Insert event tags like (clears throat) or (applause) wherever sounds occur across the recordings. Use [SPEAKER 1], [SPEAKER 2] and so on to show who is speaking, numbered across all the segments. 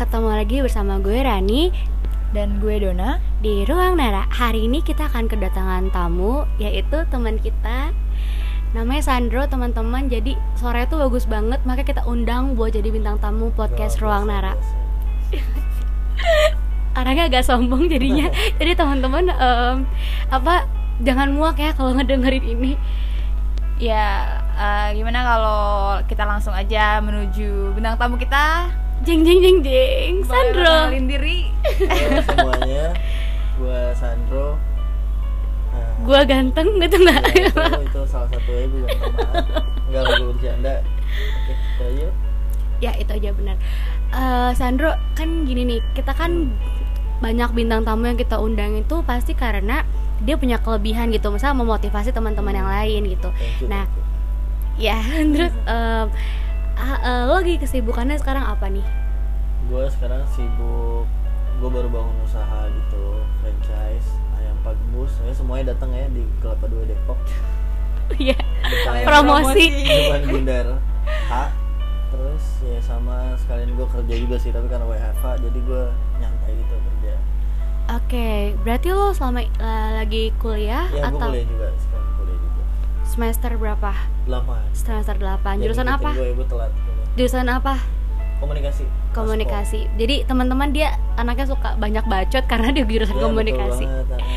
[SPEAKER 1] ketemu lagi bersama gue Rani
[SPEAKER 2] dan gue Dona
[SPEAKER 1] di Ruang Nara. Hari ini kita akan kedatangan tamu yaitu teman kita namanya Sandro teman-teman. Jadi sore itu bagus banget makanya kita undang buat jadi bintang tamu podcast Ruang Nara. Orangnya agak sombong jadinya. (laughs) jadi teman-teman um, apa jangan muak ya kalau ngedengerin ini.
[SPEAKER 2] Ya uh, gimana kalau kita langsung aja menuju bintang tamu kita
[SPEAKER 1] jeng jeng jeng jeng. Sandro.
[SPEAKER 2] kenalin diri.
[SPEAKER 3] Halo semuanya. Gue Sandro. Nah,
[SPEAKER 1] gua ganteng gitu nggak
[SPEAKER 3] ya, itu, itu salah satu ya gue ganteng banget. Enggak gue bercanda. Oke itu aja
[SPEAKER 1] ya itu aja benar. Eh, Sandro kan gini nih kita kan banyak bintang tamu yang kita undang itu pasti karena dia punya kelebihan gitu misalnya memotivasi teman-teman yang lain gitu. Nah. ya (laughs) terus ah, eh, lo lagi kesibukannya sekarang apa nih?
[SPEAKER 3] Gue sekarang sibuk gue baru bangun usaha gitu franchise ayam pak bus. Ya semuanya datang ya di kelapa dua depok. (laughs)
[SPEAKER 1] Ya
[SPEAKER 3] Depan- (laughs)
[SPEAKER 1] promosi.
[SPEAKER 3] depan bundar. H terus ya sama sekalian gue kerja juga sih tapi karena WFH jadi gue nyantai gitu kerja.
[SPEAKER 1] Oke berarti lo selama eh, lagi kuliah
[SPEAKER 3] ya gue
[SPEAKER 1] atau
[SPEAKER 3] kuliah juga sekarang
[SPEAKER 1] semester berapa?
[SPEAKER 3] Delapan.
[SPEAKER 1] Semester 8 jurusan apa?
[SPEAKER 3] gue gue telat kuliah.
[SPEAKER 1] jurusan apa?
[SPEAKER 3] Komunikasi.
[SPEAKER 1] Komunikasi. Jadi teman-teman dia anaknya suka banyak bacot karena dia jurusan
[SPEAKER 3] Ya,
[SPEAKER 1] komunikasi.
[SPEAKER 3] banget. (laughs)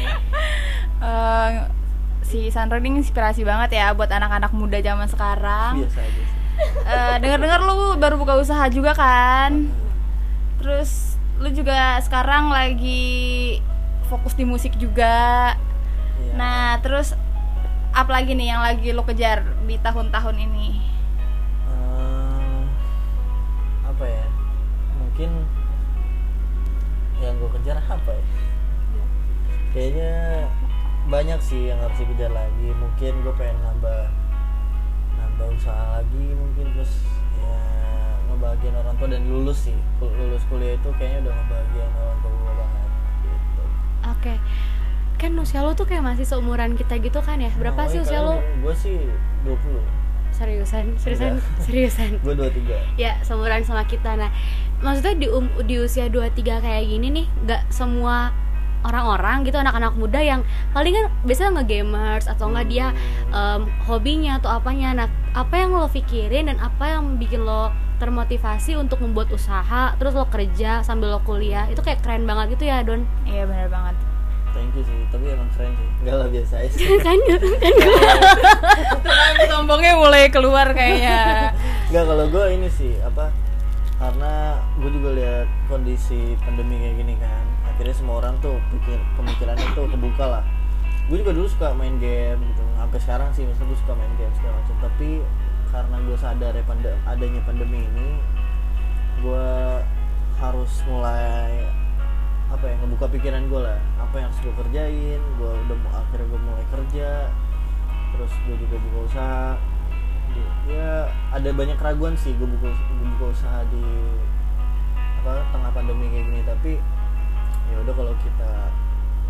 [SPEAKER 2] Eh, si Sandro ini inspirasi banget ya buat anak-anak muda zaman sekarang.
[SPEAKER 3] Biasa aja sih.
[SPEAKER 2] Eh, Dengar-dengar lu baru buka usaha juga kan? Terus lu juga sekarang lagi fokus di musik juga.
[SPEAKER 3] Iya.
[SPEAKER 2] nah terus apa lagi nih yang lagi lo kejar di tahun-tahun ini?
[SPEAKER 3] Eh, apa ya? Mungkin yang gue kejar apa ya? Kayaknya banyak sih yang harus dikejar lagi. Mungkin gue pengen nambah nambah usaha lagi mungkin terus ya ngebahagiain orang tua dan lulus sih. Lulus kuliah itu kayaknya udah ngebahagiain orang tua gue banget gitu.
[SPEAKER 1] Oke. Kan usia lo tuh kayak masih seumuran kita gitu kan ya? Berapa sih usia lo?
[SPEAKER 3] gue sih 20
[SPEAKER 1] Seriusan, seriusan,
[SPEAKER 3] Enggak. (laughs)
[SPEAKER 1] seriusan.
[SPEAKER 3] gue 23
[SPEAKER 1] Ya, seumuran sama kita. Nah, maksudnya di um, di usia 23 kayak gini nih, nggak semua orang-orang gitu anak-anak muda yang paling kan biasanya nge-gamers atau enggak dia em, hobinya atau apanya. Nah, apa yang lo pikirin dan apa yang bikin lo termotivasi untuk membuat usaha, terus lo kerja sambil lo kuliah. Itu kayak keren banget gitu ya, Don.
[SPEAKER 2] iya bener banget
[SPEAKER 3] thank you sih tapi emang keren sih. Enggak lah biasa aja sih.
[SPEAKER 1] Kan kan
[SPEAKER 2] sombongnya mulai keluar kayaknya.
[SPEAKER 3] Enggak kalau gue ini sih apa karena gue juga lihat kondisi pandemi kayak gini kan akhirnya semua orang tuh pikir pemikirannya tuh kebuka lah. Gue juga dulu suka main game gitu sampai sekarang sih misalnya gue suka main game segala macam. Tapi karena gue sadar ya pande- adanya pandemi ini gue harus mulai apa ya ngebuka pikiran gue lah. Apa yang harus gue kerjain gue udah mau akhirnya gue mulai kerja terus gue juga buka usaha. Ya ada banyak keraguan sih gue buka gue buka usaha di apa tengah pandemi kayak gini. Tapi ya udah kalau kita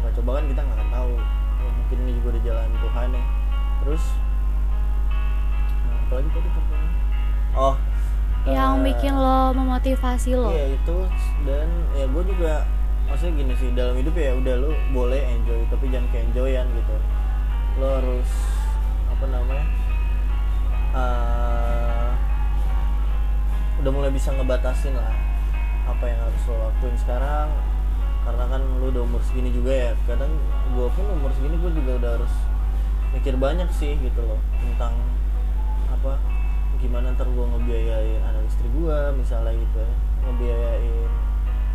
[SPEAKER 3] nggak coba kan kita nggak akan tahu. Ya, mungkin ini juga di jalan Tuhan ya. Terus nah, apalagi tadi pertanyaannya? oh.
[SPEAKER 1] Yang
[SPEAKER 3] eh,
[SPEAKER 1] bikin lo memotivasi lo.
[SPEAKER 3] Iya itu dan ya gue juga maksudnya gini sih dalam hidup ya udah lu boleh enjoy tapi jangan ke enjoyan gitu. Lo harus apa namanya eh, udah mulai bisa ngebatasin lah apa yang harus lo lakuin sekarang. Karena kan lu udah umur segini juga ya kadang gue pun umur segini gue juga udah harus mikir banyak sih gitu loh tentang apa gimana ntar gue ngebiayain anak istri gue misalnya gitu ya ngebiayain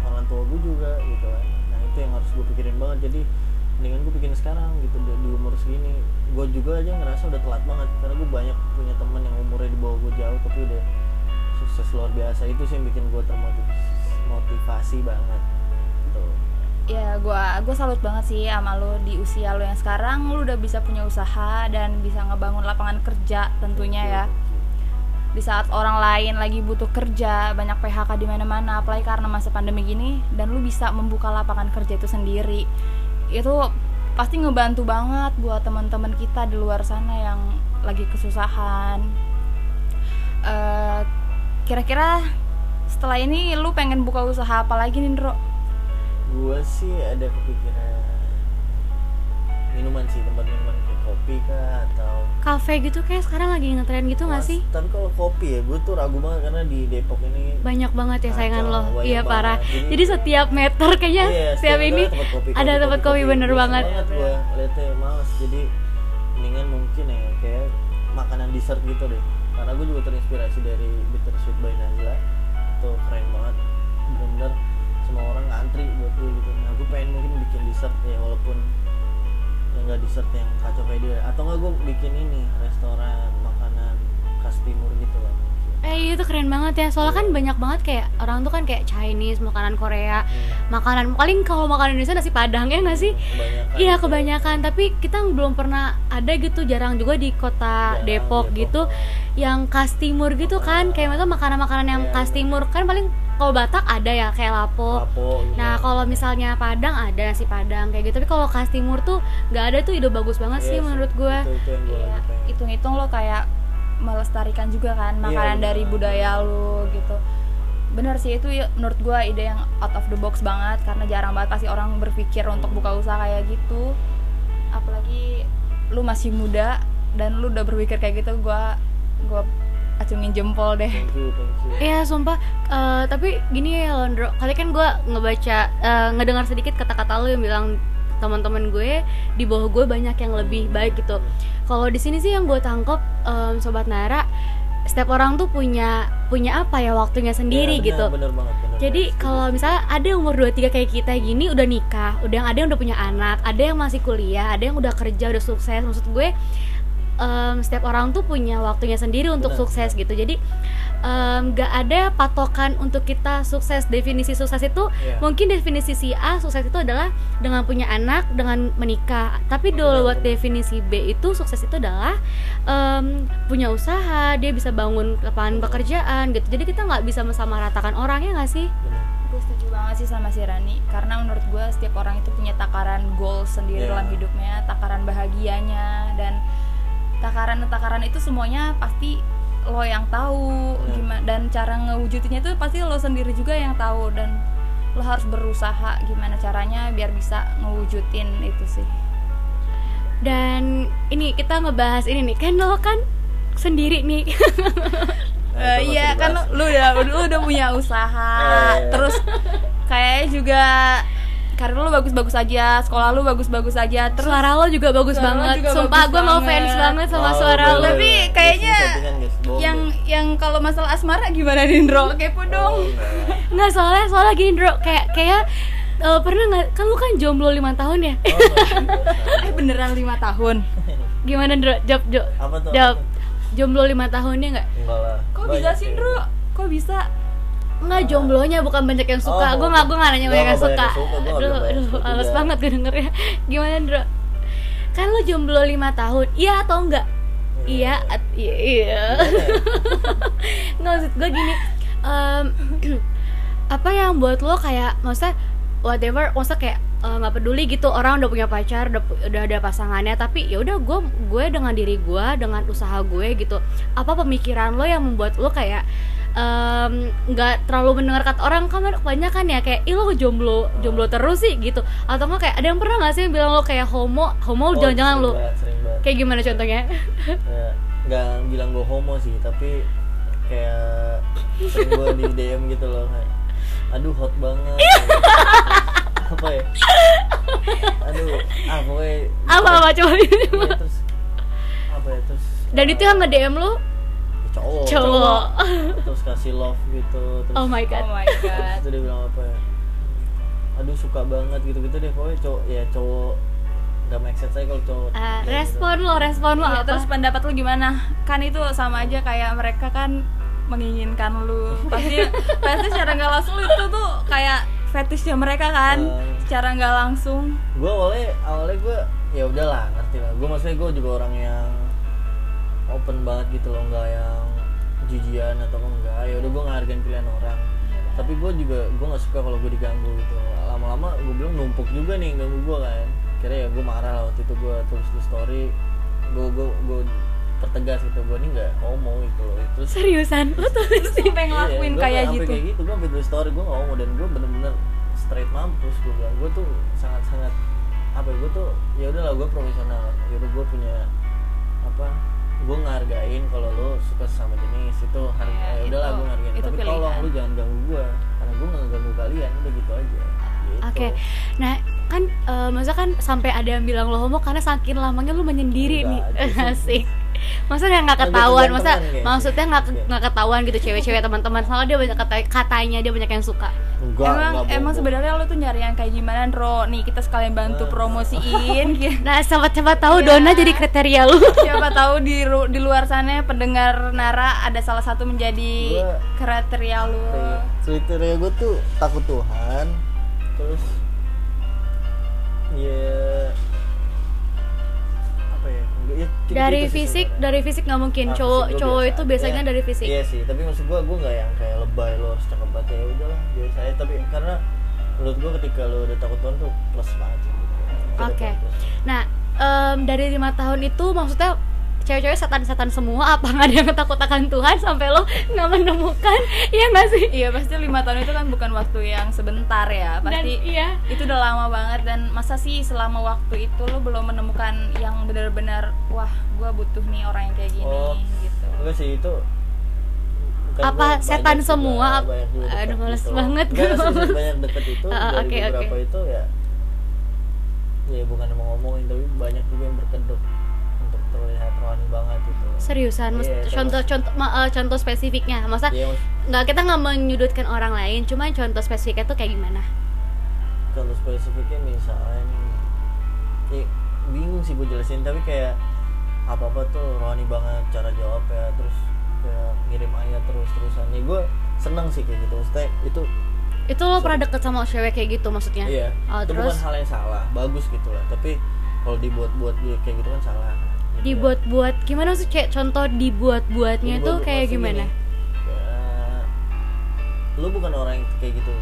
[SPEAKER 3] orang tua gue juga gitu kan. Nah itu yang harus gue pikirin banget. Jadi mendingan gue pikirin sekarang gitu di, di umur segini. Gue juga aja ngerasa udah telat banget karena gue banyak punya temen yang umurnya di bawah gue jauh tapi udah sukses luar biasa. Itu sih yang bikin gue termotivasi banget tuh
[SPEAKER 2] ya gua gua salut banget sih sama lo di usia lo yang sekarang. Lo udah bisa punya usaha dan bisa ngebangun lapangan kerja tentunya ya di saat orang lain lagi butuh kerja banyak PHK di mana-mana apalagi karena masa pandemi gini dan lu bisa membuka lapangan kerja itu sendiri itu pasti ngebantu banget buat teman-teman kita di luar sana yang lagi kesusahan Eh, kira-kira setelah ini lu pengen buka usaha apa lagi nih Ndro?
[SPEAKER 3] gue sih ada kepikiran minuman sih tempat minuman kayak kopi kah atau
[SPEAKER 1] Cafe gitu kayak sekarang lagi ngetren gitu nggak sih?
[SPEAKER 3] tapi kalau kopi ya gue tuh ragu banget karena di Depok ini
[SPEAKER 1] Banyak banget ya saingan lo. Iya
[SPEAKER 3] banget.
[SPEAKER 1] parah.
[SPEAKER 3] Jadi-
[SPEAKER 1] Jadi setiap meter kayaknya
[SPEAKER 3] Iya,
[SPEAKER 1] setiap ini
[SPEAKER 3] ada tempat kopi,
[SPEAKER 1] ada tempat kopi, bener
[SPEAKER 3] Bosan
[SPEAKER 1] banget.
[SPEAKER 3] gue liatnya males jadi mendingan mungkin ya kayak makanan dessert gitu deh karena gue juga terinspirasi dari Bittersweet by Nazla itu keren banget bener-bener semua orang ngantri buat gue gitu nah gue pengen mungkin bikin dessert ya walaupun nggak dessert yang kacau kayak dia atau nggak gue bikin ini restoran makanan khas timur gitu lah.
[SPEAKER 1] Eh itu keren banget ya. Soalnya kan banyak banget kayak orang tuh kan kayak Chinese, makanan Korea,
[SPEAKER 3] Hmm.
[SPEAKER 1] makanan paling kalau makanan Indonesia nasi Padang ya nggak sih?
[SPEAKER 3] kebanyakan
[SPEAKER 1] Iya
[SPEAKER 3] gitu.
[SPEAKER 1] kebanyakan, tapi kita belum pernah ada gitu, jarang juga di kota Depok
[SPEAKER 3] Depok.
[SPEAKER 1] gitu, yang khas timur gitu kan, kayak makanan-makanan yang
[SPEAKER 3] Iya,
[SPEAKER 1] khas
[SPEAKER 3] iya.
[SPEAKER 1] timur kan paling kalau Batak ada ya kayak lapo.
[SPEAKER 3] Lapo gitu.
[SPEAKER 1] Nah kalau misalnya Padang ada nasi Padang kayak gitu, tapi kalau khas timur tuh nggak ada tuh ide bagus banget
[SPEAKER 3] Iya
[SPEAKER 1] sih menurut gue.
[SPEAKER 3] gue
[SPEAKER 2] Iya, hitung-hitung lo kayak melestarikan juga kan
[SPEAKER 3] Iya,
[SPEAKER 2] makanan dari
[SPEAKER 3] benar.
[SPEAKER 2] budaya lu gitu. Bener sih itu ya, menurut gua ide yang out of the box banget karena jarang banget pasti orang berpikir untuk buka usaha kayak gitu. Apalagi lu masih muda dan lu udah berpikir kayak gitu gua gua acungin jempol deh.
[SPEAKER 3] thank you thank you.
[SPEAKER 1] Iya sumpah. Eh, Tapi gini ya Londro. Kali kan gue ngebaca eh, Ngedengar sedikit kata-kata lu yang bilang teman-teman gue di bawah gue banyak yang lebih baik gitu. Kalau di sini sih yang gue tangkep em, sobat Nara setiap orang tuh punya punya apa ya waktunya sendiri
[SPEAKER 3] Iya, benar,
[SPEAKER 1] gitu.
[SPEAKER 3] benar banget benar
[SPEAKER 1] jadi kalau misalnya ada umur 23 kayak kita gini udah nikah, udah yang ada yang udah punya anak, ada yang masih kuliah, ada yang udah kerja, udah sukses. Maksud gue em, setiap orang tuh punya waktunya sendiri untuk
[SPEAKER 3] Benar,
[SPEAKER 1] sukses gitu. Jadi em, nggak ada patokan untuk kita sukses. Definisi sukses itu
[SPEAKER 3] Iya.
[SPEAKER 1] mungkin definisi si A sukses itu adalah dengan punya anak, dengan menikah. Tapi buat definisi B itu sukses itu adalah em, punya usaha, dia bisa bangun lapangan pekerjaan gitu. Jadi kita nggak bisa mensamaratakan orang ya nggak sih?
[SPEAKER 3] Benar.
[SPEAKER 2] Gue setuju banget sih sama si Rani Karena menurut gue setiap orang itu punya takaran goal sendiri
[SPEAKER 3] Iya.
[SPEAKER 2] dalam hidupnya Takaran bahagianya Dan takaran-takaran itu semuanya pasti lo yang tahu
[SPEAKER 3] Iya.
[SPEAKER 2] gimana dan cara ngewujudinnya itu pasti lo sendiri juga yang tahu dan lo harus berusaha gimana caranya biar bisa ngewujudin itu sih
[SPEAKER 1] Dan ini kita ngebahas ini nih kan lo kan sendiri nih (laughs)
[SPEAKER 3] Nah,
[SPEAKER 2] Eh,
[SPEAKER 3] itu
[SPEAKER 2] iya kan
[SPEAKER 3] dibahas.
[SPEAKER 2] lu udah lu udah punya usaha
[SPEAKER 3] Oh, (laughs) iya.
[SPEAKER 2] terus kayaknya juga karir lu bagus-bagus aja sekolah lu bagus-bagus aja terus
[SPEAKER 1] suara lo juga bagus
[SPEAKER 2] Suara
[SPEAKER 1] banget.
[SPEAKER 2] juga
[SPEAKER 1] sumpah gue mau fans banget sama
[SPEAKER 3] Oh,
[SPEAKER 1] suara lo
[SPEAKER 2] Tapi kayaknya yang yang kalau masalah asmara gimana Dindro kepo
[SPEAKER 3] Oh,
[SPEAKER 2] dong.
[SPEAKER 3] Enggak. (laughs)
[SPEAKER 1] nggak soalnya soalnya gini bro kayak kayak eh, pernah nggak? Kan lu kan jomblo lima tahun ya?
[SPEAKER 3] Oh, (laughs)
[SPEAKER 2] eh beneran lima tahun.
[SPEAKER 1] Gimana bro jawab jo
[SPEAKER 3] apa tuh
[SPEAKER 1] jawab.
[SPEAKER 3] tuh?
[SPEAKER 1] jomblo lima tahunnya nggak?
[SPEAKER 3] Enggak lah.
[SPEAKER 2] Kok
[SPEAKER 3] Banyak
[SPEAKER 2] bisa sih. Dro kok bisa
[SPEAKER 1] Nggak jomblonya bukan banyak yang suka,
[SPEAKER 3] Oh,
[SPEAKER 1] gue nggak gue nggak nanya banyak yang suka. Aduh, aduh, males banget gue dengernya. Gimana Dro? Kan lu jomblo lima tahun, iya atau enggak? Iya, at- iya, iya.
[SPEAKER 3] Gimana ya? (laughs)
[SPEAKER 1] nggak maksud gue gini em, (clears throat) apa yang buat lo kayak maksudnya whatever maksudnya kayak eh, nggak peduli gitu orang udah punya pacar udah, udah ada pasangannya tapi ya udah gue gue dengan diri gue dengan usaha gue gitu apa pemikiran lo yang membuat lo kayak nggak terlalu mendengar kata orang kan kebanyakan ya kayak ih lo jomblo jomblo terus sih gitu. Atau nggak kayak ada yang pernah nggak sih yang bilang lo kayak homo? Homo
[SPEAKER 3] Oh,
[SPEAKER 1] jangan-jangan lo.
[SPEAKER 3] banget,
[SPEAKER 1] kayak gimana contohnya?
[SPEAKER 3] Ya, nggak bilang gue homo sih tapi kayak sering gue di DM gitu loh kayak aduh hot banget. (laughs) Apa ya? Aduh ah pokoknya
[SPEAKER 1] apa apa coba
[SPEAKER 3] Iya, terus apa ya terus
[SPEAKER 1] dan itu yang nge DM lo
[SPEAKER 3] cowok
[SPEAKER 1] cowok (laughs)
[SPEAKER 3] terus kasih love gitu terus
[SPEAKER 1] oh my god
[SPEAKER 2] oh my god (laughs)
[SPEAKER 3] itu dia bilang apa ya aduh suka banget gitu gitu deh pokoknya cowok ya cowok nggak make sense aja kalau cowok
[SPEAKER 1] Ah,
[SPEAKER 3] kayak gitu.
[SPEAKER 1] respon lo respon lo apa
[SPEAKER 2] terus pendapat lu gimana? Kan itu sama aja kayak mereka kan menginginkan lu. (laughs) Pasti pasti secara nggak langsung lu itu tuh kayak fetishnya mereka kan.
[SPEAKER 3] Hmm.
[SPEAKER 2] Secara nggak langsung.
[SPEAKER 3] gue awalnya awalnya gue ya udahlah ngerti lah gue maksudnya gue juga orang yang open banget gitu loh nggak yang jijian atau enggak. Ya udah gue ngehargain pilihan orang. Tapi gue juga gue nggak suka kalau gue diganggu gitu. Lama-lama gue bilang numpuk juga nih ganggu gue kan. Kira ya gue marah lah waktu itu gue tulis di story. Gue gue gue pertegas gitu. Gue nih nggak homo gitu loh. Terus
[SPEAKER 1] seriusan? Lo tulis (laughs) sih
[SPEAKER 2] sampai ngelakuin
[SPEAKER 3] gua
[SPEAKER 2] kayak gitu?
[SPEAKER 3] kayak gitu gue sampai tulis story gue homo dan gue bener-bener straight mampus gue bilang. Gue tuh sangat-sangat apa ya gue tuh ya udahlah gue profesional. Ya udah gue punya apa gue ngargain kalau lo suka sama jenis. Itu harga
[SPEAKER 2] Iya,
[SPEAKER 3] ya udahlah
[SPEAKER 2] itu-
[SPEAKER 3] gue ngargain
[SPEAKER 2] itu
[SPEAKER 3] tapi tolong lu jangan ganggu gue karena gue nggak ganggu kalian udah gitu aja. Gitu.
[SPEAKER 1] Oke, nah kan eh, masa kan sampai ada yang bilang lo homo karena saking lamanya lu menyendiri nih,
[SPEAKER 3] Enggak, (laughs)
[SPEAKER 1] asik. Masa nggak nggak ketahuan, masa
[SPEAKER 3] teman-teman,
[SPEAKER 1] maksudnya nggak
[SPEAKER 3] Iya.
[SPEAKER 1] nggak ketahuan gitu cewek-cewek teman-teman. Soalnya dia banyak kata katanya dia banyak yang suka.
[SPEAKER 3] Enggak,
[SPEAKER 2] emang
[SPEAKER 3] enggak
[SPEAKER 2] emang sebenarnya lo tuh nyari yang kayak gimana Ro nih kita sekalian bantu
[SPEAKER 3] Nah.
[SPEAKER 2] promosiin gitu. (laughs)
[SPEAKER 1] Nah, siapa-siapa tahu
[SPEAKER 2] Iya.
[SPEAKER 1] Dona jadi kriteria lu. (laughs)
[SPEAKER 2] siapa tahu di di luar sana pendengar Nara ada salah satu menjadi
[SPEAKER 3] Gua-
[SPEAKER 2] kriteria lu
[SPEAKER 3] kriteria gue tuh takut Tuhan terus ya apa ya enggak ya gitu-gitu
[SPEAKER 1] dari
[SPEAKER 3] sih
[SPEAKER 1] fisik,
[SPEAKER 3] sebenarnya.
[SPEAKER 1] dari fisik nggak mungkin.
[SPEAKER 3] Ah,
[SPEAKER 1] cowok
[SPEAKER 3] gua
[SPEAKER 1] cowok
[SPEAKER 3] biasa
[SPEAKER 1] itu biasanya
[SPEAKER 3] Iya.
[SPEAKER 1] dari fisik.
[SPEAKER 3] iya sih tapi maksud gue gue nggak yang kayak lebay lo harus cakep banget ya udahlah biasa aja tapi karena menurut gue ketika lo udah takut Tuhan tuh plus banget sih gitu.
[SPEAKER 1] Oke.
[SPEAKER 3] plus.
[SPEAKER 1] Nah, em, dari lima tahun itu maksudnya cewek-cewek setan-setan semua apa nggak ada yang takut akan Tuhan sampai lo nggak menemukan? Ya nggak sih?
[SPEAKER 2] Iya pasti lima tahun itu kan bukan waktu yang sebentar ya.
[SPEAKER 1] Dan
[SPEAKER 2] pasti
[SPEAKER 1] iya.
[SPEAKER 2] itu udah lama banget dan masa sih selama waktu itu lo belum menemukan yang benar-benar wah gua butuh nih orang yang kayak gini
[SPEAKER 3] Oh.
[SPEAKER 2] gitu.
[SPEAKER 3] enggak sih itu bukan
[SPEAKER 1] Apa
[SPEAKER 3] gua
[SPEAKER 1] setan semua?
[SPEAKER 3] banyak juga
[SPEAKER 1] Aduh,
[SPEAKER 3] deket
[SPEAKER 1] males
[SPEAKER 3] gitu
[SPEAKER 1] banget
[SPEAKER 3] maksud banyak deket itu (laughs)
[SPEAKER 1] Ah,
[SPEAKER 3] dari
[SPEAKER 1] oke,
[SPEAKER 3] beberapa
[SPEAKER 1] oke.
[SPEAKER 3] itu ya ya bukan mau ngomongin tapi banyak juga yang berkedok untuk terlihat rohani banget gitu.
[SPEAKER 1] Seriusan Mas-
[SPEAKER 3] Iya,
[SPEAKER 1] contoh
[SPEAKER 3] terus-
[SPEAKER 1] contoh ma- eh, contoh spesifiknya. Masa
[SPEAKER 3] ya mas.
[SPEAKER 1] nggak kita nggak menyudutkan orang lain cuma contoh spesifiknya tuh kayak gimana?
[SPEAKER 3] Kalau spesifiknya misalnya nih ya, bingung sih gue jelasin tapi kayak apa apa tuh rohani banget cara jawab ya terus kayak ngirim ayat terus terusan ya gue seneng sih kayak gitu. Maksudnya itu
[SPEAKER 1] itu lo pernah deket sama cewek kayak gitu maksudnya?
[SPEAKER 3] Iya,
[SPEAKER 1] oh,
[SPEAKER 3] itu
[SPEAKER 1] terus?
[SPEAKER 3] bukan hal yang salah, bagus gitu lah. Tapi kalau dibuat-buat kayak gitu kan salah.
[SPEAKER 1] Dibuat-buat gimana sih kayak contoh dibuat-buatnya
[SPEAKER 3] ya,
[SPEAKER 1] itu
[SPEAKER 3] dibuat-buat
[SPEAKER 1] kayak gimana
[SPEAKER 3] gini, kayak, lu bukan orang yang kayak gitu.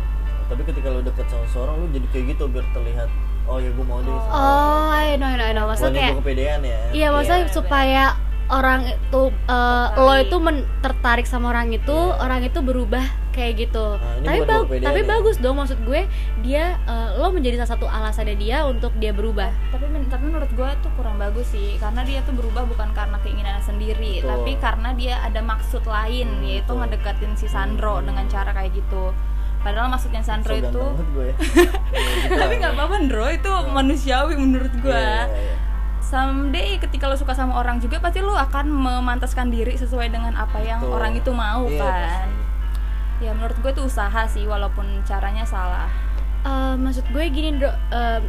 [SPEAKER 3] Tapi ketika lu deket sama seorang, lu jadi kayak gitu biar terlihat, oh ya gue mau deh. sama
[SPEAKER 1] oh I know I know, I know. maksudnya kayak
[SPEAKER 3] kepedean ya.
[SPEAKER 1] Iya, maksudnya
[SPEAKER 2] Iya,
[SPEAKER 1] supaya orang itu eh, lo itu men- tertarik sama orang itu,
[SPEAKER 3] Iya.
[SPEAKER 1] orang itu berubah kayak gitu.
[SPEAKER 3] Nah,
[SPEAKER 1] tapi
[SPEAKER 3] kepedean
[SPEAKER 1] tapi
[SPEAKER 3] ya.
[SPEAKER 1] bagus dong maksud gue dia eh, lo menjadi salah satu alasannya dia untuk dia berubah.
[SPEAKER 2] tapi men- tapi menurut gue tuh kurang bagus sih karena dia tuh berubah bukan karena keinginannya sendiri
[SPEAKER 3] Betul.
[SPEAKER 2] tapi karena dia ada maksud lain
[SPEAKER 3] Hmm,
[SPEAKER 2] yaitu
[SPEAKER 3] betul.
[SPEAKER 2] ngedeketin si Sandro
[SPEAKER 3] Hmm.
[SPEAKER 2] dengan cara kayak gitu padahal maksudnya Sandro
[SPEAKER 3] So
[SPEAKER 2] itu
[SPEAKER 3] gue. (laughs) Ya, gitu
[SPEAKER 2] tapi nggak apa-apa Ndro itu manusiawi menurut gue
[SPEAKER 3] Iya, iya, iya.
[SPEAKER 2] Someday ketika lo suka sama orang juga pasti lo akan memantaskan diri sesuai dengan apa yang
[SPEAKER 3] Betul.
[SPEAKER 2] orang itu mau
[SPEAKER 3] Iya,
[SPEAKER 2] kan? ya menurut gue itu usaha sih walaupun caranya salah.
[SPEAKER 1] Eh, maksud gue gini Dro, eh,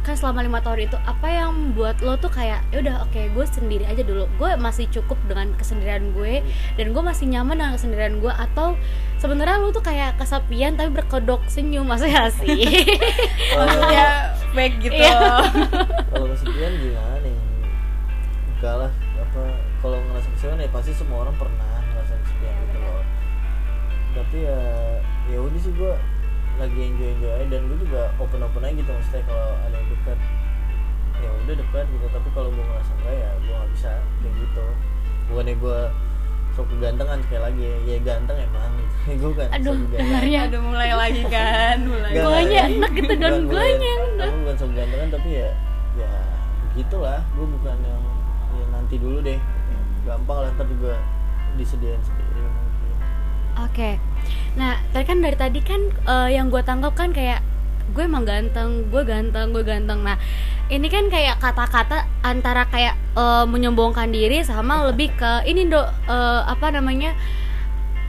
[SPEAKER 1] kan selama lima tahun itu apa yang buat lo tuh kayak ya udah oke gue sendiri aja dulu. Gue masih cukup dengan kesendirian gue dan gue masih nyaman dengan kesendirian gue atau sebenarnya lo tuh kayak kesepian tapi berkedok senyum maksudnya sih?
[SPEAKER 2] Maksudnya (laughs) fake gitu.
[SPEAKER 1] Iya. (laughs)
[SPEAKER 3] kalau kesepian gimana nih enggak lah apa kalau ngerasa kesepian ya pasti semua orang pernah ngerasa kesepian
[SPEAKER 2] Iya,
[SPEAKER 3] gitu loh. Tapi ya ya udah sih gua lagi enjoy enjoy aja dan gue juga open open aja gitu maksudnya kalau ada yang dekat. Ya udah dekat gitu tapi kalau gua ngerasa enggak ya gua nggak bisa kayak gitu. Bukannya gua sok kegantengan sekali lagi ya, ya ganteng emang (laughs) gitu gue kan
[SPEAKER 1] Aduh, (laughs)
[SPEAKER 3] ganteng.
[SPEAKER 1] dengarnya.
[SPEAKER 2] Aduh mulai lagi kan (laughs) mulai
[SPEAKER 1] Guanya enak gitu, dan guanya
[SPEAKER 3] bukan.
[SPEAKER 1] enak.
[SPEAKER 3] Bukan sok gantengan tapi ya ya begitulah gue bukan yang ya nanti dulu deh gampang lah ntar juga disediain sendiri mungkin
[SPEAKER 1] Oke. Nah, tadi kan dari tadi kan eh, yang gue tangkap kan kayak gue emang ganteng, gue ganteng, gue ganteng. Nah, ini kan kayak kata-kata antara kayak eh, menyombongkan diri sama lebih ke ini dok eh, apa namanya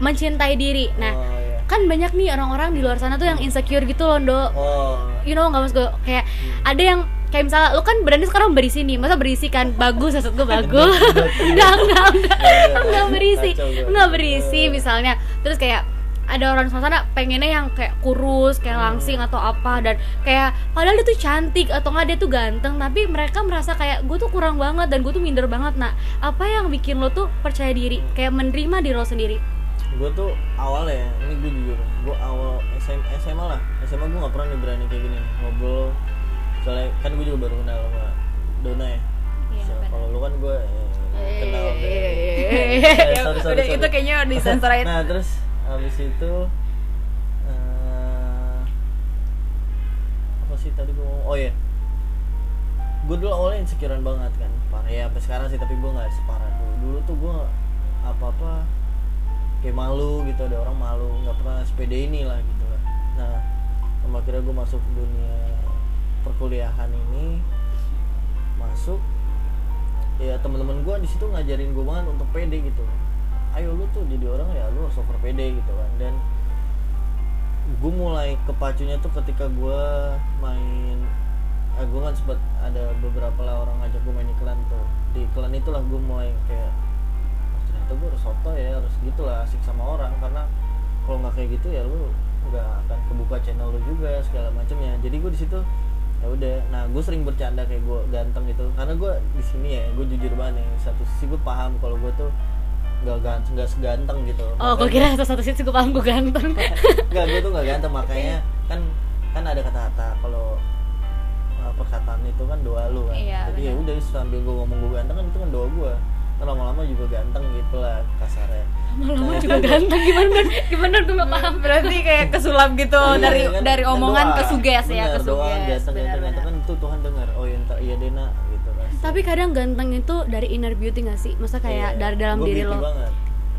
[SPEAKER 1] mencintai diri. Nah,
[SPEAKER 3] oh, ya.
[SPEAKER 1] kan banyak nih orang-orang di luar sana tuh yang insecure gitu loh dok.
[SPEAKER 3] oh.
[SPEAKER 1] You know nggak mas? Gue kayak ada yang kayak misalnya lu kan berani sekarang berisi nih masa berisi kan? Bagus maksud gue bagus. (laughs) Enggak enggak enggak enggak berisi
[SPEAKER 3] Kacau gue.
[SPEAKER 1] enggak berisi misalnya. Terus kayak ada orang di sana pengennya yang kayak kurus kayak langsing atau apa dan kayak padahal dia tuh cantik atau enggak dia tuh ganteng tapi mereka merasa kayak gue tuh kurang banget dan gue tuh minder banget nah apa yang bikin lo tuh percaya diri kayak menerima diri lo sendiri
[SPEAKER 3] gue tuh awal ya ini gue jujur gue awal SM, SMA lah SMA gue nggak pernah nih berani kayak gini nih, ngobrol soalnya kan gue juga baru kenal sama Dona ya
[SPEAKER 2] Iya,
[SPEAKER 3] So, kalau lu kan gue eh, kenal
[SPEAKER 2] Iya, iya, iya,
[SPEAKER 3] Eh,
[SPEAKER 2] iya. (laughs) Udah,
[SPEAKER 3] sorry.
[SPEAKER 2] itu kayaknya disensor aja.
[SPEAKER 3] nah terus habis itu eh, apa sih tadi gue ngomong? Oh ya gue dulu awalnya insecurean banget kan parah. Ya sampai sekarang sih tapi gue nggak separah dulu. Dulu tuh gue apa apa kayak malu gitu ada orang malu nggak pernah sepede ini lah gitu lah. Nah sama akhirnya gue masuk dunia perkuliahan ini masuk ya teman-teman gue di situ ngajarin gue banget untuk pede gitu ayo lu tuh jadi orang ya lu over pede gitu kan. Dan gue mulai kepacunya tuh ketika gue main ah, gue kan sempat ada beberapa lah orang ngajak gue main iklan tuh. Di iklan itulah gue mulai kayak "Oh, ternyata gue harus soto ya harus gitulah asik sama orang. Karena kalau nggak kayak gitu ya lu nggak akan kebuka channel lu juga segala macamnya. Jadi gue di situ ya udah. Nah gue sering bercanda kayak gue ganteng gitu. Karena gue di sini ya gue jujur banget nih satu sisi gue paham kalau gue tuh nggak ganteng nggak seganteng gitu
[SPEAKER 1] oh gue kira satu sisi gue paham gue ganteng (laughs)
[SPEAKER 3] Enggak, gue tuh gak ganteng makanya kan kan ada kata-kata kalau uh, perkataan itu kan doa lu kan.
[SPEAKER 2] Iya,
[SPEAKER 3] Jadi ya udah sambil gue ngomong gue ganteng kan itu kan doa gue. Kan lama-lama juga ganteng gitu lah kasarnya.
[SPEAKER 1] lama-lama
[SPEAKER 3] Nah,
[SPEAKER 1] juga (laughs) ganteng gimana gimana gue gak paham
[SPEAKER 2] Berarti kayak kesulap gitu
[SPEAKER 3] Iya,
[SPEAKER 2] dari
[SPEAKER 3] kan?
[SPEAKER 2] dari
[SPEAKER 3] Kan
[SPEAKER 2] omongan
[SPEAKER 3] doa.
[SPEAKER 2] ke suges ya, ke
[SPEAKER 3] doa
[SPEAKER 2] suges.
[SPEAKER 3] ganteng ganteng kan itu Tuhan dengar. Oh iya iya Dena.
[SPEAKER 1] Tapi kadang ganteng itu dari inner beauty gak sih masa kayak
[SPEAKER 3] Iya,
[SPEAKER 1] dari dalam
[SPEAKER 3] gua
[SPEAKER 1] diri lo
[SPEAKER 3] banget.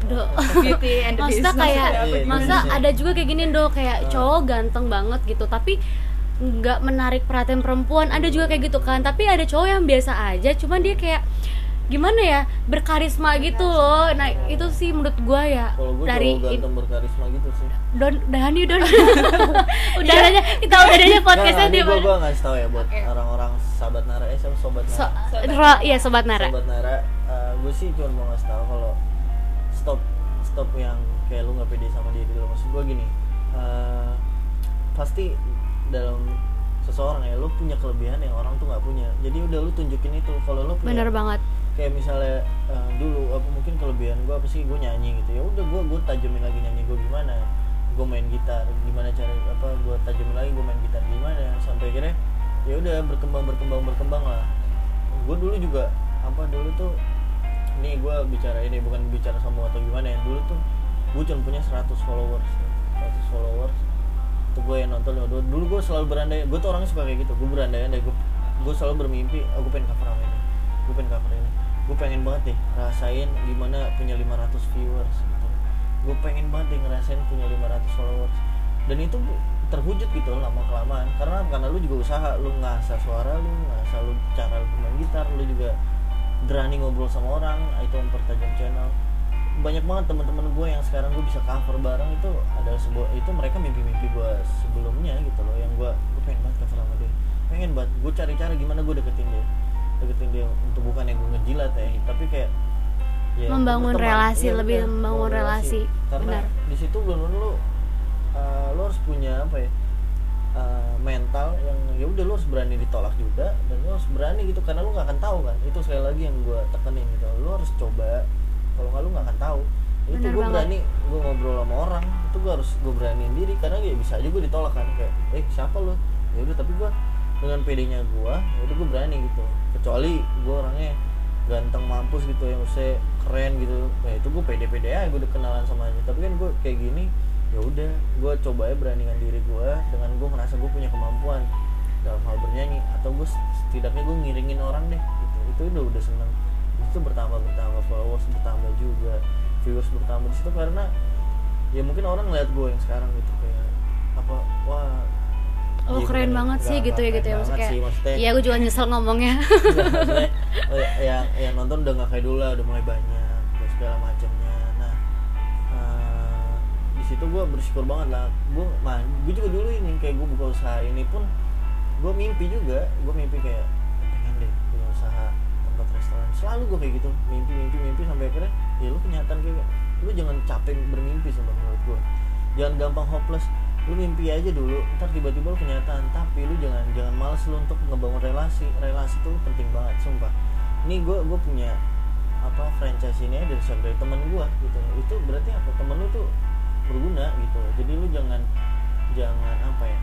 [SPEAKER 1] Duh.
[SPEAKER 2] Beauty and the (laughs)
[SPEAKER 1] Maksudnya
[SPEAKER 2] Beast.
[SPEAKER 1] kayak
[SPEAKER 3] Iya,
[SPEAKER 1] masa
[SPEAKER 3] Indonesia.
[SPEAKER 1] ada juga kayak gini dong kayak
[SPEAKER 3] Ah.
[SPEAKER 1] cowok ganteng banget gitu tapi nggak menarik perhatian perempuan ada juga kayak gitu kan tapi ada cowok yang biasa aja cuman dia kayak gimana ya berkarisma gitu loh nah itu sih menurut gua ya
[SPEAKER 3] gue
[SPEAKER 1] dari
[SPEAKER 3] ganteng berkarisma gitu sih.
[SPEAKER 1] don dan yuk don (laughs) udah aja kita udah aja podcastnya
[SPEAKER 3] Nggak,
[SPEAKER 1] dia
[SPEAKER 3] ini gue gue ngasih tau ya buat orang-orang sahabat Nara eh siapa sobat Nara.
[SPEAKER 1] so,
[SPEAKER 2] Sobat
[SPEAKER 1] iya sobat Nara
[SPEAKER 3] Sobat Nara, gue sih cuma mau ngasih tahu kalau stop stop yang kayak lu nggak pede sama diri lu. Maksud gue gini, eh, pasti dalam seseorang ya lu punya kelebihan yang orang tuh nggak punya. Jadi udah lu tunjukin itu. Kalau lu punya
[SPEAKER 1] bener banget
[SPEAKER 3] kayak misalnya eh, dulu apa mungkin kelebihan gue apa sih gue nyanyi gitu. Ya udah gue gue tajamin lagi nyanyi gue gimana. Gue main gitar gimana cara apa gue tajamin lagi gue main gitar gimana. Sampai akhirnya ya udah berkembang berkembang berkembang lah. Gue dulu juga apa dulu tuh ini gue bicara ini bukan bicara sama atau gimana ya. Dulu tuh gue cuma punya 100 followers. 100 followers. Itu gue yang nonton dulu. Dulu gue selalu berandai gue tuh orangnya suka kayak gitu. Gue berandai-andai gue gue selalu bermimpi aku pengen cover ini? Gue pengen cover ini gue pengen banget deh rasain gimana punya 500 viewers gitu. Gue pengen banget deh ngerasain punya 500 followers. Dan itu terwujud gitu lama kelamaan karena karena lu juga usaha lu ngasah suara lu ngasah lu cara lu main gitar lu juga berani ngobrol sama orang itu mempertajam channel. Banyak banget teman-teman gue yang sekarang gue bisa cover bareng itu adalah sebuah itu mereka mimpi-mimpi gue sebelumnya gitu loh yang gue gue pengen banget cover sama dia. Pengen banget gue cari cara gimana gue deketin dia deketin dia untuk bukan yang gue ngejilat ya tapi kayak ya,
[SPEAKER 1] Membangun
[SPEAKER 3] berteman.
[SPEAKER 1] relasi,
[SPEAKER 3] Iya,
[SPEAKER 1] lebih membangun relasi.
[SPEAKER 3] karena
[SPEAKER 1] Benar.
[SPEAKER 3] di situ belum lu uh, lu harus punya apa ya uh, mental yang ya udah lu harus berani ditolak juga dan lu harus berani gitu karena lu nggak akan tahu kan itu sekali lagi yang gue tekenin gitu lu harus coba kalau nggak lu nggak akan tahu itu gue
[SPEAKER 1] banget.
[SPEAKER 3] berani gue ngobrol sama orang itu gue harus gue beraniin diri karena ya bisa aja gue ditolak kan kayak eh siapa lu ya udah tapi gue dengan pedenya gue ya udah gue berani gitu. Kecuali gue orangnya ganteng mampus gitu yang maksudnya keren gitu. Ya itu gue pede-pede aja gue udah kenalan sama dia. Tapi kan gue kayak gini ya udah gue coba ya beranikan diri gue dengan gue merasa gue punya kemampuan. Dalam hal bernyanyi atau gue setidaknya gue ngiringin orang deh gitu. Itu udah udah seneng. Itu bertambah bertambah followers bertambah juga viewers bertambah. Di situ karena ya mungkin orang ngeliat gue yang sekarang gitu kayak apa wah
[SPEAKER 1] oh
[SPEAKER 3] iya,
[SPEAKER 1] keren
[SPEAKER 3] bener.
[SPEAKER 1] banget sih
[SPEAKER 3] Nggak-
[SPEAKER 1] gitu ya gitu ya maksudnya
[SPEAKER 3] sih,
[SPEAKER 1] iya gue juga nyesel ngomongnya. (laughs) (laughs)
[SPEAKER 3] Maksudnya oh, ya, yang yang nonton udah nggak kayak dulu lah udah mulai banyak dan segala macamnya. Nah eh, di situ gue bersyukur banget lah. Gue nah gue juga dulu ini kayak gue buka usaha ini pun gue mimpi juga gue mimpi kayak pengen deh punya usaha tempat restoran. Selalu gue kayak gitu mimpi mimpi mimpi sampai akhirnya ya lu kenyataan kayak lu jangan capek bermimpi sumpah menurut gue jangan gampang hopeless lu mimpi aja dulu ntar tiba-tiba lu kenyataan tapi lu jangan jangan males lu untuk ngebangun relasi. Relasi itu penting banget sumpah. Ini gue gue punya apa franchise ini dari dari teman gue gitu. Itu berarti apa? Temen lu tuh berguna gitu. Jadi lu jangan jangan apa ya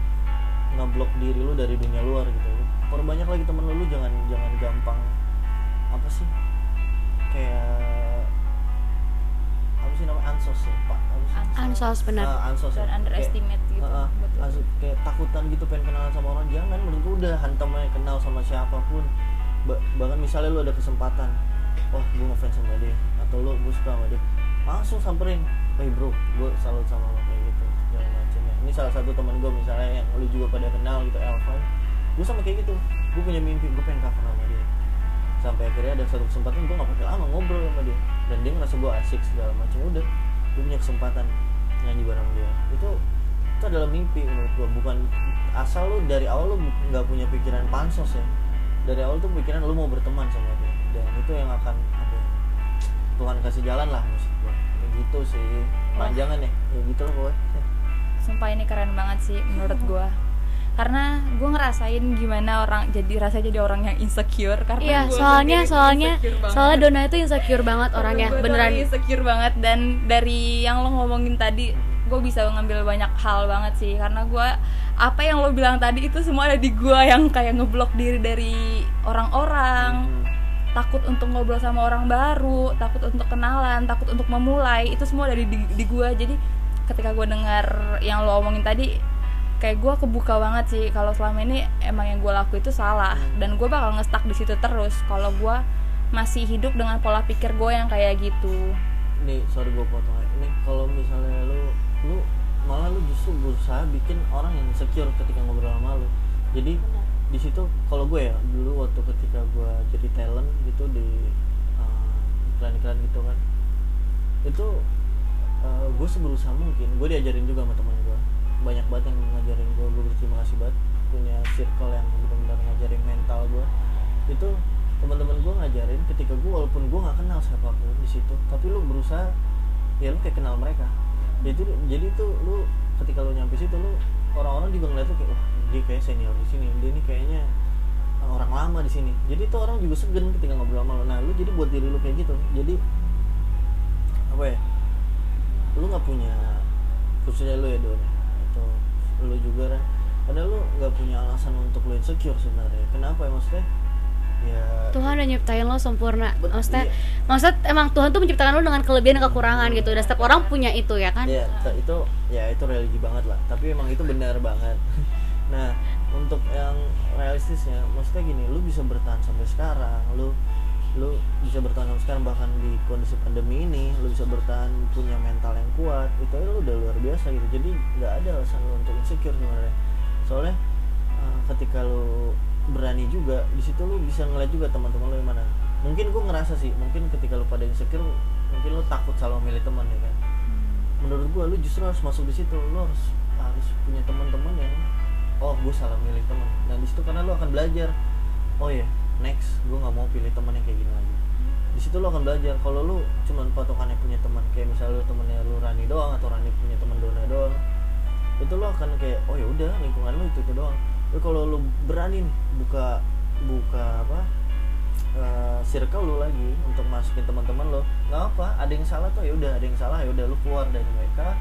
[SPEAKER 3] ngeblok diri lu dari dunia luar gitu. Perbanyak lagi temen lu lu jangan jangan gampang apa sih kayak apa sih namanya ansos ya pak?
[SPEAKER 2] Ansos.
[SPEAKER 1] Ansos benar.
[SPEAKER 3] Ah, ansos ya.
[SPEAKER 2] underestimate
[SPEAKER 3] Kayak-
[SPEAKER 2] gitu
[SPEAKER 3] ah,
[SPEAKER 2] betul.
[SPEAKER 3] langsung kayak takutan gitu pengen kenalan sama orang jangan menurut gue udah hantam aja kenal sama siapa pun Ba- bahkan misalnya lu ada kesempatan wah gue ngefans sama dia atau lu gue suka sama dia langsung samperin hey bro gue salut sama lo kayak gitu segala macam ya ini salah satu teman gue misalnya yang lu juga pada kenal gitu Elvan gue sama kayak gitu gue punya mimpi gue pengen cover sama sampai akhirnya ada satu kesempatan gue gak pakai lama ngobrol sama dia. Dan dia ngerasa gue asik segala macam. Udah gue punya kesempatan nyanyi bareng dia. Itu itu adalah mimpi menurut gue bukan asal lu dari awal lu nggak punya pikiran pansos ya. Dari awal tuh pikiran lu mau berteman sama dia. Dan itu yang akan apa Tuhan kasih jalan lah maksud gue ya gitu sih. Panjangan ya. Ya gitu lah pokoknya.
[SPEAKER 2] Sumpah ini keren banget sih menurut gua karena gue ngerasain gimana orang jadi rasa jadi orang yang insecure karena
[SPEAKER 1] Iya,
[SPEAKER 2] gua
[SPEAKER 1] soalnya soalnya soalnya Dona itu insecure banget orangnya,
[SPEAKER 2] Gua
[SPEAKER 1] beneran.
[SPEAKER 2] insecure banget. Dan dari yang lo ngomongin tadi gue bisa ngambil banyak hal banget sih. Karena gue apa yang lo bilang tadi itu semua ada di gue yang kayak ngeblok diri dari orang-orang.
[SPEAKER 3] Hmm.
[SPEAKER 2] takut untuk ngobrol sama orang baru takut untuk kenalan takut untuk memulai. Itu semua ada di, di, di gue jadi ketika gue dengar yang lo omongin tadi kayak gue kebuka banget sih. Kalau selama ini emang yang gue laku itu salah. Dan gue bakal ngestak di situ terus kalau gue masih hidup dengan pola pikir gue yang kayak gitu.
[SPEAKER 3] Nih sorry gue potong aja. ini kalau misalnya lu lu malah lu justru berusaha bikin orang yang secure ketika ngobrol sama lu. Jadi di situ kalau gue ya dulu waktu ketika gue jadi talent gitu di uh, iklan-iklan gitu kan itu uh, gue seberusaha mungkin gue diajarin juga sama teman gue banyak banget yang ngajarin gue gue berterima kasih banget. Punya circle yang benar-benar ngajarin mental gue itu teman-teman gue ngajarin ketika gue walaupun gue nggak kenal siapa pun di situ tapi lu berusaha ya lu kayak kenal mereka. Jadi jadi tuh lu ketika lu nyampe situ lu orang-orang juga ngeliat tuh kayak wah dia kayak senior di sini dia ini kayaknya orang lama di sini. Jadi tuh orang juga segen ketika ngobrol sama lu. Nah lu jadi buat diri lu kayak gitu. Jadi apa ya lu nggak punya khususnya lu ya Don atau lu juga kan karena lu nggak punya alasan untuk lu insecure sebenarnya kenapa ya maksudnya ya
[SPEAKER 1] Tuhan udah nyiptain lo sempurna. Maksudnya,
[SPEAKER 3] iya.
[SPEAKER 1] maksud emang Tuhan tuh menciptakan lo dengan kelebihan dan kekurangan gitu. Dan setiap orang punya itu ya kan?
[SPEAKER 3] ya t- itu ya itu religi banget lah tapi emang itu benar banget (laughs) nah untuk yang realistisnya maksudnya gini lu bisa bertahan sampai sekarang lu lu bisa bertahan sampai sekarang bahkan di kondisi pandemi ini lu bisa bertahan punya mental yang kuat itu aja lu udah luar biasa gitu. Jadi nggak ada alasan lu untuk insecure sebenarnya. Soalnya uh, ketika lu berani juga di situ lu bisa ngeliat juga teman-teman lu yang mana. Mungkin gua ngerasa sih mungkin ketika lu pada insecure mungkin lu takut selalu milih teman ya kan? Menurut gua lu justru harus masuk di situ. Lu harus harus punya teman-teman yang oh gue salah milih teman. Nah di situ karena lu akan belajar oh ya next gue nggak mau pilih teman yang kayak gini lagi. Di situ lu akan belajar kalau lu cuman patokannya punya teman kayak misalnya lu temennya lu Rani doang atau Rani punya teman Dona doang itu lu akan kayak oh ya udah lingkungan lu itu itu doang. Tapi kalau lu berani nih buka buka apa eh, circle lu lagi untuk masukin teman-teman lo nggak apa ada yang salah tuh ya udah ada yang salah ya udah lu keluar dari mereka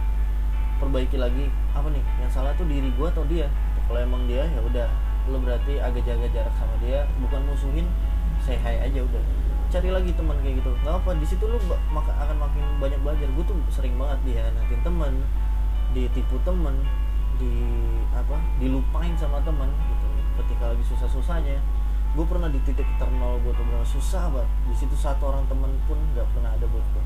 [SPEAKER 3] perbaiki lagi. Apa nih yang salah tuh diri gua atau dia? Kalau emang dia ya udah lu berarti agak jaga jarak sama dia bukan musuhin say hi aja udah. Cari lagi teman kayak gitu. Nggak apa di situ lu maka akan makin banyak belajar. Gue tuh sering banget dia nanti teman ditipu temen di apa dilupain sama temen gitu. Ketika lagi susah susahnya gue pernah di titik ternol gue tuh benar susah banget. Di situ satu orang temen pun nggak pernah ada buat gue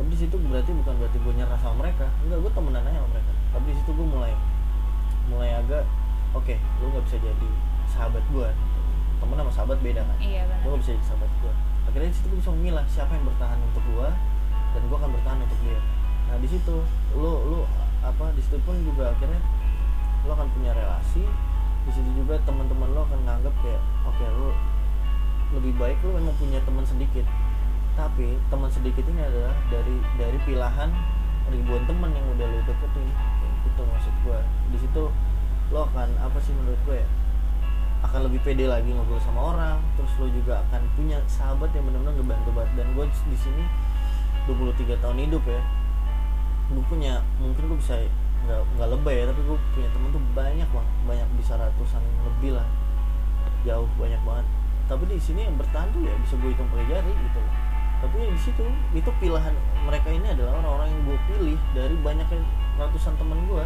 [SPEAKER 3] tapi di situ berarti bukan berarti gue nyerah sama mereka. Enggak gue temenan aja sama mereka. Tapi di situ gue mulai mulai agak oke lu nggak bisa jadi sahabat gue temen sama sahabat beda kan?
[SPEAKER 2] Iya
[SPEAKER 3] gue
[SPEAKER 2] benar
[SPEAKER 3] gak bisa jadi sahabat gue akhirnya di situ gue bisa memilah siapa yang bertahan untuk gue dan gue akan bertahan untuk dia. Nah di situ lu lu apa di situ pun juga akhirnya lu akan punya relasi. Di situ juga teman-teman lo akan nganggap kayak oke lu lebih baik lu memang punya teman sedikit. Tapi teman sedikit ini adalah dari dari pilihan ribuan teman yang udah lu deketin. Kayak gitu maksud gue di situ lo akan apa sih menurut gue ya akan lebih pede lagi ngobrol sama orang terus lo juga akan punya sahabat yang benar-benar ngebantu banget. Dan gue di sini 23 tahun hidup ya gue punya mungkin gue bisa nggak nggak lebay ya tapi gue punya temen tuh banyak banget banyak bisa ratusan lebih lah jauh banyak banget. Tapi di sini yang bertahan tuh ya bisa gue hitung pakai jari gitu tapi di situ itu pilihan mereka ini adalah orang-orang yang gue pilih dari banyaknya ratusan teman gue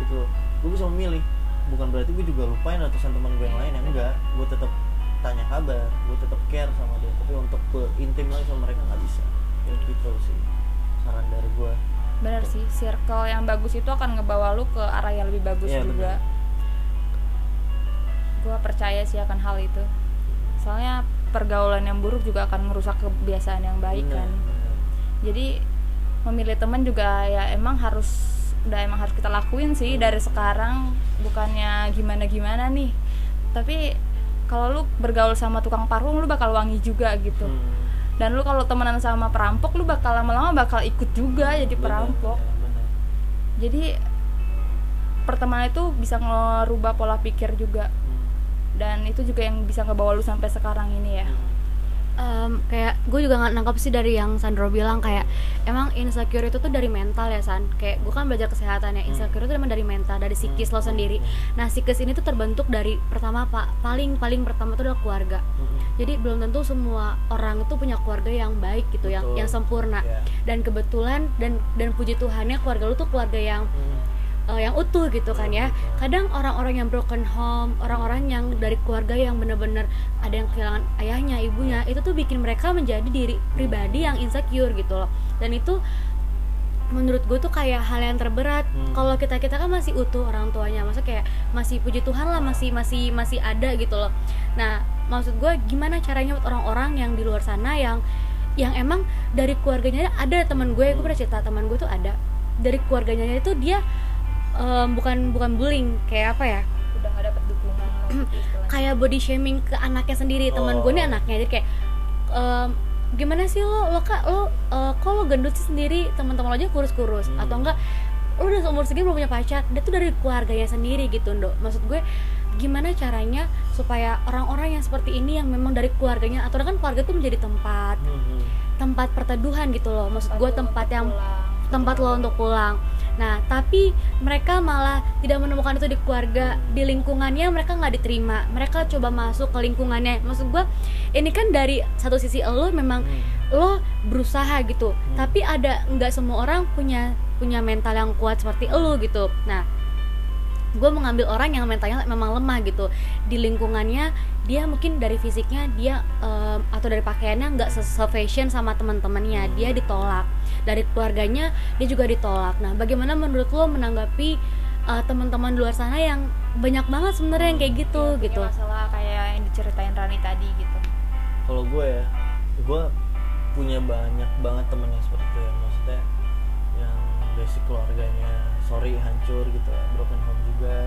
[SPEAKER 3] gitu gue bisa memilih. Bukan berarti gue juga lupain ratusan teman gue yang lain yang enggak. Gue tetap tanya kabar gue tetap care sama dia. Tapi untuk gue intim lagi sama mereka nggak bisa. Ya gitu sih saran dari gue
[SPEAKER 2] bener sih circle yang bagus itu akan ngebawa lu ke arah yang lebih bagus
[SPEAKER 3] Iya,
[SPEAKER 2] juga. gue percaya sih akan hal itu. Soalnya pergaulan yang buruk juga akan merusak kebiasaan yang baik
[SPEAKER 3] Bener,
[SPEAKER 2] kan.
[SPEAKER 3] bener.
[SPEAKER 2] jadi memilih teman juga ya emang harus udah emang harus kita lakuin sih
[SPEAKER 3] Hmm.
[SPEAKER 2] dari sekarang. Bukannya gimana gimana nih. Tapi kalau lu bergaul sama tukang parfum lu bakal wangi juga gitu.
[SPEAKER 3] Hmm,
[SPEAKER 2] dan lu kalau temenan sama perampok lu bakal lama-lama bakal ikut juga jadi
[SPEAKER 3] bener,
[SPEAKER 2] perampok.
[SPEAKER 3] bener, bener.
[SPEAKER 2] jadi pertemanan itu bisa ngerubah pola pikir juga.
[SPEAKER 3] Hmm,
[SPEAKER 2] dan itu juga yang bisa ngebawa lu sampai sekarang ini ya.
[SPEAKER 3] Hmm.
[SPEAKER 1] Em, kayak gue juga nggak nangkap sih dari yang Sandro bilang kayak emang insecure itu tuh dari mental ya San. Kayak gue kan belajar kesehatan ya insecure itu emang dari mental dari psikis lo sendiri. Nah psikis ini tuh terbentuk dari pertama pak paling paling pertama itu adalah keluarga.
[SPEAKER 3] Hmm,
[SPEAKER 1] jadi belum tentu semua orang itu punya keluarga yang baik gitu yang
[SPEAKER 3] Betul.
[SPEAKER 1] yang sempurna.
[SPEAKER 3] Ya.
[SPEAKER 1] dan kebetulan dan dan puji Tuhannya keluarga lu tuh keluarga yang
[SPEAKER 3] Hmm,
[SPEAKER 1] eh, yang utuh gitu kan ya. Kadang orang-orang yang broken home orang-orang yang dari keluarga yang bener-bener ada yang kehilangan ayahnya ibunya itu tuh bikin mereka menjadi diri pribadi yang insecure gitu loh. Dan itu menurut gue tuh kayak hal yang terberat.
[SPEAKER 3] Hmm.
[SPEAKER 1] kalau kita kita kan masih utuh orang tuanya masa kayak masih puji Tuhan lah masih masih masih ada gitu loh. Nah maksud gue gimana caranya buat orang-orang yang di luar sana yang yang emang dari keluarganya ada teman gue gue pernah cerita teman gue tuh ada. Dari keluarganya itu dia em, bukan bukan bullying kayak apa ya
[SPEAKER 2] udah gak dapet dukungan (clears throat)
[SPEAKER 1] kayak body shaming ke anaknya sendiri teman gue nih
[SPEAKER 3] Oh.
[SPEAKER 1] anaknya jadi kayak em, gimana sih lo lo kak lo eh, kok lo gendut sih sendiri teman-teman lo aja kurus-kurus
[SPEAKER 3] Hmm.
[SPEAKER 1] atau enggak lo udah seumur segini belum punya pacar dia tuh dari keluarganya sendiri gitu dok maksud gue gimana caranya supaya orang-orang yang seperti ini yang memang dari keluarganya atau kan keluarga tuh menjadi tempat
[SPEAKER 3] hmm, hmm.
[SPEAKER 1] tempat perteduhan gitu loh maksud gue tempat yang
[SPEAKER 2] pulang.
[SPEAKER 1] Tempat lo untuk pulang. Nah, tapi mereka malah tidak menemukan itu di keluarga, di lingkungannya mereka nggak diterima. Mereka coba masuk ke lingkungannya. Maksud gua, ini kan dari satu sisi lo memang
[SPEAKER 3] Hmm.
[SPEAKER 1] lo berusaha gitu, tapi ada nggak semua orang punya punya mental yang kuat seperti lo gitu. Nah, gue mengambil orang yang mentalnya memang lemah gitu di lingkungannya dia mungkin dari fisiknya dia em, atau dari pakaiannya nggak se-fashion sama teman-temannya dia ditolak dari keluarganya dia juga ditolak. Nah bagaimana menurut lo menanggapi eh, teman-teman di luar sana yang banyak banget sebenarnya yang kayak gitu
[SPEAKER 2] Yang punya
[SPEAKER 1] gitu
[SPEAKER 2] masalah kayak yang diceritain Rani tadi gitu.
[SPEAKER 3] Kalau gue ya gue punya banyak banget temen yang seperti itu ya. Maksudnya yang basic keluarganya sorry hancur gitu ya broken home juga.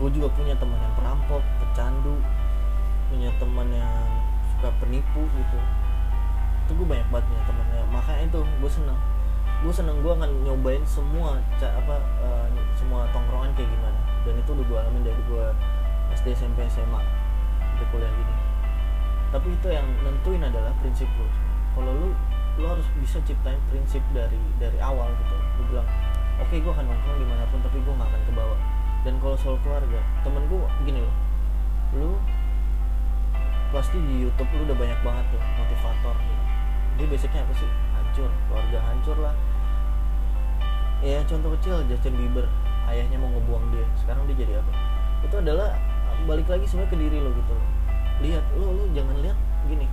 [SPEAKER 3] Gue juga punya teman yang perampok pecandu punya teman yang suka penipu gitu itu gue banyak banget punya temennya makanya itu gue seneng. Gue seneng gue akan nyobain semua apa eh, semua tongkrongan kayak gimana. Dan itu udah gue alamin dari gue SD SMP SMA sampai kuliah gini tapi itu yang nentuin adalah prinsip lu kalau lu lu harus bisa ciptain prinsip dari dari awal gitu. Lu bilang oke gue akan nongkrong di mana pun tapi gue gak akan ke bawah. Dan kalau soal keluarga temen gue gini loh. Lu pasti di YouTube lu udah banyak banget tuh motivator gitu dia basicnya apa sih? Hancur keluarga hancur lah. Ya contoh kecil Justin Bieber. Ayahnya mau ngebuang dia. Sekarang dia jadi apa? Itu adalah balik lagi sebenarnya ke diri lo gitu lihat lo lo jangan lihat gini.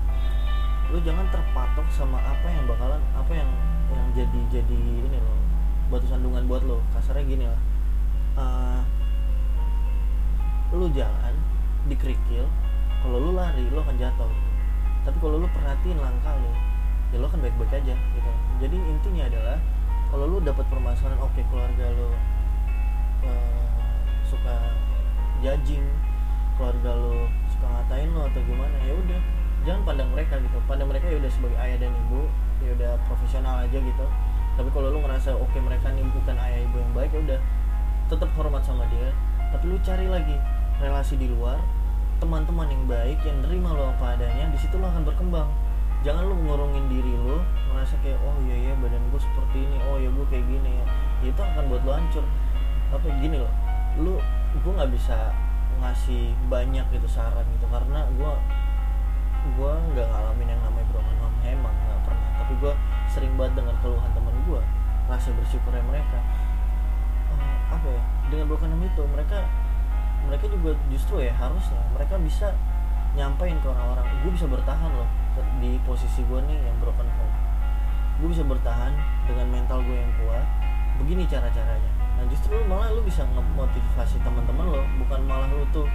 [SPEAKER 3] Lo jangan terpatok sama apa yang bakalan apa yang yang jadi jadi ini loh. Batu sandungan buat lo. Kasarnya gini lah. Eh, lo jalan di kerikil kalau lo lari lo akan jatuh. Tapi kalau lo perhatiin langkah lo ya lo akan baik-baik aja gitu. Jadi intinya adalah kalau lo dapat permasalahan oke keluarga lo eh, suka judging keluarga lo suka ngatain lo atau gimana ya udah jangan pandang mereka gitu. Pandang mereka ya udah sebagai ayah dan ibu ya udah profesional aja gitu. Tapi kalau lu ngerasa oke mereka nih bukan ayah ibu yang baik ya udah tetap hormat sama dia. Tapi lu cari lagi relasi di luar teman-teman yang baik yang nerima lo apa adanya di situ lo akan berkembang jangan lu ngurungin diri lu merasa kayak oh iya ya badan gue seperti ini oh ya gue kayak gini ya. Itu akan buat lo hancur. Apa gini loh lu gue nggak bisa ngasih banyak gitu saran gitu karena gue gue nggak ngalamin yang namanya broken home emang nggak pernah. Tapi gue sering banget dengar keluhan temen gue rasa bersyukurnya mereka. Eh, apa ya dengan broken home itu mereka mereka juga justru ya harusnya mereka bisa nyampein ke orang-orang gue bisa bertahan loh di posisi gue nih yang broken home gue bisa bertahan dengan mental gue yang kuat begini cara-caranya. Nah justru malah lu bisa ngemotivasi teman-teman lo bukan malah lu tuh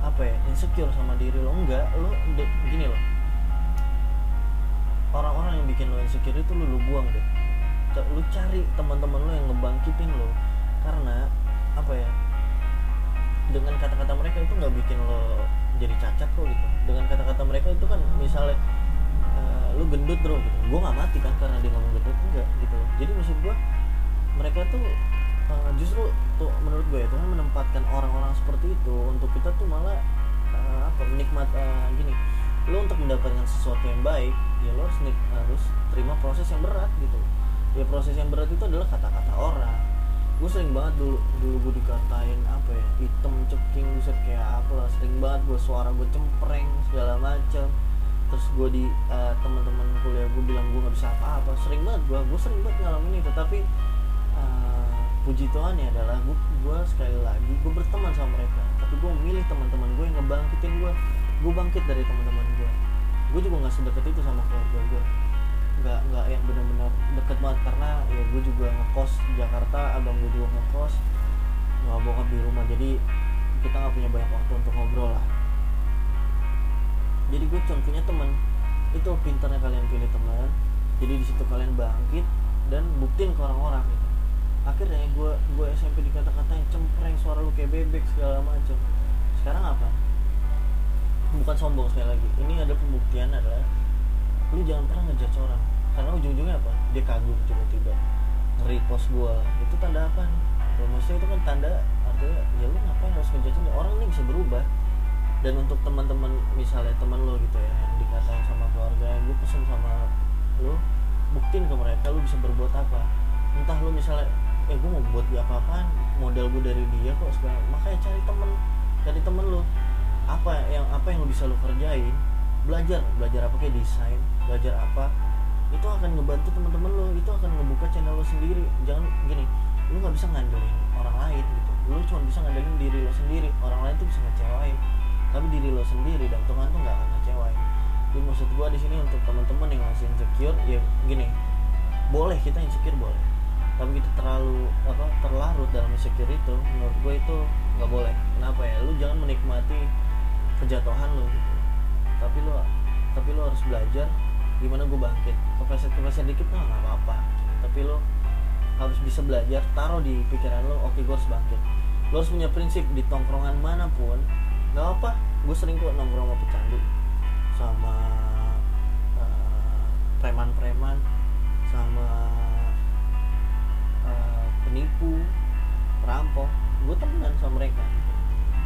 [SPEAKER 3] apa ya insecure sama diri lo enggak. Lo gini loh. Orang-orang yang bikin lo insecure itu lu lu buang deh. Lu cari teman-teman lo yang ngebangkitin lo karena apa ya dengan kata-kata mereka itu nggak bikin lo jadi cacat kok gitu. Dengan kata-kata mereka itu kan misalnya eh, lu gendut bro gitu. Gue nggak mati kan karena dia ngomong gendut enggak gitu jadi maksud gue mereka tuh eh, justru tuh menurut gue ya Tuhan menempatkan orang-orang seperti itu untuk kita tuh malah eh, apa menikmat eh, gini. Lu untuk mendapatkan sesuatu yang baik ya lo harus harus terima proses yang berat gitu. Ya proses yang berat itu adalah kata-kata orang gue sering banget dulu dulu gue dikatain apa ya hitam ceking buset kayak apa lah. Sering banget gue suara gue cempreng segala macam terus gue di eh, teman-teman kuliah gue bilang gue nggak bisa apa-apa. Sering banget gue gue sering banget ngalamin itu. Tapi eh, puji Tuhan ya adalah gue gue sekali lagi gue berteman sama mereka. Tapi gue memilih teman-teman gue yang ngebangkitin gue gue bangkit dari teman-teman gue gue juga nggak sedekat itu sama keluarga gue nggak nggak yang benar-benar deket banget. Karena ya gue juga ngekos di Jakarta abang gue juga ngekos nggak bokap di rumah. Jadi kita nggak punya banyak waktu untuk ngobrol lah. Jadi gue punya teman itu pintarnya kalian pilih teman jadi di situ kalian bangkit dan buktiin ke orang-orang gitu. Akhirnya gue gue SMP dikata-katain cempreng suara lu kayak bebek segala macam sekarang apa? Bukan sombong sekali lagi. Ini ada pembuktian adalah lu jangan pernah ngejudge orang karena ujung-ujungnya apa? Dia kagum tiba-tiba nge-repost gua. Itu tanda apa nih? Tuh, maksudnya itu kan tanda artinya ya lu ngapain harus dia? orang ini bisa berubah. Dan untuk teman-teman misalnya teman lo gitu ya yang dikatain sama keluarga gue pesen sama lu buktiin ke mereka lu bisa berbuat apa. Entah lu misalnya eh gue mau buat dia apa-apaan? Model gue dari dia kok sekarang makanya cari temen cari temen lu. Apa yang apa yang lu bisa lu kerjain? Belajar. Belajar apa kayak desain? Belajar apa itu akan ngebantu teman-teman lo itu akan ngebuka channel lo sendiri. Jangan gini lu nggak bisa ngandelin orang lain gitu. Lu cuma bisa ngandelin diri lo sendiri. Orang lain tuh bisa ngecewain. Tapi diri lo sendiri dan Tuhan tuh nggak akan ngecewain. Jadi maksud gua di sini untuk teman-teman yang masih insecure ya gini boleh kita insecure boleh. Tapi kita terlalu apa terlarut dalam insecure itu menurut gue itu nggak boleh. Kenapa ya? Lu jangan menikmati kejatuhan lu gitu. Tapi lu tapi lu harus belajar gimana gue bangkit. Kepleset kepleset dikit nah nggak apa-apa. Tapi lu harus bisa belajar taruh di pikiran lu oke gue harus bangkit. Lu harus punya prinsip di tongkrongan mana pun nggak apa gue sering kok nongkrong sama pecandu sama eh, preman-preman sama eh, penipu perampok. Gue temenan sama mereka.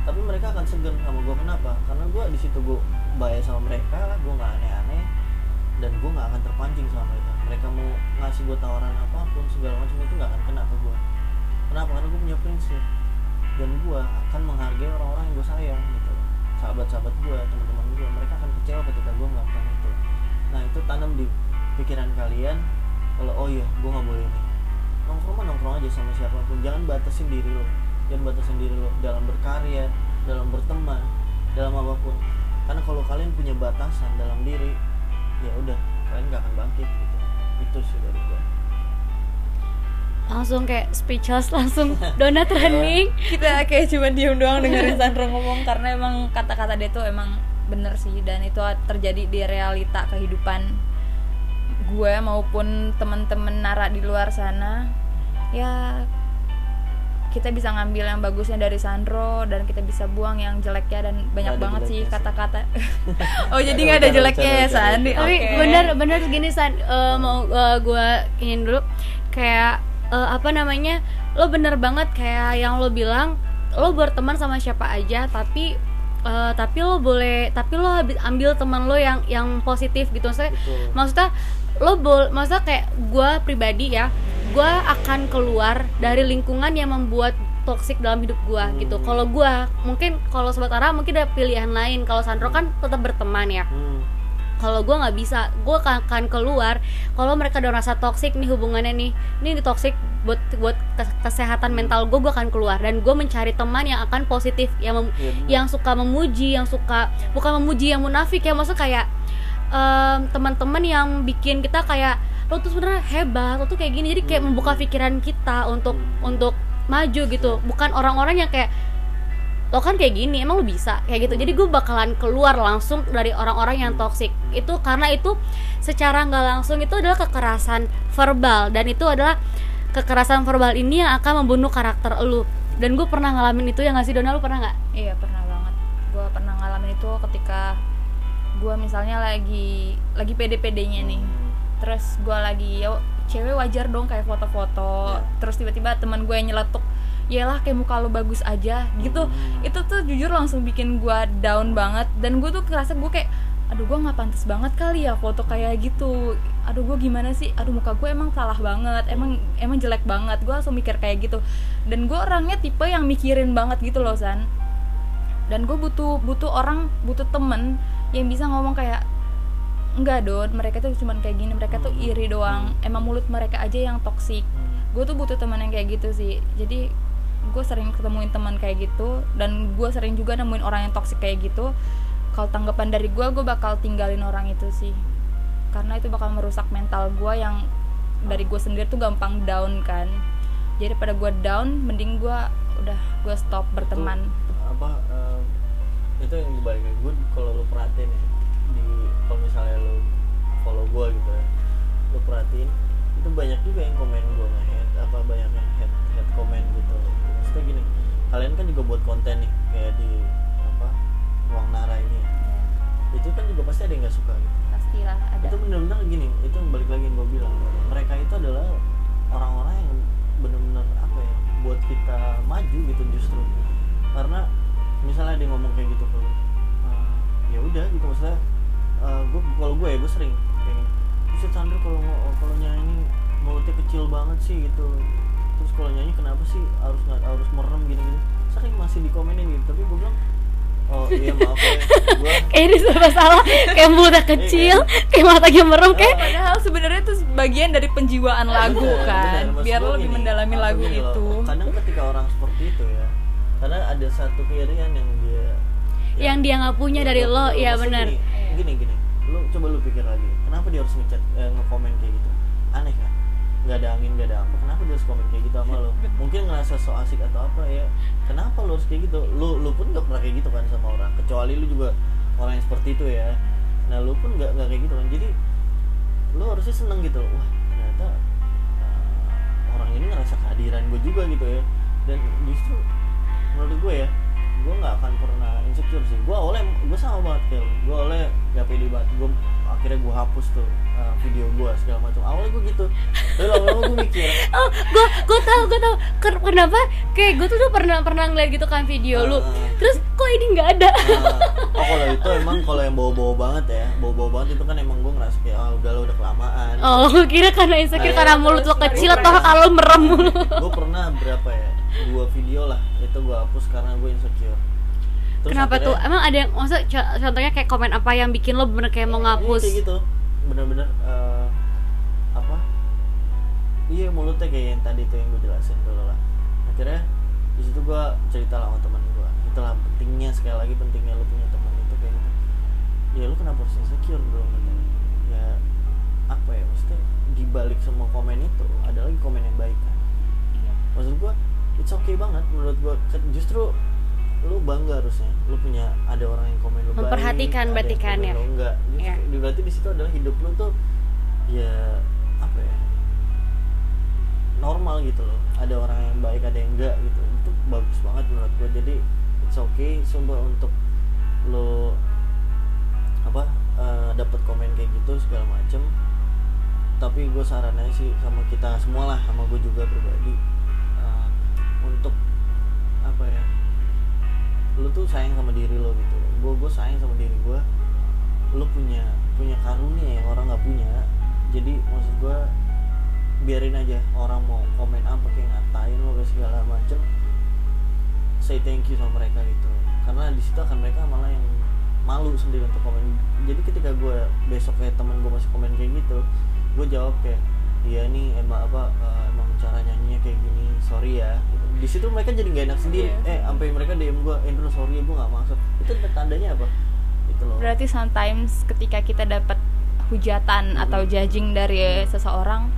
[SPEAKER 3] Tapi mereka akan segan sama gue kenapa? Karena gue di situ gue baik sama mereka gue nggak aneh-aneh dan gue nggak akan terpancing sama mereka. Mereka mau ngasih gue tawaran apa pun segala macam itu nggak akan kena ke gue kenapa? Karena gue punya prinsip. Dan gue akan menghargai orang-orang yang gue sayang gitu. Sahabat-sahabat gue teman-teman gue mereka akan kecewa ketika gue melakukan itu. Nah itu tanam di pikiran kalian kalau oh iya gue nggak boleh nih nongkrong mah nongkrong aja sama siapa pun. Jangan batasin diri lo. Jangan batasin diri lo dalam berkarya dalam berteman dalam apa pun. Karena kalau kalian punya batasan dalam diri ya udah kalian nggak akan bangkit gitu. Itu sih dari gue
[SPEAKER 1] langsung kayak speechless (laughs) langsung donat running.
[SPEAKER 2] Kita kayak cuma diem doang (laughs) dengerin Sandro ngomong karena emang kata-kata dia tuh emang bener sih dan itu terjadi di realita kehidupan gue maupun temen-temen Nara di luar sana. Ya kita bisa ngambil yang bagusnya dari Sandro dan kita bisa buang yang jeleknya dan banyak banget sih kata-kata. (laughs) Oh jadi nggak ada jeleknya ya Sandi
[SPEAKER 1] tapi
[SPEAKER 2] Oke.
[SPEAKER 1] bener bener gini san. Eh, mau gue ingin dulu. Kayak eh, apa namanya? Lo bener banget kayak yang lo bilang lo berteman sama siapa aja tapi eh, tapi lo boleh tapi lo ambil teman lo yang yang positif gitu. Maksudnya
[SPEAKER 3] Betul.
[SPEAKER 1] maksudnya lo bol maksudnya kayak gue pribadi ya gue akan keluar dari lingkungan yang membuat toksik dalam hidup gue gitu. Kalau gue mungkin kalau sobat Ara mungkin ada pilihan lain. Kalau Sandro kan tetap berteman ya.
[SPEAKER 3] Hmm.
[SPEAKER 1] kalau gue nggak bisa gue akan, keluar. Kalau mereka udah rasa toxic nih hubungannya nih ini toxic buat buat kes- kesehatan mental gue gue akan keluar. Dan gue mencari teman yang akan positif yang mem-
[SPEAKER 3] bener.
[SPEAKER 1] yang suka memuji yang suka bukan memuji yang munafik ya. Maksud kayak em, teman-teman yang bikin kita kayak lo tuh sebenarnya hebat lo tuh kayak gini. Jadi kayak membuka pikiran kita untuk untuk maju gitu. Bukan orang-orang yang kayak lo kan kayak gini emang lo bisa? Kayak gitu. Jadi gue bakalan keluar langsung dari orang-orang yang toxic. Itu karena itu secara nggak langsung itu adalah kekerasan verbal. Dan itu adalah kekerasan verbal ini yang akan membunuh karakter lu dan gue pernah ngalamin itu ya nggak sih Dona? Lu pernah nggak?
[SPEAKER 2] Iya pernah banget. Gue pernah ngalamin itu ketika gue misalnya lagi lagi pede-pedenya nih. Terus gue lagi ya cewek wajar dong kayak foto-foto.
[SPEAKER 3] Iya.
[SPEAKER 2] Terus tiba-tiba teman gue nyeletuk, yalah kayak muka lo bagus aja gitu. Itu tuh jujur langsung bikin gue down banget. Dan gue tuh kerasa gue kayak, aduh gue nggak pantas banget kali ya foto kayak gitu. Aduh gue gimana sih? Aduh muka gue emang salah banget. Emang emang jelek banget. Gue langsung mikir kayak gitu. Dan gue orangnya tipe yang mikirin banget gitu loh san dan gue butuh butuh orang butuh temen yang bisa ngomong kayak enggak don mereka tuh cuman kayak gini mereka tuh iri doang. Emang mulut mereka aja yang toksik gue tuh butuh teman yang kayak gitu sih. Jadi gue sering ketemuin teman kayak gitu dan gue sering juga nemuin orang yang toksik kayak gitu. Kalau tanggapan dari gue gue bakal tinggalin orang itu sih. Karena itu bakal merusak mental gue yang dari gue sendiri tuh gampang down kan. Jadi pada gue down mending gue udah gue stop berteman.
[SPEAKER 3] Itu apa em, itu yang dibalik. Gue kalau lu perhatiin ya di kalau misalnya lu follow gue gitu ya lu perhatiin itu banyak juga yang komen gue nge-head apa banyak yang head head komen gitu. Maksudnya gini kalian kan juga buat konten nih kayak di apa ruang nara ini ya. itu kan juga pasti ada yang nggak suka gitu.
[SPEAKER 2] Pastilah ada.
[SPEAKER 3] Itu benar-benar gini itu yang balik lagi yang gue bilang. Mereka itu adalah orang-orang yang benar-benar apa ya buat kita maju gitu justru. Karena misalnya dia ngomong kayak gitu ke lu "Ah, ya udah gitu maksudnya gue kalau gue ya gue sering kayak gini Buset Sandra kalau kalau nyanyi mulutnya kecil banget sih gitu terus kalau nyanyi kenapa sih harus nggak harus merem gini-gini sering masih dikomenin gitu tapi gue bilang oh iya (laughs) maaf ya gue (laughs)
[SPEAKER 1] kayak ini serba salah kayak mulutnya kecil kayak matanya merem kayak
[SPEAKER 2] Padahal sebenarnya itu bagian dari penjiwaan lagu
[SPEAKER 3] Bener,
[SPEAKER 2] kan,
[SPEAKER 3] bener.
[SPEAKER 2] Biar
[SPEAKER 3] gua
[SPEAKER 2] lo lebih
[SPEAKER 3] gini,
[SPEAKER 2] mendalami lagu
[SPEAKER 3] gini
[SPEAKER 2] itu.
[SPEAKER 3] kadang ketika orang seperti itu ya karena ada satu keirian yang dia
[SPEAKER 1] yang dia nggak punya dari lo ya benar.
[SPEAKER 3] gini, gini gini. Lu coba lu pikir lagi kenapa dia harus ngechat eh, ngekomen kayak gitu? Aneh kan? Nggak ada angin nggak ada apa. Kenapa dia harus komen kayak gitu sama lo (laughs) mungkin ngerasa so asik atau apa ya. Kenapa lu harus kayak gitu? Lu lu pun nggak pernah kayak gitu kan sama orang. Kecuali lu juga orang yang seperti itu ya. Nah lu pun nggak nggak kayak gitu kan. Jadi lu harusnya seneng gitu. Wah ternyata uh, orang ini ngerasa kehadiran gue juga gitu ya. Dan justru menurut gue ya gue nggak akan pernah insecure sih. Gue awalnya gue sama banget kayak gue awalnya gak pede banget. Gue akhirnya gue hapus tuh uh, video gue segala macam. Awalnya gue gitu. Tapi lama-lama gue mikir. (laughs)
[SPEAKER 1] Oh gue gue tahu gue Ker- kenapa? Kayak gue tuh udah pernah pernah ngeliat gitu kan video lu.
[SPEAKER 3] Ah.
[SPEAKER 1] terus kok ini nggak ada?
[SPEAKER 3] Uh, oh kalau itu emang kalau yang bawa-bawa banget ya. Bawa-bawa banget itu kan emang gue ngerasa kayak ah udah lo udah kelamaan.
[SPEAKER 1] Oh gue kira karena insecure
[SPEAKER 3] Nah,
[SPEAKER 1] karena
[SPEAKER 3] iya,
[SPEAKER 1] mulut lo kecil atau kalau merem.
[SPEAKER 3] Gue pernah berapa ya dua video lah. Itu gue hapus karena gue insecure. Terus
[SPEAKER 1] kenapa tuh?
[SPEAKER 3] Akhirnya-
[SPEAKER 1] emang ada yang maksud co- contohnya kayak komen apa yang bikin lo bener kayak mau
[SPEAKER 3] Iya,
[SPEAKER 1] ngapus?
[SPEAKER 3] kayak gitu. Bener-bener eh, apa? Iya mulutnya kayak yang tadi tuh yang gue jelasin dulu lah. Akhirnya di situ gue cerita lah sama teman gue itulah pentingnya sekali lagi pentingnya lu punya teman itu kayak gitu. Ya lu kenapa harus insecure bro? Katanya. Ya apa ya? Maksudnya di balik semua komen itu ada lagi komen yang baik kan?
[SPEAKER 2] Iya.
[SPEAKER 3] maksud gua it's okay banget menurut gua. Ke- justru lu bangga harusnya. Lu punya ada orang yang komen lu baik,
[SPEAKER 1] Memperhatikan
[SPEAKER 3] ada
[SPEAKER 1] berarti kan ya?
[SPEAKER 3] lu enggak. Justru di- berarti di situ adalah hidup lu tuh ya apa ya normal gitu loh. Ada orang yang baik ada yang enggak gitu. Itu bagus banget menurut gua. Jadi it's okay sumpah untuk lo apa eh, dapat komen kayak gitu segala macem. Tapi gue sarannya sih sama kita semua lah sama gue juga pribadi untuk apa ya lu tuh sayang sama diri lo gitu. Gue gue sayang sama diri gue lu punya punya karunia yang orang nggak punya. Jadi maksud gue biarin aja orang mau komen apa kayak ngatain lo segala macem. Say thank you sama mereka gitu. Karena di situ akan mereka malah yang malu sendiri untuk komen. Jadi ketika gue besok kayak temen gue masih komen kayak gitu gue jawab kayak iya nih emang apa eh, emang cara nyanyinya kayak gini sorry ya gitu. di situ mereka jadi gak enak sendiri
[SPEAKER 2] Iya.
[SPEAKER 3] eh sampai mereka dm gue Andrew sorry ya gue nggak maksud itu tandanya apa itu loh
[SPEAKER 2] berarti sometimes ketika kita dapat hujatan
[SPEAKER 3] Hmm.
[SPEAKER 2] atau judging dari seseorang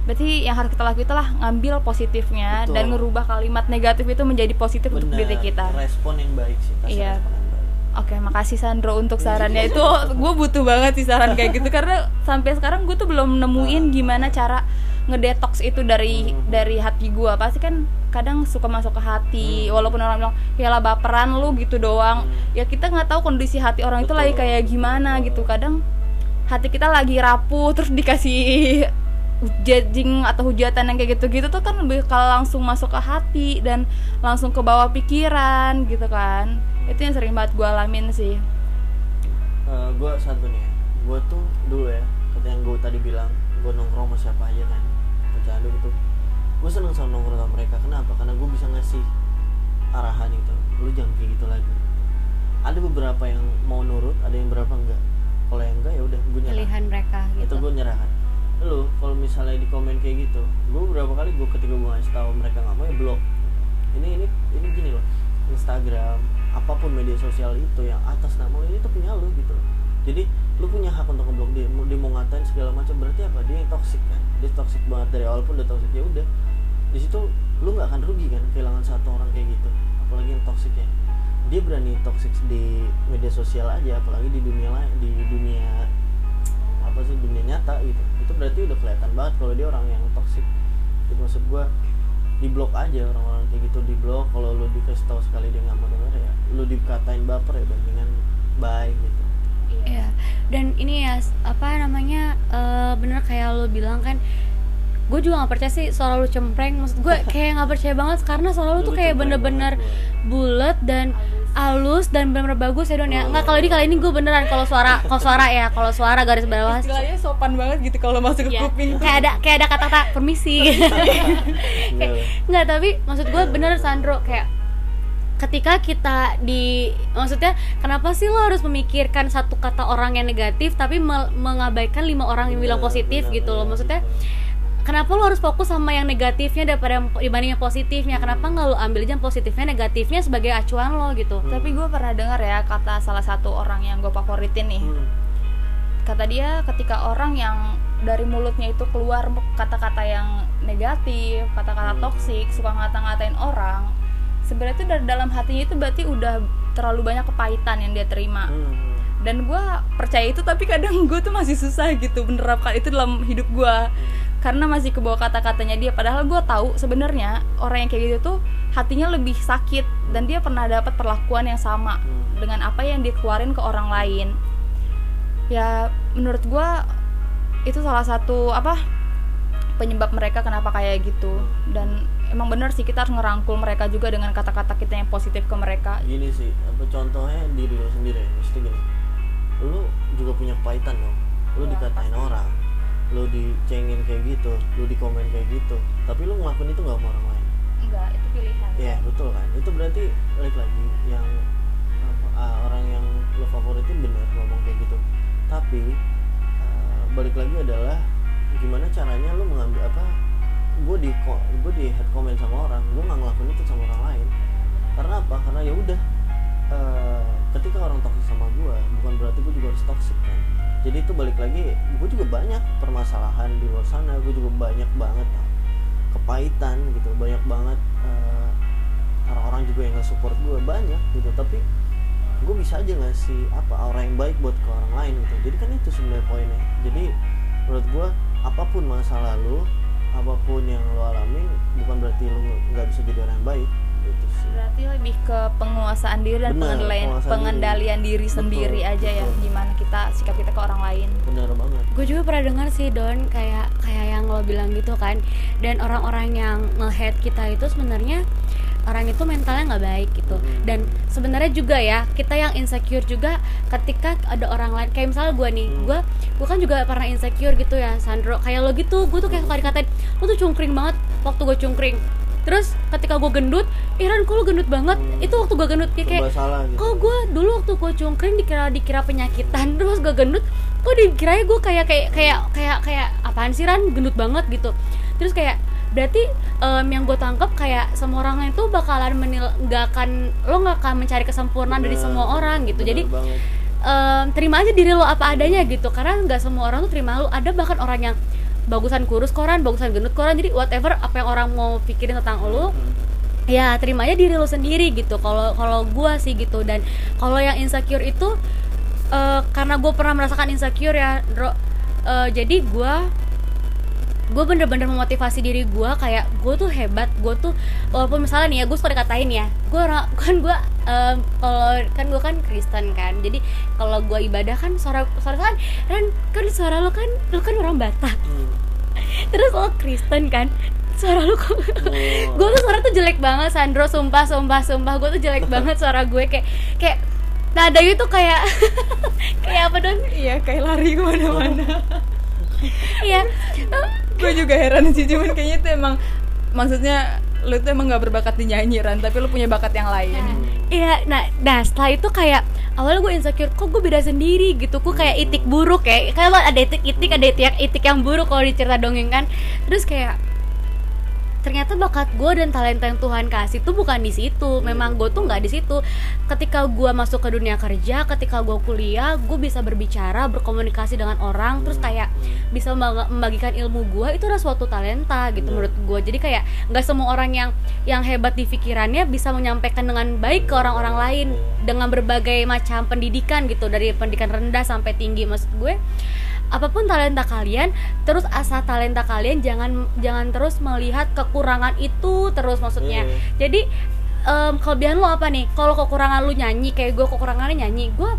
[SPEAKER 2] berarti yang harus kita lakukan itulah ngambil positifnya
[SPEAKER 3] Betul.
[SPEAKER 2] dan ngerubah kalimat negatif itu menjadi positif untuk
[SPEAKER 3] Benar,
[SPEAKER 2] diri kita
[SPEAKER 3] respon yang baik sih kasih
[SPEAKER 2] Iya.
[SPEAKER 3] respon yang baik
[SPEAKER 2] Oke, makasih Sandro untuk sarannya itu. Gue butuh banget sih saran kayak gitu karena sampai sekarang gue tuh belum nemuin gimana cara ngedetox itu dari
[SPEAKER 3] Hmm.
[SPEAKER 2] dari hati gue. Pasti kan kadang suka masuk ke hati,
[SPEAKER 3] Hmm.
[SPEAKER 2] walaupun orang bilang ya lah baperan lu gitu doang.
[SPEAKER 3] Hmm.
[SPEAKER 2] Ya kita nggak tahu kondisi hati orang itu lagi kayak gimana gitu. Kadang hati kita lagi rapuh terus dikasih judging atau hujatan yang kayak gitu-gitu tuh kan lebih kalau langsung masuk ke hati dan langsung ke bawah pikiran gitu kan itu yang sering banget gue alamin sih.
[SPEAKER 3] Gue satu nih. Ya gue tuh dulu ya seperti yang gue tadi bilang gue nongkrong sama siapa aja kan. Bercanda gitu. Gue seneng sama nongkrong sama mereka. Kenapa? Karena gue bisa ngasih arahan itu lu jangan kayak gitu lagi. Ada beberapa yang mau nurut ada yang berapa enggak. Kalau yang enggak ya udah gue nyerah.
[SPEAKER 1] Pilihan mereka
[SPEAKER 3] itu
[SPEAKER 1] gitu
[SPEAKER 3] gue nyerahkan lu kalau misalnya di komen kayak gitu gue beberapa kali gue ketika gue ngasih tahu mereka nggak mau ya blok. Ini ini ini gini loh. Instagram apa pun media sosial itu yang atas nama ini tuh punya lu gitu. Jadi lu punya hak untuk ngeblok dia dia mau ngatain segala macam berarti apa? Dia yang toxic kan? Dia toxic banget dari awal pun udah toxic ya udah. Di situ lu nggak akan rugi kan? Kehilangan satu orang kayak gitu. Apalagi yang toxic ya. Dia berani toxic di media sosial aja apalagi di dunia lain di dunia apa sih dunia nyata gitu. Itu berarti udah kelihatan banget kalau dia orang yang toxic. Itu maksud gua di blok aja orang-orang kayak gitu di blok. Kalau lu dikasih tahu sekali dia nggak mau denger ya lu dikatain baper ya bandingan baik gitu.
[SPEAKER 1] Iya. Dan ini ya apa namanya eh, bener kayak lo bilang kan gue juga gak percaya sih suara lu cempreng. Maksud gue (laughs) kayak nggak percaya banget karena suara lu tuh kayak bener-bener bulat dan halus dan bener-bener bagus ya Don ya. Nggak kalau di kali ini gue beneran kalau suara kalau suara ya kalau suara garis bawah.
[SPEAKER 2] Istilahnya sopan banget gitu kalau masuk ke
[SPEAKER 1] Iya,
[SPEAKER 2] kuping
[SPEAKER 1] kayak ada kayak ada kata-kata permisi. (laughs) Gitu. (laughs) Nggak tapi maksud gue bener Sandro kayak ketika kita di maksudnya kenapa sih lo harus memikirkan satu kata orang yang negatif tapi me- mengabaikan lima orang yang bilang positif gitu loh? maksudnya. Kenapa lo harus fokus sama yang negatifnya daripada yang dibanding yang positifnya? Kenapa nggak lo ambil aja yang positifnya negatifnya sebagai acuan lo gitu?
[SPEAKER 2] Tapi gue pernah dengar ya kata salah satu orang yang gue favoritin nih.
[SPEAKER 3] Hmm.
[SPEAKER 2] kata dia ketika orang yang dari mulutnya itu keluar kata-kata yang negatif kata-kata
[SPEAKER 3] Hmm.
[SPEAKER 2] toksik suka ngata-ngatain orang sebenarnya itu dari dalam hatinya itu berarti udah terlalu banyak kepahitan yang dia terima.
[SPEAKER 3] Hmm.
[SPEAKER 2] dan gue percaya itu tapi kadang gue tuh masih susah gitu menerapkan itu dalam hidup gue karena masih kebawa kata-katanya dia. Padahal gue tahu sebenarnya orang yang kayak gitu tuh hatinya lebih sakit. Dan dia pernah dapat perlakuan yang sama
[SPEAKER 3] Hmm.
[SPEAKER 2] dengan apa yang dia keluarin ke orang lain. Ya menurut gue itu salah satu apa penyebab mereka kenapa kayak gitu. Dan emang bener sih kita harus ngerangkul mereka juga dengan kata-kata kita yang positif ke mereka.
[SPEAKER 3] Gini sih apa contohnya diri lo sendiri. Mesti gini lu juga punya kepahitan dong. Lu
[SPEAKER 2] Ya,
[SPEAKER 3] dikatain
[SPEAKER 2] pasti.
[SPEAKER 3] orang lu dicengin kayak gitu lu dikomen kayak gitu tapi lu ngelakuin itu nggak sama orang lain.
[SPEAKER 2] Enggak itu pilihan.
[SPEAKER 3] Iya betul kan? Itu berarti balik lagi yang apa, ah, orang yang lo favoritin bener ngomong kayak gitu. Tapi ah, balik lagi adalah gimana caranya lo mengambil apa gue di gue di head comment sama orang gue nggak ngelakuin itu sama orang lain. Karena apa? Karena ya udah eh, ketika orang toksik sama gue bukan berarti gue juga harus toksik kan jadi itu balik lagi gue juga banyak permasalahan di luar sana gue juga banyak banget kepahitan gitu banyak banget eh, orang-orang juga yang nggak support gue banyak gitu. Tapi gue bisa aja ngasih apa aura yang baik buat ke orang lain gitu. Jadi kan itu sebenarnya poinnya. Jadi menurut gue apa pun masa lalu apa pun yang lo alamin bukan berarti lo nggak bisa jadi orang yang baik
[SPEAKER 2] lebih ke penguasaan diri dan
[SPEAKER 3] Bener,
[SPEAKER 2] pengendalian
[SPEAKER 3] penguasaan
[SPEAKER 2] pengendalian diri,
[SPEAKER 3] Betul,
[SPEAKER 2] sendiri aja ya
[SPEAKER 3] betul.
[SPEAKER 2] gimana kita sikap kita ke orang lain.
[SPEAKER 3] Benar banget.
[SPEAKER 1] Gue juga pernah dengar sih Don kayak kayak yang lo bilang gitu kan. Dan orang-orang yang nge-hate kita itu sebenarnya orang itu mentalnya nggak baik gitu.
[SPEAKER 3] Mhm.
[SPEAKER 1] dan sebenarnya juga ya kita yang insecure juga ketika ada orang lain. Kayak misalnya gue nih
[SPEAKER 3] Hmm.
[SPEAKER 1] gue gue kan juga pernah insecure gitu ya Sandro. Kayak lo gitu gue tuh kayak suka dikatain lo tuh cungkring banget. Waktu gue cungkring terus ketika gue gendut Iran kok lu gendut banget?
[SPEAKER 3] Hmm.
[SPEAKER 1] itu waktu gue gendut kayak, kayak
[SPEAKER 3] gitu.
[SPEAKER 1] kok gue dulu waktu gue cungkring dikira dikira penyakitan (laughs) terus gue gendut kok dikira gue kayak kayak kayak kayak kayak apaan sih Ran? Gendut banget gitu. Terus kayak berarti em, yang gue tangkap kayak semua orang itu bakalan menil nggak akan lo nggak akan mencari kesempurnaan dari
[SPEAKER 3] Bener,
[SPEAKER 1] semua orang gitu. jadi
[SPEAKER 3] banget.
[SPEAKER 1] em, terima aja diri lo apa adanya gitu. Karena nggak semua orang tuh terima lo. Ada bahkan orang yang bagusan kurus koran bagusan gendut koran jadi whatever apa yang orang mau pikirin tentang lo ya terima aja diri lo sendiri gitu. Kalau kalau gua sih gitu. Dan kalau yang insecure itu eh, karena gue pernah merasakan insecure ya eh, jadi gua gue bener-bener memotivasi diri gue kayak gue tuh hebat gue tuh walaupun misalnya nih ya gue suka dikatain ya gue (laughs) kan gue em, kalau kan gue kan Kristen kan jadi kalau gue ibadah kan suara suara kan kan kan suara lo kan lo kan orang Batak
[SPEAKER 3] Hmm. (laughs)
[SPEAKER 1] terus lo Kristen kan suara lu kok
[SPEAKER 3] Oh. (laughs)
[SPEAKER 1] gue tuh suara tuh jelek banget Sandro sumpah sumpah sumpah gue tuh jelek banget suara gue kayak kayak nada itu kayak kayak apa dong
[SPEAKER 2] iya kayak lari ke mana-mana
[SPEAKER 1] iya
[SPEAKER 2] gue juga heran sih cuman kayaknya itu emang maksudnya lu tuh emang gak berbakat di nyanyi Ran tapi lu punya bakat yang lain.
[SPEAKER 1] Iya nah nah setelah itu kayak awalnya gue insecure kok gue beda sendiri gitu gue kayak itik buruk kayak kayak lo ada itik itik ada itik itik yang buruk kalau dicerita dongeng kan. Terus kayak ternyata bakat gue dan talenta yang Tuhan kasih tuh bukan di situ. Memang gue tuh nggak di situ. Ketika gue masuk ke dunia kerja ketika gue kuliah gue bisa berbicara berkomunikasi dengan orang terus kayak bisa membag- membagikan ilmu gue itu adalah suatu talenta gitu menurut gue jadi kayak nggak semua orang yang yang hebat di pikirannya bisa menyampaikan dengan baik ke orang-orang lain dengan berbagai macam pendidikan gitu. Dari pendidikan rendah sampai tinggi maksud gue apa pun talenta kalian terus asal talenta kalian jangan jangan terus melihat kekurangan itu terus maksudnya
[SPEAKER 3] Iya.
[SPEAKER 1] jadi em, kelebihan lo apa nih kalau kekurangan lu nyanyi kayak gue kekurangannya nyanyi gue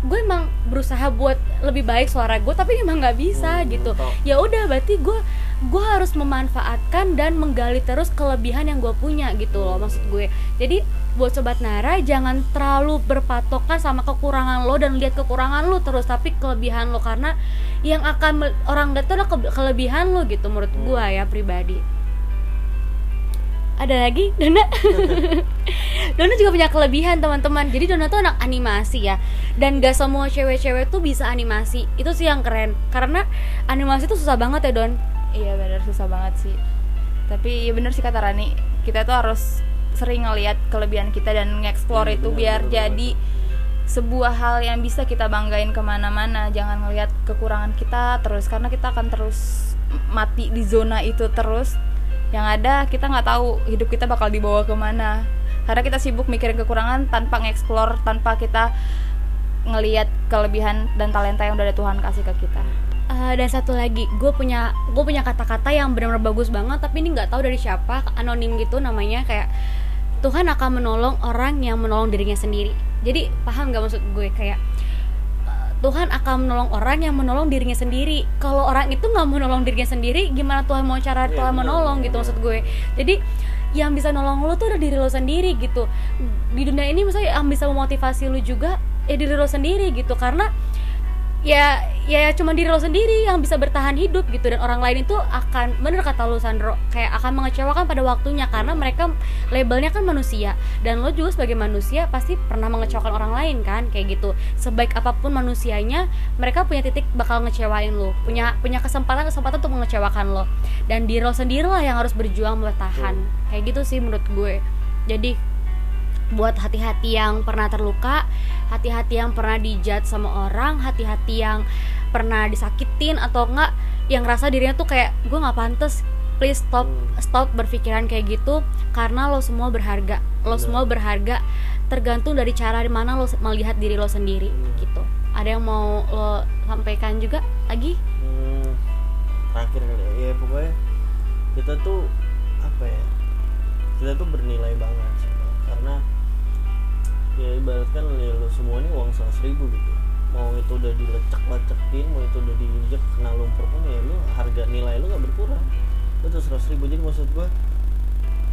[SPEAKER 1] gue emang berusaha buat lebih baik suara gue tapi emang nggak bisa
[SPEAKER 3] Hmm,
[SPEAKER 1] gitu. ya udah berarti gue gue harus memanfaatkan dan menggali terus kelebihan yang gue punya gitu loh maksud gue. Jadi buat sobat Nara jangan terlalu berpatokan sama kekurangan lo dan lihat kekurangan lo terus tapi kelebihan lo. Karena yang akan orang lihat itu adalah ke- kelebihan lo gitu menurut gue ya pribadi ada lagi? Dona? (laughs) Dona juga punya kelebihan teman-teman. Jadi Dona tuh anak animasi ya. Dan gak semua cewek-cewek tuh bisa animasi. Itu sih yang keren. Karena animasi tuh susah banget ya Don?
[SPEAKER 2] Iya bener. Susah banget sih. Tapi ya bener sih kata Rani. Kita tuh harus sering ngelihat kelebihan kita dan nge-explore
[SPEAKER 3] Iya,
[SPEAKER 2] itu
[SPEAKER 3] bener,
[SPEAKER 2] biar
[SPEAKER 3] bener
[SPEAKER 2] jadi sebuah hal yang bisa kita banggain ke mana-mana. Jangan ngelihat kekurangan kita terus. Karena kita akan terus mati di zona itu terus yang ada kita nggak tahu hidup kita bakal dibawa ke mana. Karena kita sibuk mikirin kekurangan tanpa nge-explore tanpa kita ngelihat kelebihan dan talenta yang udah ada Tuhan kasih ke kita.
[SPEAKER 1] Eh, dan satu lagi gue punya gue punya kata-kata yang benar-benar bagus banget tapi ini nggak tahu dari siapa anonim gitu namanya kayak Tuhan akan menolong orang yang menolong dirinya sendiri. Jadi paham nggak maksud gue? Kayak Tuhan akan menolong orang yang menolong dirinya sendiri. Kalau orang itu nggak menolong dirinya sendiri gimana Tuhan mau cara
[SPEAKER 3] Iya,
[SPEAKER 1] Tuhan menolong gitu maksud gue? Jadi yang bisa nolong lo tuh udah diri lo sendiri gitu. Di dunia ini misalnya yang bisa memotivasi lo juga ya diri lo sendiri gitu. Karena ya ya cuma diri lo sendiri yang bisa bertahan hidup gitu. Dan orang lain itu akan bener kata lo Sandro kayak akan mengecewakan pada waktunya. Karena mereka labelnya kan manusia. Dan lo juga sebagai manusia pasti pernah mengecewakan orang lain kan kayak gitu. Sebaik apa pun manusianya mereka punya titik bakal ngecewain lo. Punya punya kesempatan kesempatan untuk mengecewakan lo. Dan diri lo sendiri lah yang harus berjuang bertahan kayak gitu sih menurut gue. Jadi buat hati-hati yang pernah terluka, hati-hati yang pernah dijat sama orang, hati-hati yang pernah disakitin atau enggak yang rasa dirinya tuh kayak gue nggak pantas please stop stop berpikiran kayak gitu karena lo semua berharga lo
[SPEAKER 3] Bener.
[SPEAKER 1] semua berharga tergantung dari cara di mana lo se- melihat diri lo sendiri
[SPEAKER 3] Hmm.
[SPEAKER 1] gitu ada yang mau lo sampaikan juga lagi
[SPEAKER 3] Hmm, terakhir kali ya. ya pokoknya kita tuh apa ya kita tuh bernilai banget sih karena ya ibaratkan ya lo semua ini uang seratus ribu gitu. Mau itu udah dilecek lecekin mau itu udah diinjek kena lumpur pun ya lo harga nilai lo nggak berkurang. Itu seratus ribu jadi maksud gua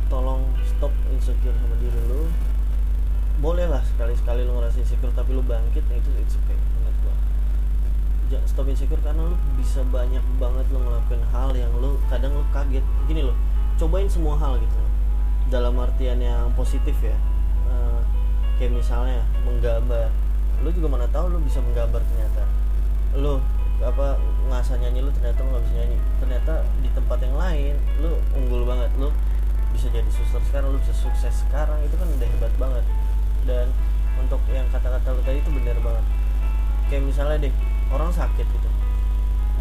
[SPEAKER 3] tolong stop insecure sama diri lo boleh lah sekali-sekali lo ngerasa insecure tapi lo bangkit nah itu it's okay menurut gua. Ja- stop insecure karena lu bisa banyak banget lo ngelakuin hal yang lu kadang lu kaget. Gini loh cobain semua hal gitu. Dalam artian yang positif ya. Eh, kayak misalnya menggambar lu juga mana tahu lu bisa menggambar ternyata. Lu apa ngasah nyanyi lu ternyata nggak bisa nyanyi. Ternyata di tempat yang lain lu unggul banget. Lu bisa jadi suster sekarang lu bisa sukses sekarang itu kan udah hebat banget. Dan untuk yang kata-kata lu tadi itu benar banget. Kayak misalnya deh orang sakit gitu.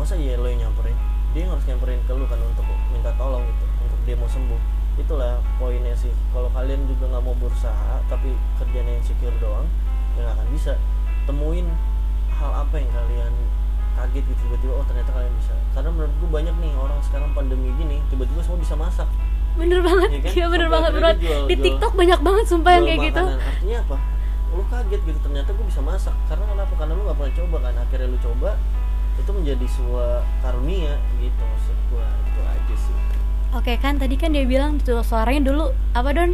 [SPEAKER 3] Masa iya lo yang nyamperin? Dia yang harus nyamperin ke lu kan untuk minta tolong gitu untuk dia mau sembuh itulah poinnya sih. Kalau kalian juga nggak mau berusaha tapi kerjanya yang secure doang ya nggak akan bisa. Temuin hal apa yang kalian kaget gitu tiba-tiba oh ternyata kalian bisa. Karena menurut gue banyak nih orang sekarang pandemi gini tiba-tiba semua bisa masak.
[SPEAKER 1] Bener banget.
[SPEAKER 3] Iya kan?
[SPEAKER 1] iya bener
[SPEAKER 3] Sampai
[SPEAKER 1] banget
[SPEAKER 3] jual-
[SPEAKER 1] di
[SPEAKER 3] jual-
[SPEAKER 1] TikTok banyak banget sumpah yang kayak gitu.
[SPEAKER 3] artinya apa? Lu kaget gitu ternyata gue bisa masak. Karena kenapa? Karena lu nggak pernah coba kan. Akhirnya lu coba itu menjadi sebuah karunia gitu maksud gue
[SPEAKER 1] oke kan tadi kan dia bilang tuh suaranya dulu apa don?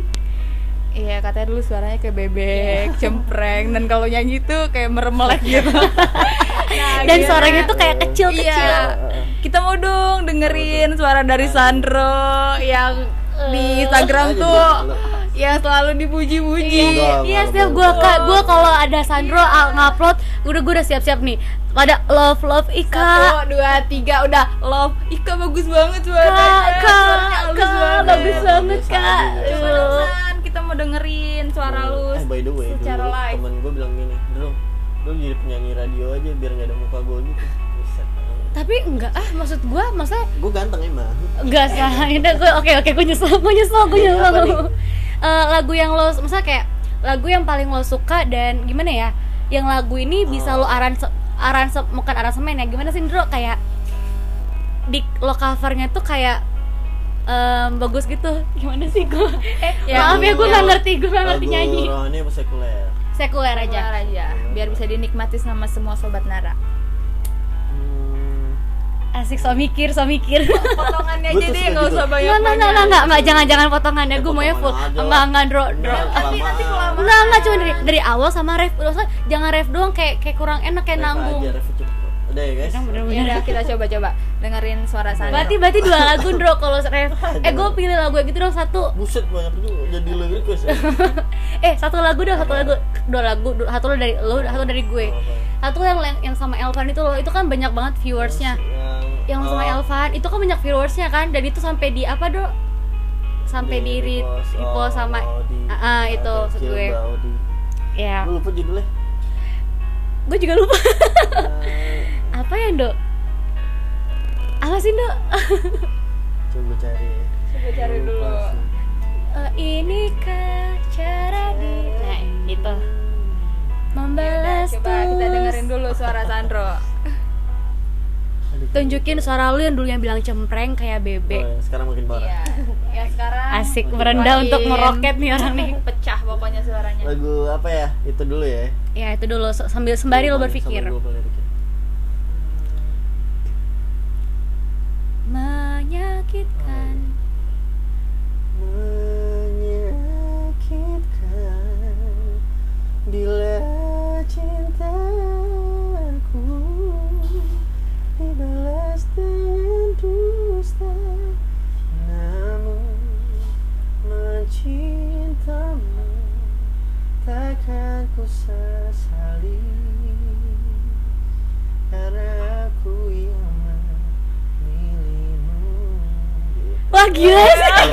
[SPEAKER 2] Iya katanya dulu suaranya kayak bebek, cempreng dan kalau nyanyi tuh kayak meremelek gitu. (laughs) Nah,
[SPEAKER 1] dan
[SPEAKER 2] gimana?
[SPEAKER 1] suaranya tuh kayak kecil-kecil.
[SPEAKER 2] Iya. Kita mau dong dengerin suara dari Sandro yang di Instagram
[SPEAKER 3] Aja
[SPEAKER 2] tuh yang selalu dipuji-puji.
[SPEAKER 1] Iya setiap gue kak gue kalau ada Sandro ah, ngupload udah gue udah siap-siap nih pada love love Ika
[SPEAKER 2] Satu, dua, tiga, udah love. Ika bagus banget suaranya.
[SPEAKER 1] kak kak kak
[SPEAKER 2] banget.
[SPEAKER 1] bagus
[SPEAKER 3] Iya,
[SPEAKER 1] banget kak.
[SPEAKER 2] Coba San, kita mau dengerin suara lu
[SPEAKER 3] eh by the way
[SPEAKER 2] secara
[SPEAKER 3] dulu
[SPEAKER 2] live.
[SPEAKER 3] temen gue bilang gini dulu lu jadi penyanyi radio aja biar nggak ada muka gue gitu
[SPEAKER 1] tapi enggak ah maksud gue maksudnya
[SPEAKER 3] gue ganteng emang
[SPEAKER 1] enggak sih (laughs) udah gue oke oke gue nyesel gue nyesel gue
[SPEAKER 3] Jadi
[SPEAKER 1] nyesel? Eh, lagu yang lo maksudnya kayak lagu yang paling lo suka dan gimana ya yang lagu ini bisa
[SPEAKER 3] Oh.
[SPEAKER 1] lo aranse aranse bukan aransemen ya gimana sih Ndro? Kayak di lo covernya tuh kayak em, bagus gitu. (laughs) Gimana sih gue eh,
[SPEAKER 2] Ya,
[SPEAKER 1] maaf ya gue nggak ngerti gue nggak ngerti nyanyi.
[SPEAKER 3] Rohani apa sekuler.
[SPEAKER 1] Sekuler aja
[SPEAKER 2] Keluar aja biar bisa dinikmati sama semua sobat Nara.
[SPEAKER 1] Asik so mikir so mikir
[SPEAKER 2] Potongannya aja deh,
[SPEAKER 3] suka
[SPEAKER 2] nggak
[SPEAKER 3] gitu.
[SPEAKER 2] usah banyak.
[SPEAKER 1] Enggak, enggak, enggak, enggak, enggak, jangan, jangan potongannya,
[SPEAKER 3] Ya,
[SPEAKER 1] gue maunya full
[SPEAKER 2] Nanti nanti
[SPEAKER 3] kelamaan.
[SPEAKER 2] kelamaan.
[SPEAKER 1] Enggak, enggak, cuma dari, dari awal sama ref jangan ref doang, kayak kayak kurang enak, kayak nanggung.
[SPEAKER 3] Udah ya guys?
[SPEAKER 1] Bener, bener,
[SPEAKER 2] Ya
[SPEAKER 1] bener.
[SPEAKER 2] udah kita coba-coba dengerin suara Sandro.
[SPEAKER 1] Berarti, berarti dua lagu, Ndro, kalau ref. (laughs) Eh, gue pilih lagu yang gitu dong, satu.
[SPEAKER 3] Buset banyak juga. Jadi lo request ya? (laughs)
[SPEAKER 1] Eh, satu lagu dong, satu lagu. Dua lagu, dua- satu dari lo, satu dari gue.
[SPEAKER 3] Oh?
[SPEAKER 1] Satu yang yang sama Elvan itu loh, itu kan banyak banget viewersnya.
[SPEAKER 3] Yang,
[SPEAKER 1] Yang sama
[SPEAKER 3] oh,
[SPEAKER 1] Elvan, itu kan banyak viewersnya kan. Dan itu sampai di apa, Dro? Sampai di, di,
[SPEAKER 3] repost,
[SPEAKER 1] di post sama
[SPEAKER 3] oh, di-
[SPEAKER 1] Ah, ah, itu maksud gue.
[SPEAKER 3] Di-
[SPEAKER 1] Ya,
[SPEAKER 3] Lu lupa judulnya
[SPEAKER 1] gue juga lupa (laughs) apa ya dok apa sih dok (laughs)
[SPEAKER 3] coba cari
[SPEAKER 2] Coba cari
[SPEAKER 3] Lupa
[SPEAKER 2] dulu.
[SPEAKER 3] sih.
[SPEAKER 1] Eh, inikah cara di nah itu membalas
[SPEAKER 2] Coba kita dengerin dulu suara Sandro.
[SPEAKER 3] Aduh,
[SPEAKER 1] tunjukin suara lu yang dulu yang bilang cempreng kayak
[SPEAKER 3] oh,
[SPEAKER 1] bebek
[SPEAKER 3] ya, sekarang makin parah.
[SPEAKER 2] Iya. Ya sekarang
[SPEAKER 1] asik merendah
[SPEAKER 2] makin
[SPEAKER 1] untuk meroket nih orang nih. (laughs)
[SPEAKER 2] Pecah pokoknya suaranya.
[SPEAKER 3] lagu apa ya? Itu dulu ya.
[SPEAKER 1] Ya itu dulu. Sambil sembari lo
[SPEAKER 3] Sambil
[SPEAKER 1] berpikir. menyakitkan.
[SPEAKER 3] Menyakitkan. Bila cintaku dibalas dengan dusta namun mencintamu takkan ku sesali. Karena aku yang memilihmu.
[SPEAKER 1] Wah gila sih.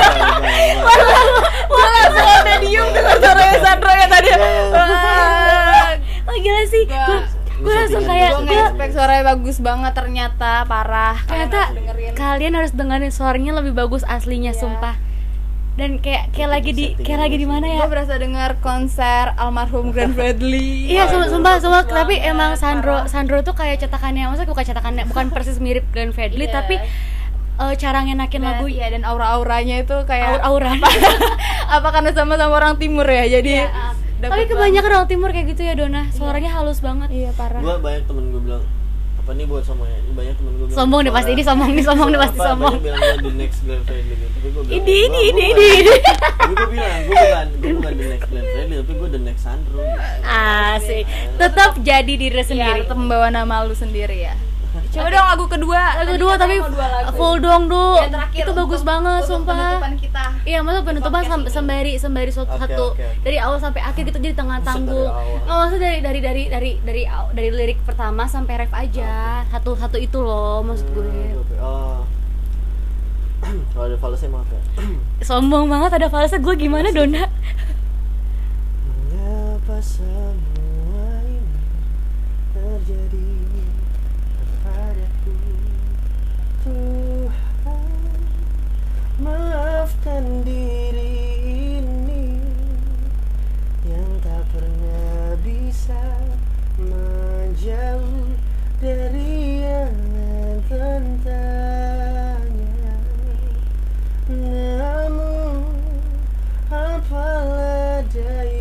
[SPEAKER 2] Gue langsung diem suaranya Sandro ya tadi. Wah.
[SPEAKER 1] wah gila sih.
[SPEAKER 2] Gua-
[SPEAKER 1] gue langsung kayak
[SPEAKER 2] Gue nge-expect suaranya bagus banget ternyata parah.
[SPEAKER 1] ternyata
[SPEAKER 2] Kalian harus dengerin.
[SPEAKER 1] kalian harus dengerin suaranya lebih bagus aslinya
[SPEAKER 2] Iya.
[SPEAKER 1] sumpah dan kayak kayak lagi di kayak lagi di mana ya
[SPEAKER 2] Gue berasa dengar konser almarhum Grand Fredly. (laughs)
[SPEAKER 1] Iya, sumpah, sumpah.
[SPEAKER 2] bagus
[SPEAKER 1] Tapi emang Sandro,
[SPEAKER 2] parah.
[SPEAKER 1] Sandro tuh kayak cetakannya, maksudnya bukan cetakannya, bukan (laughs) persis mirip Glenn Fredly,
[SPEAKER 2] Iya.
[SPEAKER 1] tapi eh, cara ngenakin
[SPEAKER 2] Dan-
[SPEAKER 1] lagu
[SPEAKER 2] iya dan aura-auranya itu kayak
[SPEAKER 1] aura-aura. (laughs)
[SPEAKER 2] apa karena sama-sama orang timur ya jadi
[SPEAKER 1] Iya, ah.
[SPEAKER 2] Dapet
[SPEAKER 1] Tapi kebanyakan orang timur kayak gitu ya Dona, suaranya halus banget.
[SPEAKER 2] iya parah
[SPEAKER 3] gue banyak temen gue bilang apa nih buat sombong ya banyak temen gue bilang
[SPEAKER 1] Sombong nih pasti, ini sombong nih, sombong nih pasti
[SPEAKER 3] apa,
[SPEAKER 1] sombong.
[SPEAKER 3] banyak bilang gue the next Glenn Fredly gitu tapi gue bilang
[SPEAKER 1] Ini, ini,
[SPEAKER 3] "Gua-
[SPEAKER 1] ini,
[SPEAKER 3] gua
[SPEAKER 1] ini,
[SPEAKER 3] bukan."
[SPEAKER 1] ini.
[SPEAKER 3] gue bilang gue bukan gue bukan the next Glenn Fredly tapi gue the next Sandro gitu.
[SPEAKER 1] Asik. Tetap jadi diri
[SPEAKER 2] Iya,
[SPEAKER 1] sendiri.
[SPEAKER 2] tetap membawa nama lu sendiri ya Coba dong lagu kedua.
[SPEAKER 1] lagu kedua
[SPEAKER 2] katanya
[SPEAKER 1] tapi
[SPEAKER 2] dua lagu.
[SPEAKER 1] full dong du
[SPEAKER 2] Yang terakhir
[SPEAKER 1] itu bagus
[SPEAKER 2] untuk-
[SPEAKER 1] banget
[SPEAKER 2] untuk
[SPEAKER 1] sumpah
[SPEAKER 2] penutupan kita.
[SPEAKER 1] Iya, masa penutupan sam-
[SPEAKER 2] ini.
[SPEAKER 1] sembari sembari satu,
[SPEAKER 3] oke, oke.
[SPEAKER 1] dari awal sampai akhir gitu jadi tengah tanggung.
[SPEAKER 3] dari awal.
[SPEAKER 1] Nggak maksud dari dari dari dari dari dari lirik pertama sampai ref aja. Satu satu itu loh maksud gue.
[SPEAKER 3] Hmm, oh (clears throat) kalau ada falsnya maaf ya (clears throat)
[SPEAKER 1] Sombong banget ada falsnya gue gimana Dona?
[SPEAKER 3] Mengapa semua ini terjadi maafkan diri ini Yang tak pernah bisa menjauh dari yang tentangnya. Namun apalah daya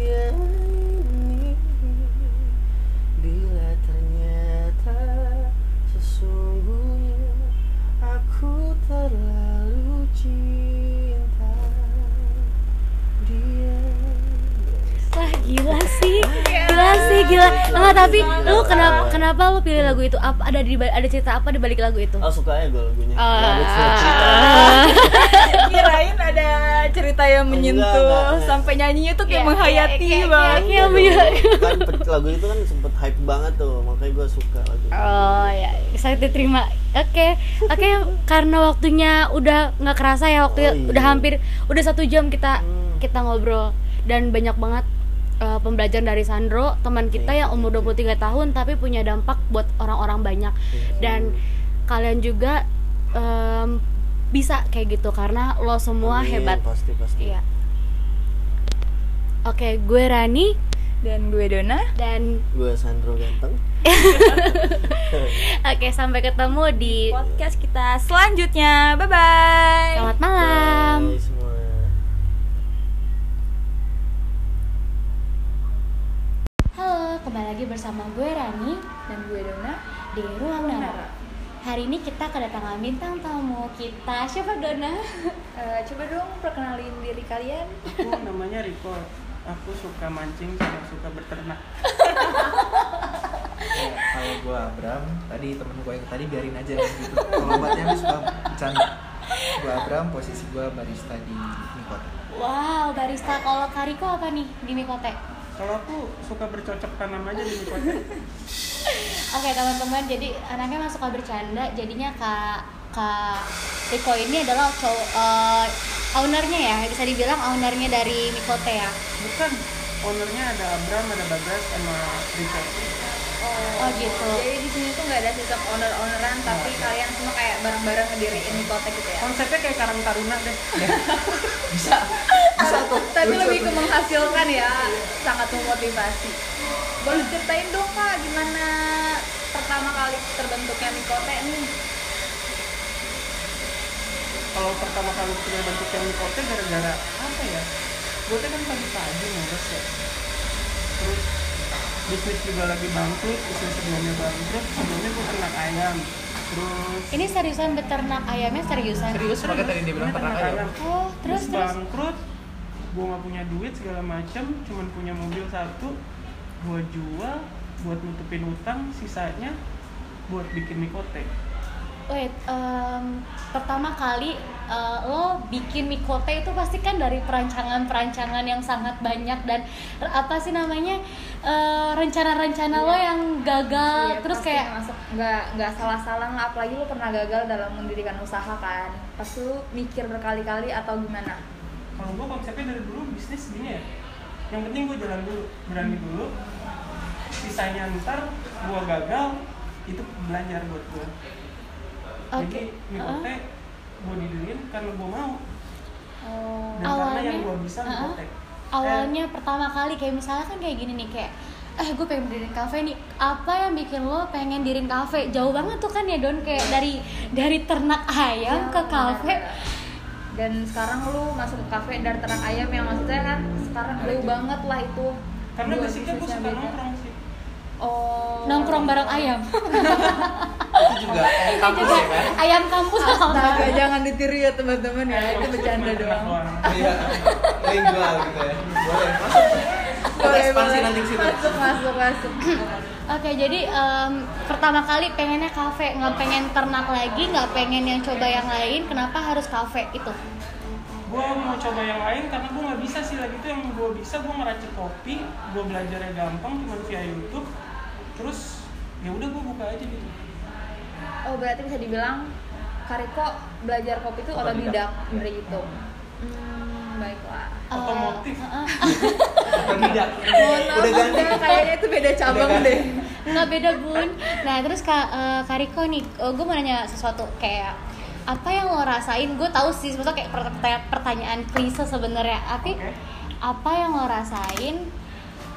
[SPEAKER 1] gila sih gila. Enggak tapi lu kenapa kenapa lu pilih lagu itu? Apa ada di ada cerita apa di balik lagu itu?
[SPEAKER 3] Oh suka ya gue lagunya
[SPEAKER 1] Ah.
[SPEAKER 3] Nggak ada cerita. (laughs)
[SPEAKER 2] Kirain ada cerita yang menyentuh
[SPEAKER 3] enggak, enggak.
[SPEAKER 2] sampai nyanyinya tuh kayak menghayati banget.
[SPEAKER 1] iya, iya.
[SPEAKER 3] kan lagu itu kan sempet hype banget tuh makanya gue suka lagu itu.
[SPEAKER 1] Oh ya, saya diterima. Oke, oke. Karena waktunya udah nggak kerasa ya waktunya
[SPEAKER 3] Oh, iya.
[SPEAKER 1] udah hampir udah satu jam kita
[SPEAKER 3] Hmm.
[SPEAKER 1] kita ngobrol dan banyak banget uh, pembelajaran dari Sandro teman kita yang umur 23 tahun tapi punya dampak buat orang-orang banyak dan kalian juga em, bisa kayak gitu karena lo semua
[SPEAKER 3] Amin,
[SPEAKER 1] hebat.
[SPEAKER 3] pasti pasti
[SPEAKER 1] Iya. Oke, gue Rani
[SPEAKER 2] Dan gue Dona.
[SPEAKER 1] dan
[SPEAKER 3] gue Sandro ganteng (laughs)
[SPEAKER 1] oke sampai ketemu di
[SPEAKER 2] Podcast kita selanjutnya. Bye bye.
[SPEAKER 1] selamat malam.
[SPEAKER 3] Bye semua
[SPEAKER 1] kembali lagi bersama gue Rani
[SPEAKER 2] Dan gue Dona.
[SPEAKER 1] di Ruang Nara. Hari ini kita kedatangan bintang tamu kita. Siapa Dona?
[SPEAKER 2] Eh, coba dong perkenalin diri kalian.
[SPEAKER 4] Aku namanya Riko. Aku suka mancing sama suka berternak. (laughs)
[SPEAKER 5] Ya, kalau gue Abram, tadi temen gue yang tadi biarin aja gitu. Kalau obatnya suka bercanda. Gue Abram, posisi gue barista di Mikota.
[SPEAKER 1] Wow, barista. Kalau Kariko apa nih di Mikote?
[SPEAKER 4] Kalau aku suka bercocok tanam aja di kota. (laughs)
[SPEAKER 1] Oke teman-teman, jadi anaknya masuk suka bercanda, jadinya kak kak Riko ini adalah cowok eh, ownernya ya, bisa dibilang ownernya dari Mikote ya.
[SPEAKER 4] Bukan. Ownernya ada Abram, ada Bagas, sama Riko.
[SPEAKER 1] Oh gitu.
[SPEAKER 2] Jadi di sini tuh nggak ada sistem owner-owneran, tapi kalian semua kayak bareng-bareng ngediriin di kota gitu ya.
[SPEAKER 4] Konsepnya kayak Karang Taruna deh. (laughs)
[SPEAKER 5] Bisa, bisa tuh.
[SPEAKER 2] Tapi
[SPEAKER 5] Lucu
[SPEAKER 2] lebih ke menghasilkan ya, sangat memotivasi. Boleh ceritain dong kak, gimana pertama kali terbentuknya Mikote nih?
[SPEAKER 4] Kalau pertama kali kita bentuk yang di kota gara-gara apa ya? Gue tuh kan pagi-pagi ngurus ya. Terus bisnis juga lagi bangkrut, bisnis sebelumnya bangkrut, sebelumnya gue ternak ayam. Terus
[SPEAKER 1] Ini seriusan beternak ayamnya seriusan?
[SPEAKER 5] Serius, makanya tadi dia bilang ternak
[SPEAKER 4] ternak
[SPEAKER 5] ayam.
[SPEAKER 4] ayam.
[SPEAKER 1] Oh, terus
[SPEAKER 4] terus
[SPEAKER 1] terus.
[SPEAKER 4] bangkrut gue nggak punya duit segala macam cuman punya mobil satu gue jual buat nutupin utang sisanya buat bikin mikote
[SPEAKER 1] Wait, em, pertama kali eh, lo bikin mikote itu pasti kan dari perancangan-perancangan yang sangat banyak dan apa sih namanya eh, rencana-rencana lo yang gagal
[SPEAKER 2] Iya,
[SPEAKER 1] terus
[SPEAKER 2] pasti
[SPEAKER 1] kayak
[SPEAKER 2] masuk. Nggak nggak salah-salah lah apalagi lu pernah gagal dalam mendirikan usaha kan. Pas lu mikir berkali-kali atau gimana?
[SPEAKER 4] Kalau gue konsepnya dari dulu bisnis gini ya. Yang penting gue jalan dulu berani dulu. Sisanya ntar gue gagal itu belajar buat gue
[SPEAKER 1] Oke.
[SPEAKER 4] jadi mikote gue didiriin karena gue mau
[SPEAKER 2] oh
[SPEAKER 4] dan karena
[SPEAKER 1] Awalnya,
[SPEAKER 4] yang gue bisa
[SPEAKER 1] uh-uh.
[SPEAKER 4] mikote
[SPEAKER 1] awalnya pertama kali kayak misalnya kan kayak gini nih kayak eh gue pengen diriin kafe nih. Apa yang bikin lo pengen diriin kafe? Jauh banget tuh kan ya don kayak dari dari ternak ayam
[SPEAKER 2] Iya,
[SPEAKER 1] ke kafe.
[SPEAKER 2] benar-benar. dan sekarang lu masuk ke kafe dan ternak ayam yang maksudnya kan sekarang jauh banget lah itu.
[SPEAKER 4] Karena basicnya gue suka nongkrong sih
[SPEAKER 2] oh
[SPEAKER 1] nongkrong bareng ayam (laughs)
[SPEAKER 5] Itu juga kayak kampus
[SPEAKER 1] juga
[SPEAKER 5] ya kan?
[SPEAKER 1] ayam kampus (laughs)
[SPEAKER 2] Astaga, jangan ditiru ya teman-teman ya itu bercanda doang
[SPEAKER 5] Iya, jual gitu ya. Boleh, masuk.
[SPEAKER 2] Boleh,
[SPEAKER 5] ekspansi
[SPEAKER 2] boleh.
[SPEAKER 5] nanti situ.
[SPEAKER 2] masuk masuk masuk (clears throat)
[SPEAKER 1] Oke, jadi em, pertama kali pengennya kafe, nggak pengen ternak lagi, nggak pengen yang coba yang lain. Kenapa harus kafe itu?
[SPEAKER 4] gue mau coba yang lain karena gue nggak bisa sih lagi itu yang gue bisa gue ngeracik kopi gue belajarnya gampang cuma via YouTube terus ya udah gue buka aja gitu
[SPEAKER 2] Oh berarti bisa dibilang Kariko belajar kopi itu otodidak dari itu. Hmm, baiklah.
[SPEAKER 4] Otomotif.
[SPEAKER 1] Eh, eh,
[SPEAKER 5] Tidak.
[SPEAKER 2] Mohon maaf,
[SPEAKER 5] Udah ganti.
[SPEAKER 2] Kayaknya itu beda cabang deh.
[SPEAKER 1] nggak beda bun. Nah terus kak eh, Kariko nih, gue mau nanya sesuatu kayak apa yang lo rasain? Gue tahu sih, sebetulnya kayak pertanya- pertanyaan klise sebenarnya. Tapi
[SPEAKER 4] Oke.
[SPEAKER 1] apa yang lo rasain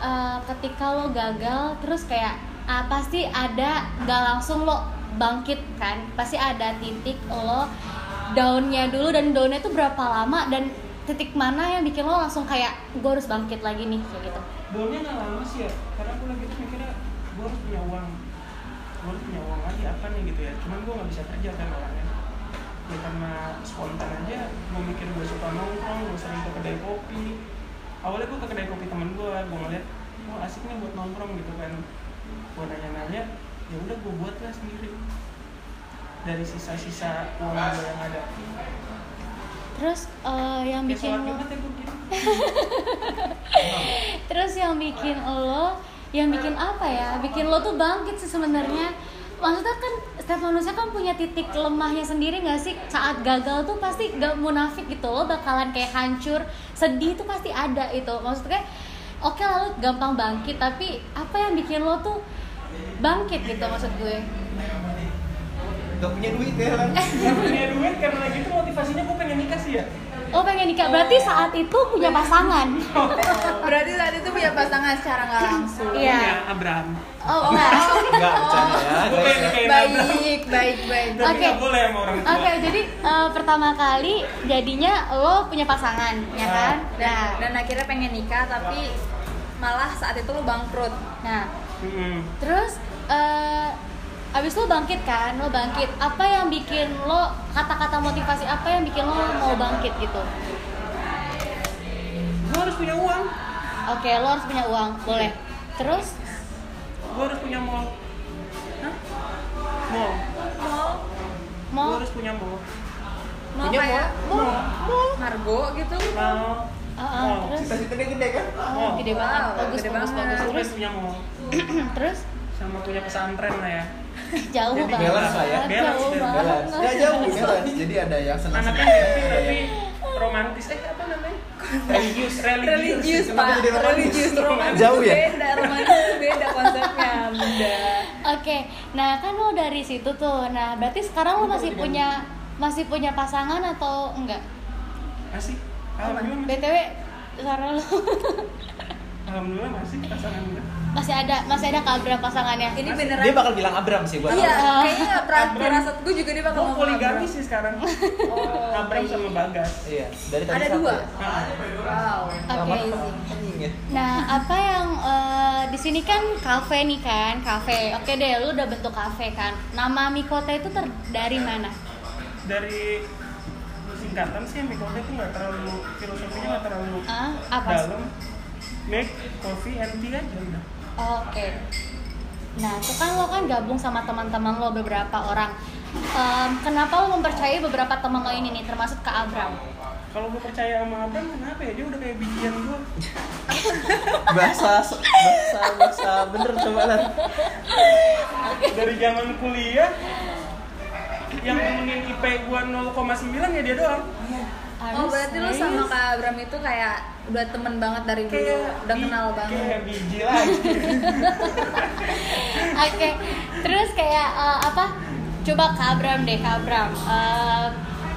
[SPEAKER 1] eh, ketika lo gagal? Terus kayak ah, pasti ada nggak langsung lo bangkit kan? Pasti ada titik lo downnya dulu dan downnya itu berapa lama dan titik mana yang bikin lo langsung kayak gue harus bangkit lagi nih kayak gitu.
[SPEAKER 4] Baunya nggak lama sih ya, karena gue lagi tuh mikirnya gue harus punya uang Gue harus punya uang lagi apa nih gitu ya Cuman gue nggak bisa kerja kan orangnya Ya karena spontan aja, gue mikir gue suka nongkrong, gue sering ke kedai kopi Awalnya gue ke kedai kopi temen gue, gue ngeliat Wah asik nih buat nongkrong gitu kan Gue nanya-nanya, ya udah gue buat lah sendiri Dari sisa-sisa uang gue yang ada
[SPEAKER 1] Terus eh, yang
[SPEAKER 4] Ya
[SPEAKER 1] bikin lo
[SPEAKER 4] ya gue gini
[SPEAKER 1] Terus yang bikin lo, yang bikin apa ya? Bikin lo tuh bangkit sih sebenarnya. Maksudnya kan setiap manusia kan punya titik lemahnya sendiri nggak sih? Saat gagal tuh pasti gak munafik gitu lo bakalan kayak hancur, sedih tuh pasti ada itu. Maksudnya oke lalu gampang bangkit, tapi apa yang bikin lo tuh bangkit gitu maksud gue?
[SPEAKER 5] Gak punya duit ya kan?
[SPEAKER 4] Gak punya duit karena gitu motivasinya gue pengen nikah sih ya
[SPEAKER 1] Oh pengen nikah, berarti saat itu punya pasangan? (laughs)
[SPEAKER 2] Berarti saat itu punya pasangan secara nggak langsung.
[SPEAKER 1] Iya.
[SPEAKER 4] Punya Abraham
[SPEAKER 1] Oh enggak.
[SPEAKER 5] Enggak (laughs) bercanda ya.
[SPEAKER 2] Baik, baik, baik.
[SPEAKER 1] Oke.
[SPEAKER 4] nggak boleh sama orang tua
[SPEAKER 1] Oke, jadi eh, pertama kali jadinya lo punya pasangan, ya kan?
[SPEAKER 2] Dan,
[SPEAKER 1] Nah,
[SPEAKER 2] dan akhirnya pengen nikah tapi malah saat itu lu bangkrut.
[SPEAKER 1] nah,
[SPEAKER 4] Mm-mm.
[SPEAKER 1] terus eh abis lo bangkit kan, lo bangkit. Apa yang bikin lo kata-kata motivasi apa yang bikin lo mau bangkit gitu?
[SPEAKER 4] Gue harus punya uang.
[SPEAKER 1] Oke, lo harus punya uang, boleh. Terus,
[SPEAKER 4] Gue harus punya mall. Hah? Mall.
[SPEAKER 2] Mau
[SPEAKER 1] mau
[SPEAKER 4] Gue harus punya mall.
[SPEAKER 2] Mau
[SPEAKER 5] Punya
[SPEAKER 2] kayak
[SPEAKER 4] Mall?
[SPEAKER 2] Margo gitu.
[SPEAKER 4] Mall.
[SPEAKER 1] Ah, ah,
[SPEAKER 4] Mall.
[SPEAKER 1] terus,
[SPEAKER 5] Cita-citanya gede kan?
[SPEAKER 1] oh, gede banget,
[SPEAKER 2] Wow,
[SPEAKER 1] bagus,
[SPEAKER 2] gede
[SPEAKER 1] bagus,
[SPEAKER 2] banget.
[SPEAKER 1] bagus. Terus,
[SPEAKER 4] punya mall. (clears throat)
[SPEAKER 1] Terus,
[SPEAKER 4] Sama punya pesantren lah ya (laughs)
[SPEAKER 1] jauh
[SPEAKER 4] Jadi
[SPEAKER 1] banget,
[SPEAKER 5] balance lah ya.
[SPEAKER 4] Balance,
[SPEAKER 1] jauh
[SPEAKER 4] balance.
[SPEAKER 1] banget.
[SPEAKER 5] Balance. Ya jauh balance. Jadi ada yang senang
[SPEAKER 4] Anaknya happy tapi romantis Eh apa namanya? Religius
[SPEAKER 2] Religius,
[SPEAKER 5] Kenapa
[SPEAKER 2] Pak.
[SPEAKER 5] romantis?
[SPEAKER 2] Religius romantis
[SPEAKER 5] Jauh ya?
[SPEAKER 2] Beda, romantis beda konsepnya, Bunda.
[SPEAKER 1] Oke, nah kan lo dari situ tuh. Nah, berarti sekarang lo masih punya masih punya pasangan atau enggak?
[SPEAKER 4] Masih Alhamdulillah
[SPEAKER 1] BTW sekarang lo
[SPEAKER 4] Alhamdulillah masih pasangan gue
[SPEAKER 1] masih ada masih ada kabra pasangannya.
[SPEAKER 2] Ini beneran
[SPEAKER 5] Dia bakal bilang Abram sih buat
[SPEAKER 2] Iya,
[SPEAKER 1] Oh.
[SPEAKER 2] kayaknya nggak pernah
[SPEAKER 4] Abram.
[SPEAKER 2] firasat gue juga dia bakal ngomong
[SPEAKER 4] poligami sih sekarang
[SPEAKER 2] Oh,
[SPEAKER 4] Abram sama Bagas
[SPEAKER 5] Iya, dari tadi
[SPEAKER 2] Ada
[SPEAKER 5] satu
[SPEAKER 2] dua?
[SPEAKER 5] ya.
[SPEAKER 4] Nah,
[SPEAKER 2] Wow.
[SPEAKER 1] Oke.
[SPEAKER 5] Anjing ya.
[SPEAKER 1] Nah, apa yang eh, di sini kan kafe nih kan, kafe. Oke deh, lu udah bentuk kafe kan. Nama Mikota itu ter dari mana?
[SPEAKER 4] dari singkatan sih Mikota itu nggak terlalu filosofinya nggak terlalu
[SPEAKER 1] Ah, apa?
[SPEAKER 4] dalam make coffee and tea aja udah
[SPEAKER 1] Oke. Nah, itu kan lo kan gabung sama teman-teman lo beberapa orang. Em, kenapa lo mempercayai beberapa teman lo ini nih, termasuk Kak Abram?
[SPEAKER 4] kalau gue percaya sama Abram kenapa ya dia udah kayak bijian gue (laughs)
[SPEAKER 5] Bahasa bahasa bahasa bener coba lah.
[SPEAKER 4] dari zaman kuliah yang nemenin IP gue 0,9 ya dia doang
[SPEAKER 2] Oh, berarti lu sama Kak Abram itu kayak udah temen banget dari dulu,
[SPEAKER 4] kayak
[SPEAKER 2] udah
[SPEAKER 4] bi-
[SPEAKER 2] kenal banget.
[SPEAKER 4] kayak biji lagi (laughs)
[SPEAKER 1] Oke, terus kayak eh, apa? Coba Kak Abram deh, Kak Abram. Eh,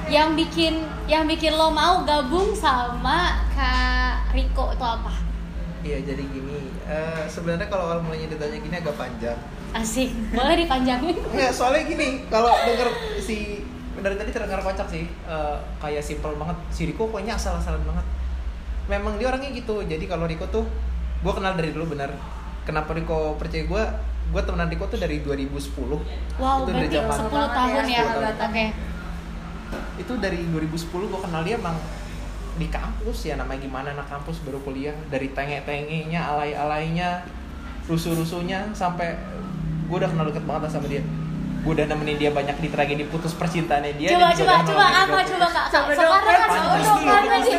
[SPEAKER 1] yang bikin yang bikin lo mau gabung sama Kak Riko itu apa?
[SPEAKER 5] Iya jadi gini. eh, sebenarnya kalau awal mulanya ditanya gini agak panjang.
[SPEAKER 1] Asik, boleh dipanjangin?
[SPEAKER 5] Enggak, soalnya gini, kalau denger si dari tadi terdengar kocak sih, eh, kayak simple banget. Si Riko pokoknya asal-asalan banget. Memang dia orangnya gitu. Jadi kalau Riko tuh, gue kenal dari dulu benar. Kenapa Riko percaya gue? Gue temenan Riko tuh dari 2010.
[SPEAKER 1] Wow,
[SPEAKER 5] itu dari
[SPEAKER 1] berarti
[SPEAKER 5] zaman
[SPEAKER 1] 10 tahun ya.
[SPEAKER 5] 10 tahun.
[SPEAKER 1] Oke.
[SPEAKER 5] itu dari 2010 gue kenal dia emang di kampus ya namanya gimana anak kampus baru kuliah dari tenge-tengenya alay-alaynya rusuh-rusuhnya sampai gue udah kenal deket banget sama dia gue udah nemenin dia banyak di tragedi putus percintaannya dia
[SPEAKER 1] coba
[SPEAKER 5] dia
[SPEAKER 1] coba coba apa coba kak sekarang kan oh, karena dia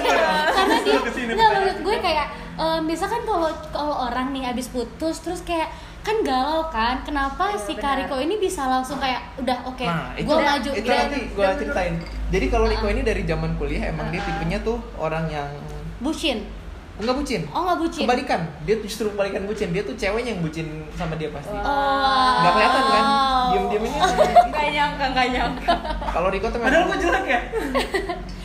[SPEAKER 1] karena dia nggak menurut gue kayak em, misalkan kalau kalau orang nih abis putus terus kayak kan galau kan kenapa
[SPEAKER 2] Iya,
[SPEAKER 1] si
[SPEAKER 2] benar.
[SPEAKER 1] Kariko ini bisa langsung kayak udah oke
[SPEAKER 5] Nah, itu,
[SPEAKER 1] gue maju
[SPEAKER 5] itu
[SPEAKER 1] dan
[SPEAKER 5] nanti gue ceritain. Jadi kalau Riko ini dari zaman kuliah emang dia
[SPEAKER 2] Uh-uh.
[SPEAKER 5] tipenya tuh orang yang
[SPEAKER 1] bucin
[SPEAKER 5] enggak bucin.
[SPEAKER 1] oh nggak bucin
[SPEAKER 5] Kebalikan, dia justru kebalikan bucin. Dia tuh ceweknya yang bucin sama dia pasti.
[SPEAKER 1] oh
[SPEAKER 5] Nggak kelihatan kan? Diam-diam ini.
[SPEAKER 2] Gak nyangka, gak nyangka.
[SPEAKER 5] Kalau Riko tuh
[SPEAKER 4] Padahal gue jelek ya.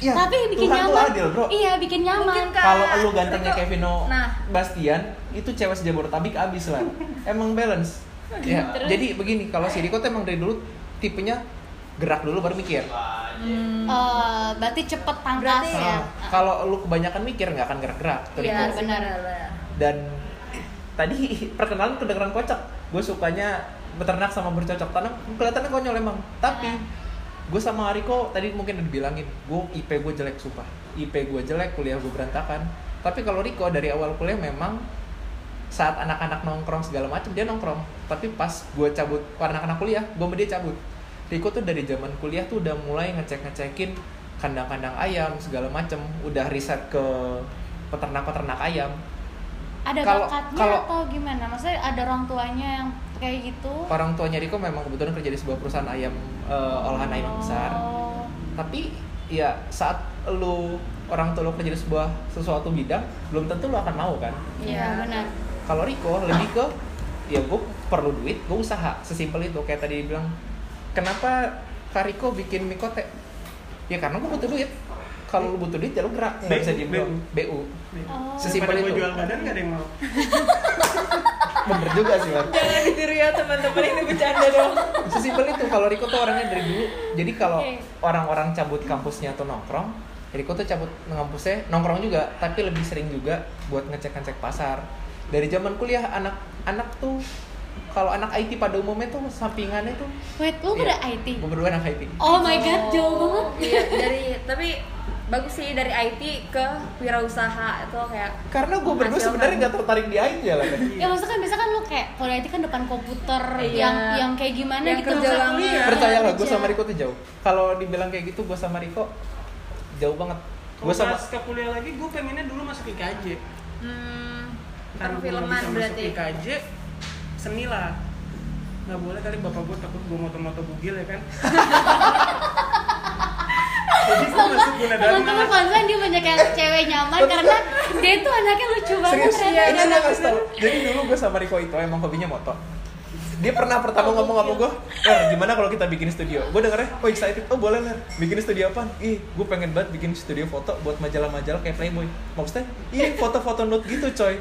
[SPEAKER 5] Iya,
[SPEAKER 1] tapi bikin
[SPEAKER 5] Tuhan tuh
[SPEAKER 1] nyaman
[SPEAKER 5] adil, Bro.
[SPEAKER 1] iya bikin nyaman
[SPEAKER 5] Kalau lu gantengnya Kevino
[SPEAKER 2] Nah.
[SPEAKER 5] Bastian, itu cewek sejabodetabek abis lah. Emang balance. Ya, jadi begini, kalau si Riko tuh emang dari dulu tipenya gerak dulu baru mikir.
[SPEAKER 2] Hmm.
[SPEAKER 1] Eh, berarti cepet tangkas
[SPEAKER 2] Berarti
[SPEAKER 1] ya
[SPEAKER 5] Nah, kalau lu kebanyakan mikir nggak akan gerak-gerak.
[SPEAKER 2] Iya,
[SPEAKER 5] Riko.
[SPEAKER 1] benar.
[SPEAKER 2] benar.
[SPEAKER 5] dan (clears throat) tadi (clears throat) perkenalan kedengeran kocak gue sukanya beternak sama bercocok tanam kelihatannya konyol emang tapi gue sama Ariko tadi mungkin udah dibilangin gue IP gue jelek sumpah IP gue jelek kuliah gue berantakan tapi kalau Riko dari awal kuliah memang saat anak-anak nongkrong segala macam dia nongkrong tapi pas gue cabut anak-anak kuliah gue sama dia cabut Riko tuh dari zaman kuliah tuh udah mulai ngecek-ngecekin kandang-kandang ayam segala macem. Udah riset ke peternak-peternak ayam.
[SPEAKER 1] Ada
[SPEAKER 5] Kalau-
[SPEAKER 1] bakatnya
[SPEAKER 5] kalau-
[SPEAKER 1] atau gimana? Maksudnya ada orang tuanya yang kayak gitu?
[SPEAKER 5] Orang tuanya Riko memang kebetulan kerja di sebuah perusahaan ayam eh, olahan ayam yang besar.
[SPEAKER 1] Oh.
[SPEAKER 5] tapi ya saat lu orang tua lu kerja di sebuah sesuatu bidang belum tentu lu akan mau kan?
[SPEAKER 1] Iya benar.
[SPEAKER 5] Kalau Riko lebih ke ya gue perlu duit gue usaha sesimpel itu. Kayak tadi bilang kenapa Kak Riko bikin mikote ya karena gue butuh duit kalau lu butuh duit ya lu gerak nggak bisa diem
[SPEAKER 4] BU.
[SPEAKER 5] BU
[SPEAKER 1] Oh.
[SPEAKER 5] Sesimpel itu.
[SPEAKER 4] jual badan gak ada yang mau. (laughs)
[SPEAKER 5] bener juga sih Bang.
[SPEAKER 2] Jangan ditiru ya teman-teman ini bercanda dong.
[SPEAKER 5] sesimpel itu kalau Riko tuh orangnya dari dulu jadi kalau
[SPEAKER 1] Oke.
[SPEAKER 5] orang-orang cabut kampusnya atau nongkrong Riko tuh cabut kampusnya nongkrong juga tapi lebih sering juga buat ngecek-ngecek pasar dari zaman kuliah anak-anak tuh kalau anak IT pada umumnya tuh sampingannya tuh
[SPEAKER 1] wait lu
[SPEAKER 5] Iya.
[SPEAKER 1] pada IT
[SPEAKER 5] gue berdua anak IT
[SPEAKER 1] oh my god jauh banget
[SPEAKER 2] Iya, dari tapi bagus sih dari IT ke wirausaha itu kayak
[SPEAKER 5] karena gue berdua sebenarnya nggak tertarik di IT ya lah kan
[SPEAKER 1] ya maksudnya kan biasa kan lu kayak kalau IT kan depan komputer
[SPEAKER 2] Iya.
[SPEAKER 1] yang yang kayak gimana
[SPEAKER 2] Yang
[SPEAKER 1] gitu
[SPEAKER 2] kerja.
[SPEAKER 1] Iya,
[SPEAKER 5] percaya lah gue
[SPEAKER 1] kerja.
[SPEAKER 5] sama Riko tuh jauh kalau dibilang kayak gitu gue sama Riko jauh banget gue sama
[SPEAKER 4] pas ke kuliah lagi, gue pengennya dulu masuk IKJ.
[SPEAKER 2] hmm,
[SPEAKER 4] Karena gue
[SPEAKER 2] perfilman
[SPEAKER 4] bisa masuk
[SPEAKER 2] berarti.
[SPEAKER 4] IKJ, seni lah. Gak boleh kali bapak gue takut gue moto-moto bugil ya kan. (laughs) Jadi gue masuk guna
[SPEAKER 1] teman-teman pansan dia banyak yang cewek nyaman karena dia tuh anaknya lucu banget
[SPEAKER 5] Serius?
[SPEAKER 1] dia
[SPEAKER 5] saya
[SPEAKER 1] anak-
[SPEAKER 5] kasih tau. Jadi dulu gue sama Riko itu emang hobinya moto. Dia pernah pertama ngomong sama gue, Ler, gimana kalau kita bikin studio? Gue dengernya, oh excited, oh boleh Ler, bikin studio apa? Ih, gue pengen banget bikin studio foto buat majalah-majalah kayak Playboy. Maksudnya, iya foto-foto nude gitu coy.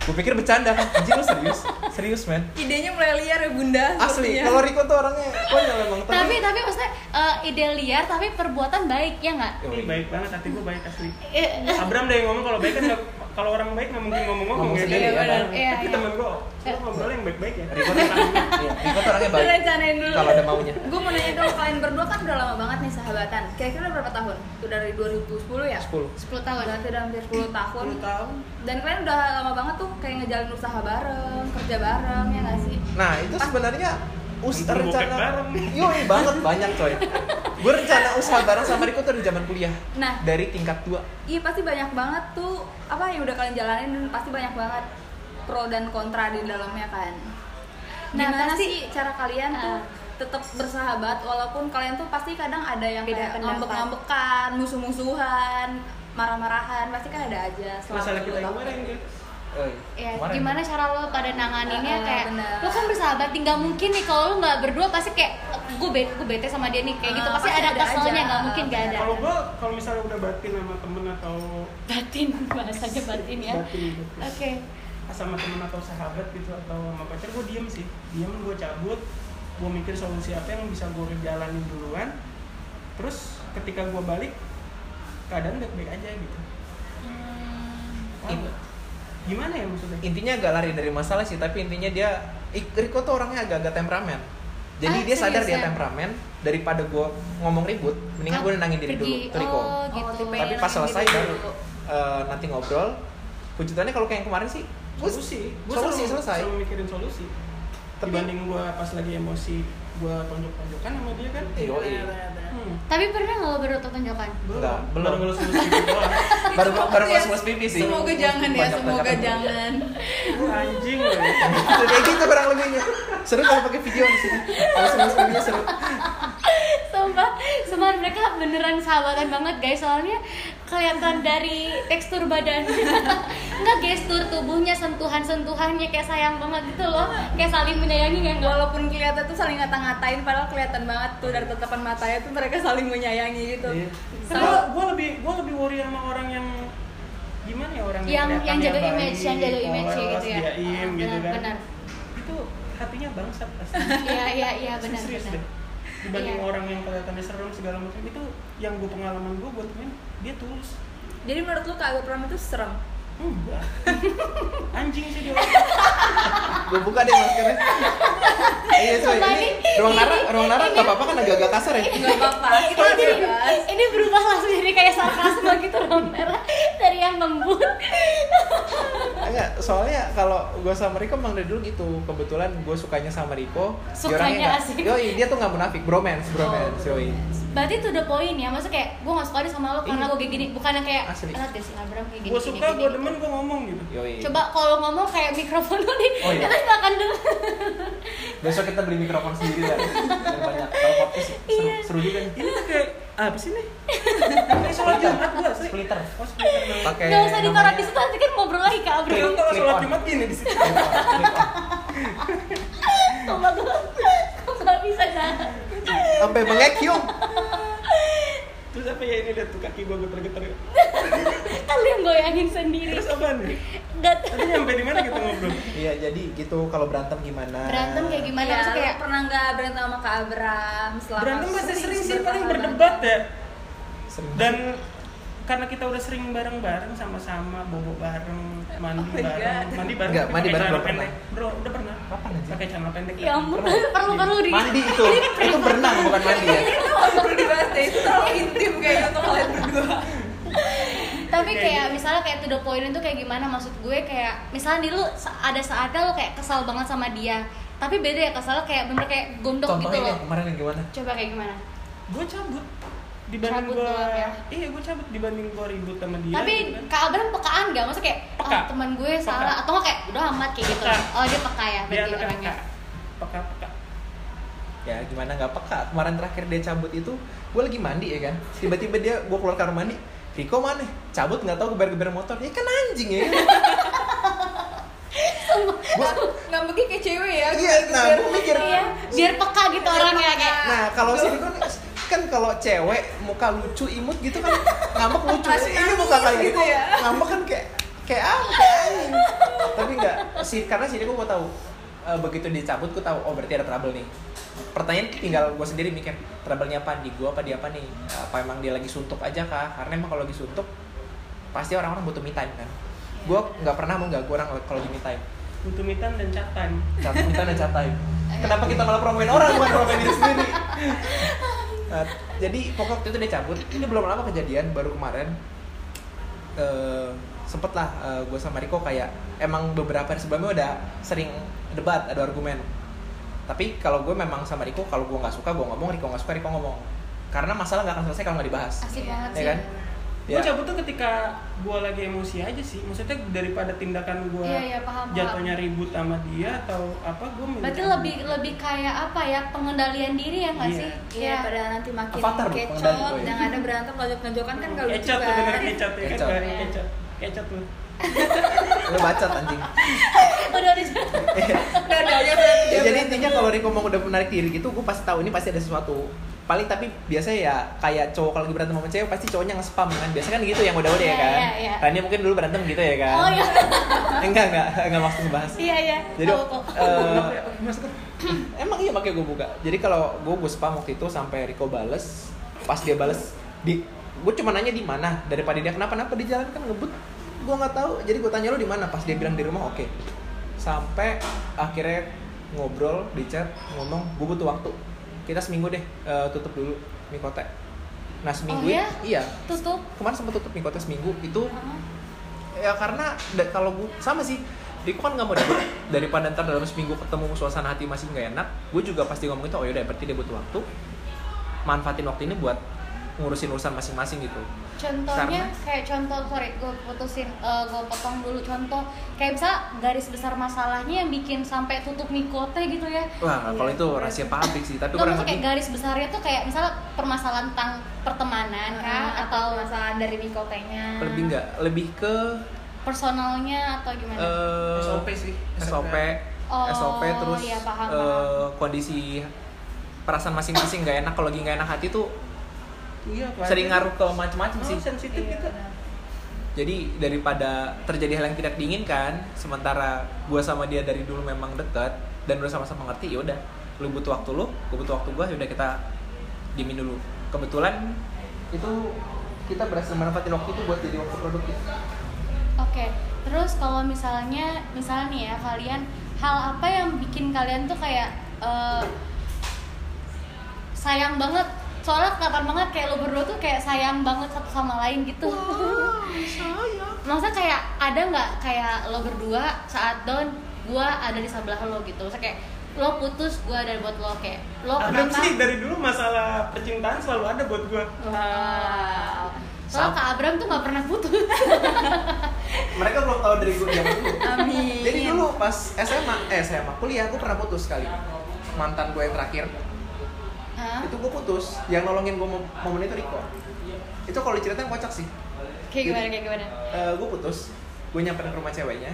[SPEAKER 5] Gue pikir bercanda kan, anjing lu serius? Serius men?
[SPEAKER 2] Idenya mulai liar ya bunda.
[SPEAKER 5] Asli, kalau Riko tuh orangnya konyol emang
[SPEAKER 1] tapi tapi maksudnya eh, ide liar tapi perbuatan baik ya nggak
[SPEAKER 4] Ini baik banget, hati gue baik asli.
[SPEAKER 1] Eh, eh,
[SPEAKER 4] Abram deh yang ngomong kalau baik kan nggak- kalau orang baik nggak mungkin ngomong-ngomong
[SPEAKER 5] Ngomong
[SPEAKER 4] ya.
[SPEAKER 5] ya, benar.
[SPEAKER 1] Iya,
[SPEAKER 4] Tapi temen gue, lo ngobrol yang baik-baik ya.
[SPEAKER 5] Riko tuh, (laughs) iya, orangnya baik.
[SPEAKER 2] rencanain dulu.
[SPEAKER 5] Kalau ada maunya.
[SPEAKER 2] Gue mau nanya dong, kalian berdua kan udah lama banget nih sahabatan. Kira-kira udah berapa tahun? Tuh dari 2010 ya?
[SPEAKER 5] 10
[SPEAKER 1] 10 tahun
[SPEAKER 2] Berarti udah hampir 10 tahun.
[SPEAKER 4] 10 tahun.
[SPEAKER 2] Dan kalian udah lama banget tuh kayak ngejalin usaha bareng, kerja bareng, ya gak sih?
[SPEAKER 5] Nah itu sebenarnya us rencana
[SPEAKER 4] bareng.
[SPEAKER 5] Yoi banget banyak coy Gue rencana usaha bareng sama Riko tuh dari zaman kuliah
[SPEAKER 2] Nah,
[SPEAKER 5] Dari tingkat 2
[SPEAKER 2] iya pasti banyak banget tuh apa yang udah kalian jalanin dan pasti banyak banget pro dan kontra di dalamnya kan.
[SPEAKER 1] Nah,
[SPEAKER 2] Gimana
[SPEAKER 1] pasti-
[SPEAKER 2] sih cara kalian tuh
[SPEAKER 1] Ah.
[SPEAKER 2] tetap bersahabat walaupun kalian tuh pasti kadang ada yang
[SPEAKER 1] Beda
[SPEAKER 2] kayak ngambek-ngambekan, musuh-musuhan, marah-marahan, pasti kan ada aja selama
[SPEAKER 4] Masalah
[SPEAKER 2] 10
[SPEAKER 4] kita yang
[SPEAKER 2] tahun.
[SPEAKER 4] Kemarin gitu.
[SPEAKER 1] Ya, gimana cara lo pada nanganinnya?
[SPEAKER 2] Ah,
[SPEAKER 1] kayak
[SPEAKER 2] benar.
[SPEAKER 1] lo kan bersahabat tinggal mungkin nih kalau lo nggak berdua pasti kayak gue bete gue bete sama dia nih kayak gitu.
[SPEAKER 2] Ah,
[SPEAKER 1] pasti,
[SPEAKER 2] pasti
[SPEAKER 1] ada
[SPEAKER 2] ada
[SPEAKER 1] keselnya nggak mungkin gak ada.
[SPEAKER 4] Kalau gue, kalau misalnya udah batin sama temen atau
[SPEAKER 1] batin (laughs) bahasanya batin ya. Oke
[SPEAKER 4] batin. Gitu. sama temen atau sahabat gitu atau sama pacar gue diem sih. Diem gue cabut. Gue mikir solusi apa yang bisa gue jalanin duluan. Terus ketika gue balik keadaan baik-baik aja gitu.
[SPEAKER 5] In-
[SPEAKER 4] gimana ya maksudnya?
[SPEAKER 5] Intinya agak lari dari masalah sih Tapi intinya dia Ik- Riko tuh orangnya agak-agak temperamen. Jadi
[SPEAKER 1] Ah,
[SPEAKER 5] dia sadar dia temperamen Daripada gue ngomong ribut Mendingan
[SPEAKER 1] Ah,
[SPEAKER 5] gue nenangin diri
[SPEAKER 1] pergi.
[SPEAKER 5] dulu Tuh Riko
[SPEAKER 1] oh gitu.
[SPEAKER 2] Tipe
[SPEAKER 5] Tapi pas selesai baru eh, nanti ngobrol Pujutannya kalau kayak yang kemarin sih Gua-
[SPEAKER 4] solusi. Gue
[SPEAKER 5] solusi,
[SPEAKER 4] selalu,
[SPEAKER 5] selesai.
[SPEAKER 4] selalu mikirin solusi.
[SPEAKER 5] Tapi-
[SPEAKER 4] dibanding gue pas lagi emosi gue tonjok-tonjokan sama dia kan?
[SPEAKER 5] Eh, yoi.
[SPEAKER 4] hmm.
[SPEAKER 1] Tapi pernah nggak lo bertonjokan?
[SPEAKER 5] Enggak, belum.
[SPEAKER 4] baru ngelus-ngelus gitu doang. (laughs)
[SPEAKER 5] Baru baru
[SPEAKER 2] ya,
[SPEAKER 5] ngelus pipi sih.
[SPEAKER 2] Semoga jangan ya, semoga jangan.
[SPEAKER 4] anjing (laughs) loh
[SPEAKER 5] kayak gitu kurang lebihnya. Seru kalau pakai video di sini. Kalau ngelus pipinya seru.
[SPEAKER 1] Sumpah, sumpah mereka beneran sahabatan banget guys. Soalnya kelihatan dari tekstur badan (laughs) Enggak gestur tubuhnya, sentuhan-sentuhannya kayak sayang banget gitu loh Kayak saling menyayangi ya enggak?
[SPEAKER 2] Walaupun kelihatan tuh saling ngata-ngatain, padahal kelihatan banget tuh dari tatapan matanya tuh mereka saling menyayangi gitu.
[SPEAKER 5] Iya.
[SPEAKER 4] gue gue lebih gue lebih worry sama orang yang gimana ya orang
[SPEAKER 1] Yang- yang
[SPEAKER 4] kelihatannya
[SPEAKER 1] jaga
[SPEAKER 4] baik,
[SPEAKER 1] image, yang jaga image kayak
[SPEAKER 4] polos,
[SPEAKER 1] gitu ya. Ah,
[SPEAKER 4] gitu
[SPEAKER 1] benar,
[SPEAKER 4] kan
[SPEAKER 1] benar.
[SPEAKER 4] itu hatinya bangsat pasti (laughs)
[SPEAKER 1] Iya, iya, iya benar,
[SPEAKER 4] serius
[SPEAKER 1] benar
[SPEAKER 4] deh dibanding
[SPEAKER 1] Iya.
[SPEAKER 4] orang yang kelihatannya serem segala macam itu yang gue pengalaman gue buat main dia tulus.
[SPEAKER 2] Jadi menurut lu Kak Pram itu serem?
[SPEAKER 4] enggak. (laughs) Anjing sih dia.
[SPEAKER 5] Gue buka deh maskernya. (laughs) Iya
[SPEAKER 1] Sumpah,
[SPEAKER 5] ini
[SPEAKER 1] ini-
[SPEAKER 5] ruang nara ruang nara nggak apa-apa kan agak-agak kasar ya?
[SPEAKER 2] Enggak apa-apa, kita
[SPEAKER 1] ini, berubah langsung jadi kayak sarkasme gitu loh merah dari yang lembut.
[SPEAKER 5] Enggak, soalnya kalau gue sama Riko emang dari dulu gitu. Kebetulan gue sukanya sama Riko.
[SPEAKER 1] Sukanya
[SPEAKER 5] nggak-
[SPEAKER 1] asik.
[SPEAKER 5] Yoi, dia tuh gak munafik, bromance, bromance,
[SPEAKER 1] Oh,
[SPEAKER 5] yoi
[SPEAKER 1] berarti itu udah poin ya maksudnya kayak gue gak suka deh sama lo karena
[SPEAKER 5] Iya.
[SPEAKER 1] gue kayak gini bukan yang kayak
[SPEAKER 5] Asli.
[SPEAKER 1] enak deh kayak gini
[SPEAKER 4] gue
[SPEAKER 1] gini,
[SPEAKER 4] suka gue
[SPEAKER 1] gitu.
[SPEAKER 4] demen gue ngomong gitu
[SPEAKER 5] Yoi
[SPEAKER 1] coba kalau ngomong kayak mikrofon lo nih
[SPEAKER 5] Oh, iya.
[SPEAKER 1] kita makan dulu
[SPEAKER 5] Besok kita beli mikrofon sendiri lah (laughs) banyak, kalau podcast seru,
[SPEAKER 1] Iya.
[SPEAKER 5] seru juga nih
[SPEAKER 4] ini tuh kayak apa sih nih kayak sholat jumat gue sih?
[SPEAKER 5] Splitter.
[SPEAKER 4] Oh splitter.
[SPEAKER 5] Pakai
[SPEAKER 1] nggak usah ditaruh di situ nanti kan ngobrol lagi kak Abram
[SPEAKER 4] Kan kalau sholat jumat gini di situ.
[SPEAKER 5] Clip on, clip on.
[SPEAKER 1] Coba gue kok nggak bisa jalan
[SPEAKER 5] Sampai bengek yung
[SPEAKER 4] terus apa ya ini lihat tuh kaki gue geter-geter (laughs)
[SPEAKER 1] kalian goyangin sendiri.
[SPEAKER 4] Terus apa nih?
[SPEAKER 1] Nggak
[SPEAKER 4] tadi nyampe di mana kita ngobrol?
[SPEAKER 5] Iya, jadi gitu kalau berantem gimana?
[SPEAKER 1] Berantem kayak gimana? Maksudnya
[SPEAKER 2] lu
[SPEAKER 1] kayak
[SPEAKER 2] pernah nggak berantem sama Kak Abram? Selama
[SPEAKER 4] berantem pasti sering sih paling berdebat ya.
[SPEAKER 5] Sering.
[SPEAKER 4] dan karena kita udah sering bareng-bareng sama-sama bobo bareng mandi
[SPEAKER 2] Oh
[SPEAKER 4] bareng
[SPEAKER 2] God.
[SPEAKER 4] mandi bareng
[SPEAKER 5] Enggak, mandi
[SPEAKER 4] pakai
[SPEAKER 5] bareng
[SPEAKER 4] celana
[SPEAKER 5] belum pernah.
[SPEAKER 4] pendek. bro udah pernah
[SPEAKER 5] Kapan aja?
[SPEAKER 4] pakai celana pendek
[SPEAKER 1] ya ampun
[SPEAKER 5] Pernah.
[SPEAKER 1] perlu-perlu di
[SPEAKER 5] Mandi itu, itu berenang bukan mandi ya
[SPEAKER 2] nggak perlu dibahas deh, itu terlalu intim kayaknya untuk kalian berdua.
[SPEAKER 1] tapi
[SPEAKER 4] Kayak
[SPEAKER 1] kayak misalnya kayak to the point itu kayak gimana maksud gue kayak misalnya dulu sa- ada saatnya lo kayak kesal banget sama dia tapi beda ya kesalnya kayak bener kayak gondok gitu loh
[SPEAKER 5] yang kemarin yang gimana?
[SPEAKER 1] coba kayak gimana
[SPEAKER 4] gue cabut dibanding
[SPEAKER 1] Cabut
[SPEAKER 4] gue
[SPEAKER 1] doang ya?
[SPEAKER 4] iya gue cabut dibanding gue ribut sama dia
[SPEAKER 1] tapi
[SPEAKER 4] gitu kan.
[SPEAKER 1] kak Abram pekaan gak maksudnya kayak
[SPEAKER 4] Peka.
[SPEAKER 1] ah, teman gue
[SPEAKER 4] Peka.
[SPEAKER 1] salah atau nggak kayak udah amat kayak gitu
[SPEAKER 4] Peka.
[SPEAKER 1] oh dia peka ya
[SPEAKER 4] dia
[SPEAKER 1] berarti
[SPEAKER 4] anaknya
[SPEAKER 1] orangnya
[SPEAKER 4] peka peka
[SPEAKER 5] Ya gimana nggak peka Kemarin terakhir dia cabut itu Gue lagi mandi ya kan Tiba-tiba dia, gue keluar kamar mandi Riko mana? Cabut nggak tahu geber-geber motor Ya kan anjing ya? (laughs) Gua-
[SPEAKER 2] Nggak mungkin kayak cewek ya.
[SPEAKER 5] Iya, nah gue mikir
[SPEAKER 1] iya biar peka gitu orangnya kayak
[SPEAKER 5] Nah kalau kan kan kalau cewek muka lucu imut gitu kan ngambek lucu.
[SPEAKER 2] Masih
[SPEAKER 5] ini muka kayak
[SPEAKER 2] gitu
[SPEAKER 5] gitu.
[SPEAKER 2] ya.
[SPEAKER 5] ngambek kan kayak kayak apa kayak angin tapi enggak sih karena sini gue tahu eh, begitu dicabut gue tahu oh berarti ada trouble nih. Pertanyaan tinggal gue sendiri mikir trouble-nya apa di gue apa di apa nih? Apa emang dia lagi suntuk aja kah? Karena emang kalau lagi suntuk pasti orang-orang butuh me time kan. Gue nggak pernah mau nggak orang kalau di me time.
[SPEAKER 4] Butuh me time dan chat time.
[SPEAKER 5] Me time dan chat time. Kenapa kita malah promoin orang bukan promoin diri sendiri (laughs) Nah, jadi pokok waktu itu dia cabut. Ini belum lama kejadian baru kemarin. Eh sempet lah gue sama Riko kayak emang beberapa hari sebelumnya udah sering debat ada argumen. Tapi kalau gue memang sama Riko kalau gue nggak suka gue ngomong Riko nggak suka Riko ngomong. Karena masalah nggak akan selesai kalau nggak dibahas.
[SPEAKER 1] Asik banget
[SPEAKER 5] ya
[SPEAKER 1] sih.
[SPEAKER 5] kan
[SPEAKER 4] gue cabut tuh ketika gue lagi emosi aja sih. Maksudnya daripada tindakan gue
[SPEAKER 1] Iya, iya, paham, paham.
[SPEAKER 4] jatuhnya ribut sama dia atau apa gue
[SPEAKER 1] berarti lebih lebih kayak apa ya? Pengendalian diri ya nggak
[SPEAKER 4] Iya.
[SPEAKER 1] sih?
[SPEAKER 2] Iya, pada nanti makin
[SPEAKER 5] Avatar,
[SPEAKER 2] kecot,
[SPEAKER 5] pengendali, Bu, ya.
[SPEAKER 2] yang ada berantem tonjok-tonjokan kan gak lucu
[SPEAKER 4] kecot tuh bener
[SPEAKER 2] kan.
[SPEAKER 4] kecot ya kan?
[SPEAKER 5] Kecot.
[SPEAKER 4] Kayak kecot kecot tuh
[SPEAKER 5] lo bacot anjing. (laughs) (laughs)
[SPEAKER 1] Udah udah.
[SPEAKER 5] Jadi intinya kalau Riko mau udah menarik diri gitu gue pasti tahu ini pasti ada sesuatu paling tapi biasanya ya kayak cowok kalau lagi berantem sama cewek pasti cowoknya nge-spam kan. Biasa kan gitu yang udah-udah ya
[SPEAKER 1] Iya,
[SPEAKER 5] kan.
[SPEAKER 1] iya.
[SPEAKER 5] Rani mungkin dulu berantem gitu ya kan.
[SPEAKER 1] Oh iya. (laughs)
[SPEAKER 5] Enggak enggak enggak maksud ngebahas.
[SPEAKER 1] Iya iya.
[SPEAKER 5] Jadi
[SPEAKER 1] tahu kok
[SPEAKER 5] eh, (clears throat) emang iya makanya gue buka. Jadi kalau gue gue spam waktu itu sampai Riko bales pas dia bales di gue cuma nanya di mana daripada dia kenapa kenapa? Di jalan kan ngebut. Gue nggak tahu. Jadi gue tanya lo di mana? Pas dia bilang di rumah oke. Sampai akhirnya ngobrol di chat ngomong gue butuh waktu kita seminggu deh eh, tutup dulu mikote nah seminggu
[SPEAKER 1] Oh, iya?
[SPEAKER 5] iya.
[SPEAKER 1] Tutup?
[SPEAKER 5] Kemarin sempat tutup mikote seminggu. Itu
[SPEAKER 1] Heeh.
[SPEAKER 5] ya karena kalau gue sama sih. Riko kan nggak mau debut (coughs) daripada ntar dalam seminggu ketemu suasana hati masih nggak enak gue juga pasti ngomong itu oh yaudah berarti dia butuh waktu. Manfaatin waktu ini buat ngurusin urusan masing-masing gitu.
[SPEAKER 1] Contohnya
[SPEAKER 5] Karena-
[SPEAKER 1] kayak contoh sorry gue putusin gue potong dulu contoh. Kayak bisa garis besar masalahnya yang bikin sampai tutup mikote gitu ya.
[SPEAKER 5] Wah kalau itu rahasia pabrik sih tapi kurang
[SPEAKER 1] maksudnya kayak
[SPEAKER 5] lebih
[SPEAKER 1] garis besarnya tuh kayak misalnya permasalahan tentang pertemanan kan atau
[SPEAKER 2] masalah dari mikotenya
[SPEAKER 5] lebih nggak lebih ke
[SPEAKER 1] personalnya atau gimana?
[SPEAKER 5] Eh,
[SPEAKER 4] SOP sih,
[SPEAKER 5] SOP
[SPEAKER 1] Oh,
[SPEAKER 5] SOP terus
[SPEAKER 1] iya, paham,
[SPEAKER 5] eh,
[SPEAKER 1] paham.
[SPEAKER 5] kondisi perasaan masing-masing nggak enak kalau lagi nggak enak hati tuh
[SPEAKER 4] iya
[SPEAKER 5] sering ngaruh ke macam-macam
[SPEAKER 4] oh,
[SPEAKER 5] sih.
[SPEAKER 4] sensitif
[SPEAKER 2] Iya,
[SPEAKER 4] gitu
[SPEAKER 5] jadi daripada terjadi hal yang tidak diinginkan sementara gue sama dia dari dulu memang dekat dan udah sama-sama ngerti ya udah. Lu butuh waktu lu gue butuh waktu gue yaudah kita dimin dulu. Kebetulan itu kita berhasil manfaatin waktu itu buat jadi waktu produktif.
[SPEAKER 1] Oke, terus kalau misalnya, misalnya nih ya kalian hal apa yang bikin kalian tuh kayak eh, sayang banget? Soalnya kelihatan banget kayak lo berdua tuh kayak sayang banget satu sama lain gitu. (laughs) Maksudnya kayak ada nggak kayak lo berdua saat down, gua ada di sebelah lo gitu. Maksudnya kayak lo putus, gua ada buat lo kayak lo
[SPEAKER 4] Abram
[SPEAKER 1] kenapa?
[SPEAKER 4] sih dari dulu masalah percintaan selalu ada buat gua
[SPEAKER 1] Wow. Soalnya. Kak Abram tuh nggak pernah putus. (laughs)
[SPEAKER 5] mereka belum tahu dari gue zaman dulu
[SPEAKER 2] Amin.
[SPEAKER 5] jadi dulu pas SMA eh SMA kuliah gue pernah putus sekali mantan gue yang terakhir
[SPEAKER 1] Hah?
[SPEAKER 5] itu gue putus. Yang nolongin gue mom- momen itu Riko. Itu kalau diceritain kocak sih.
[SPEAKER 1] Kayak gimana? Kayak gimana?
[SPEAKER 5] gue putus. Gue nyamperin ke rumah ceweknya.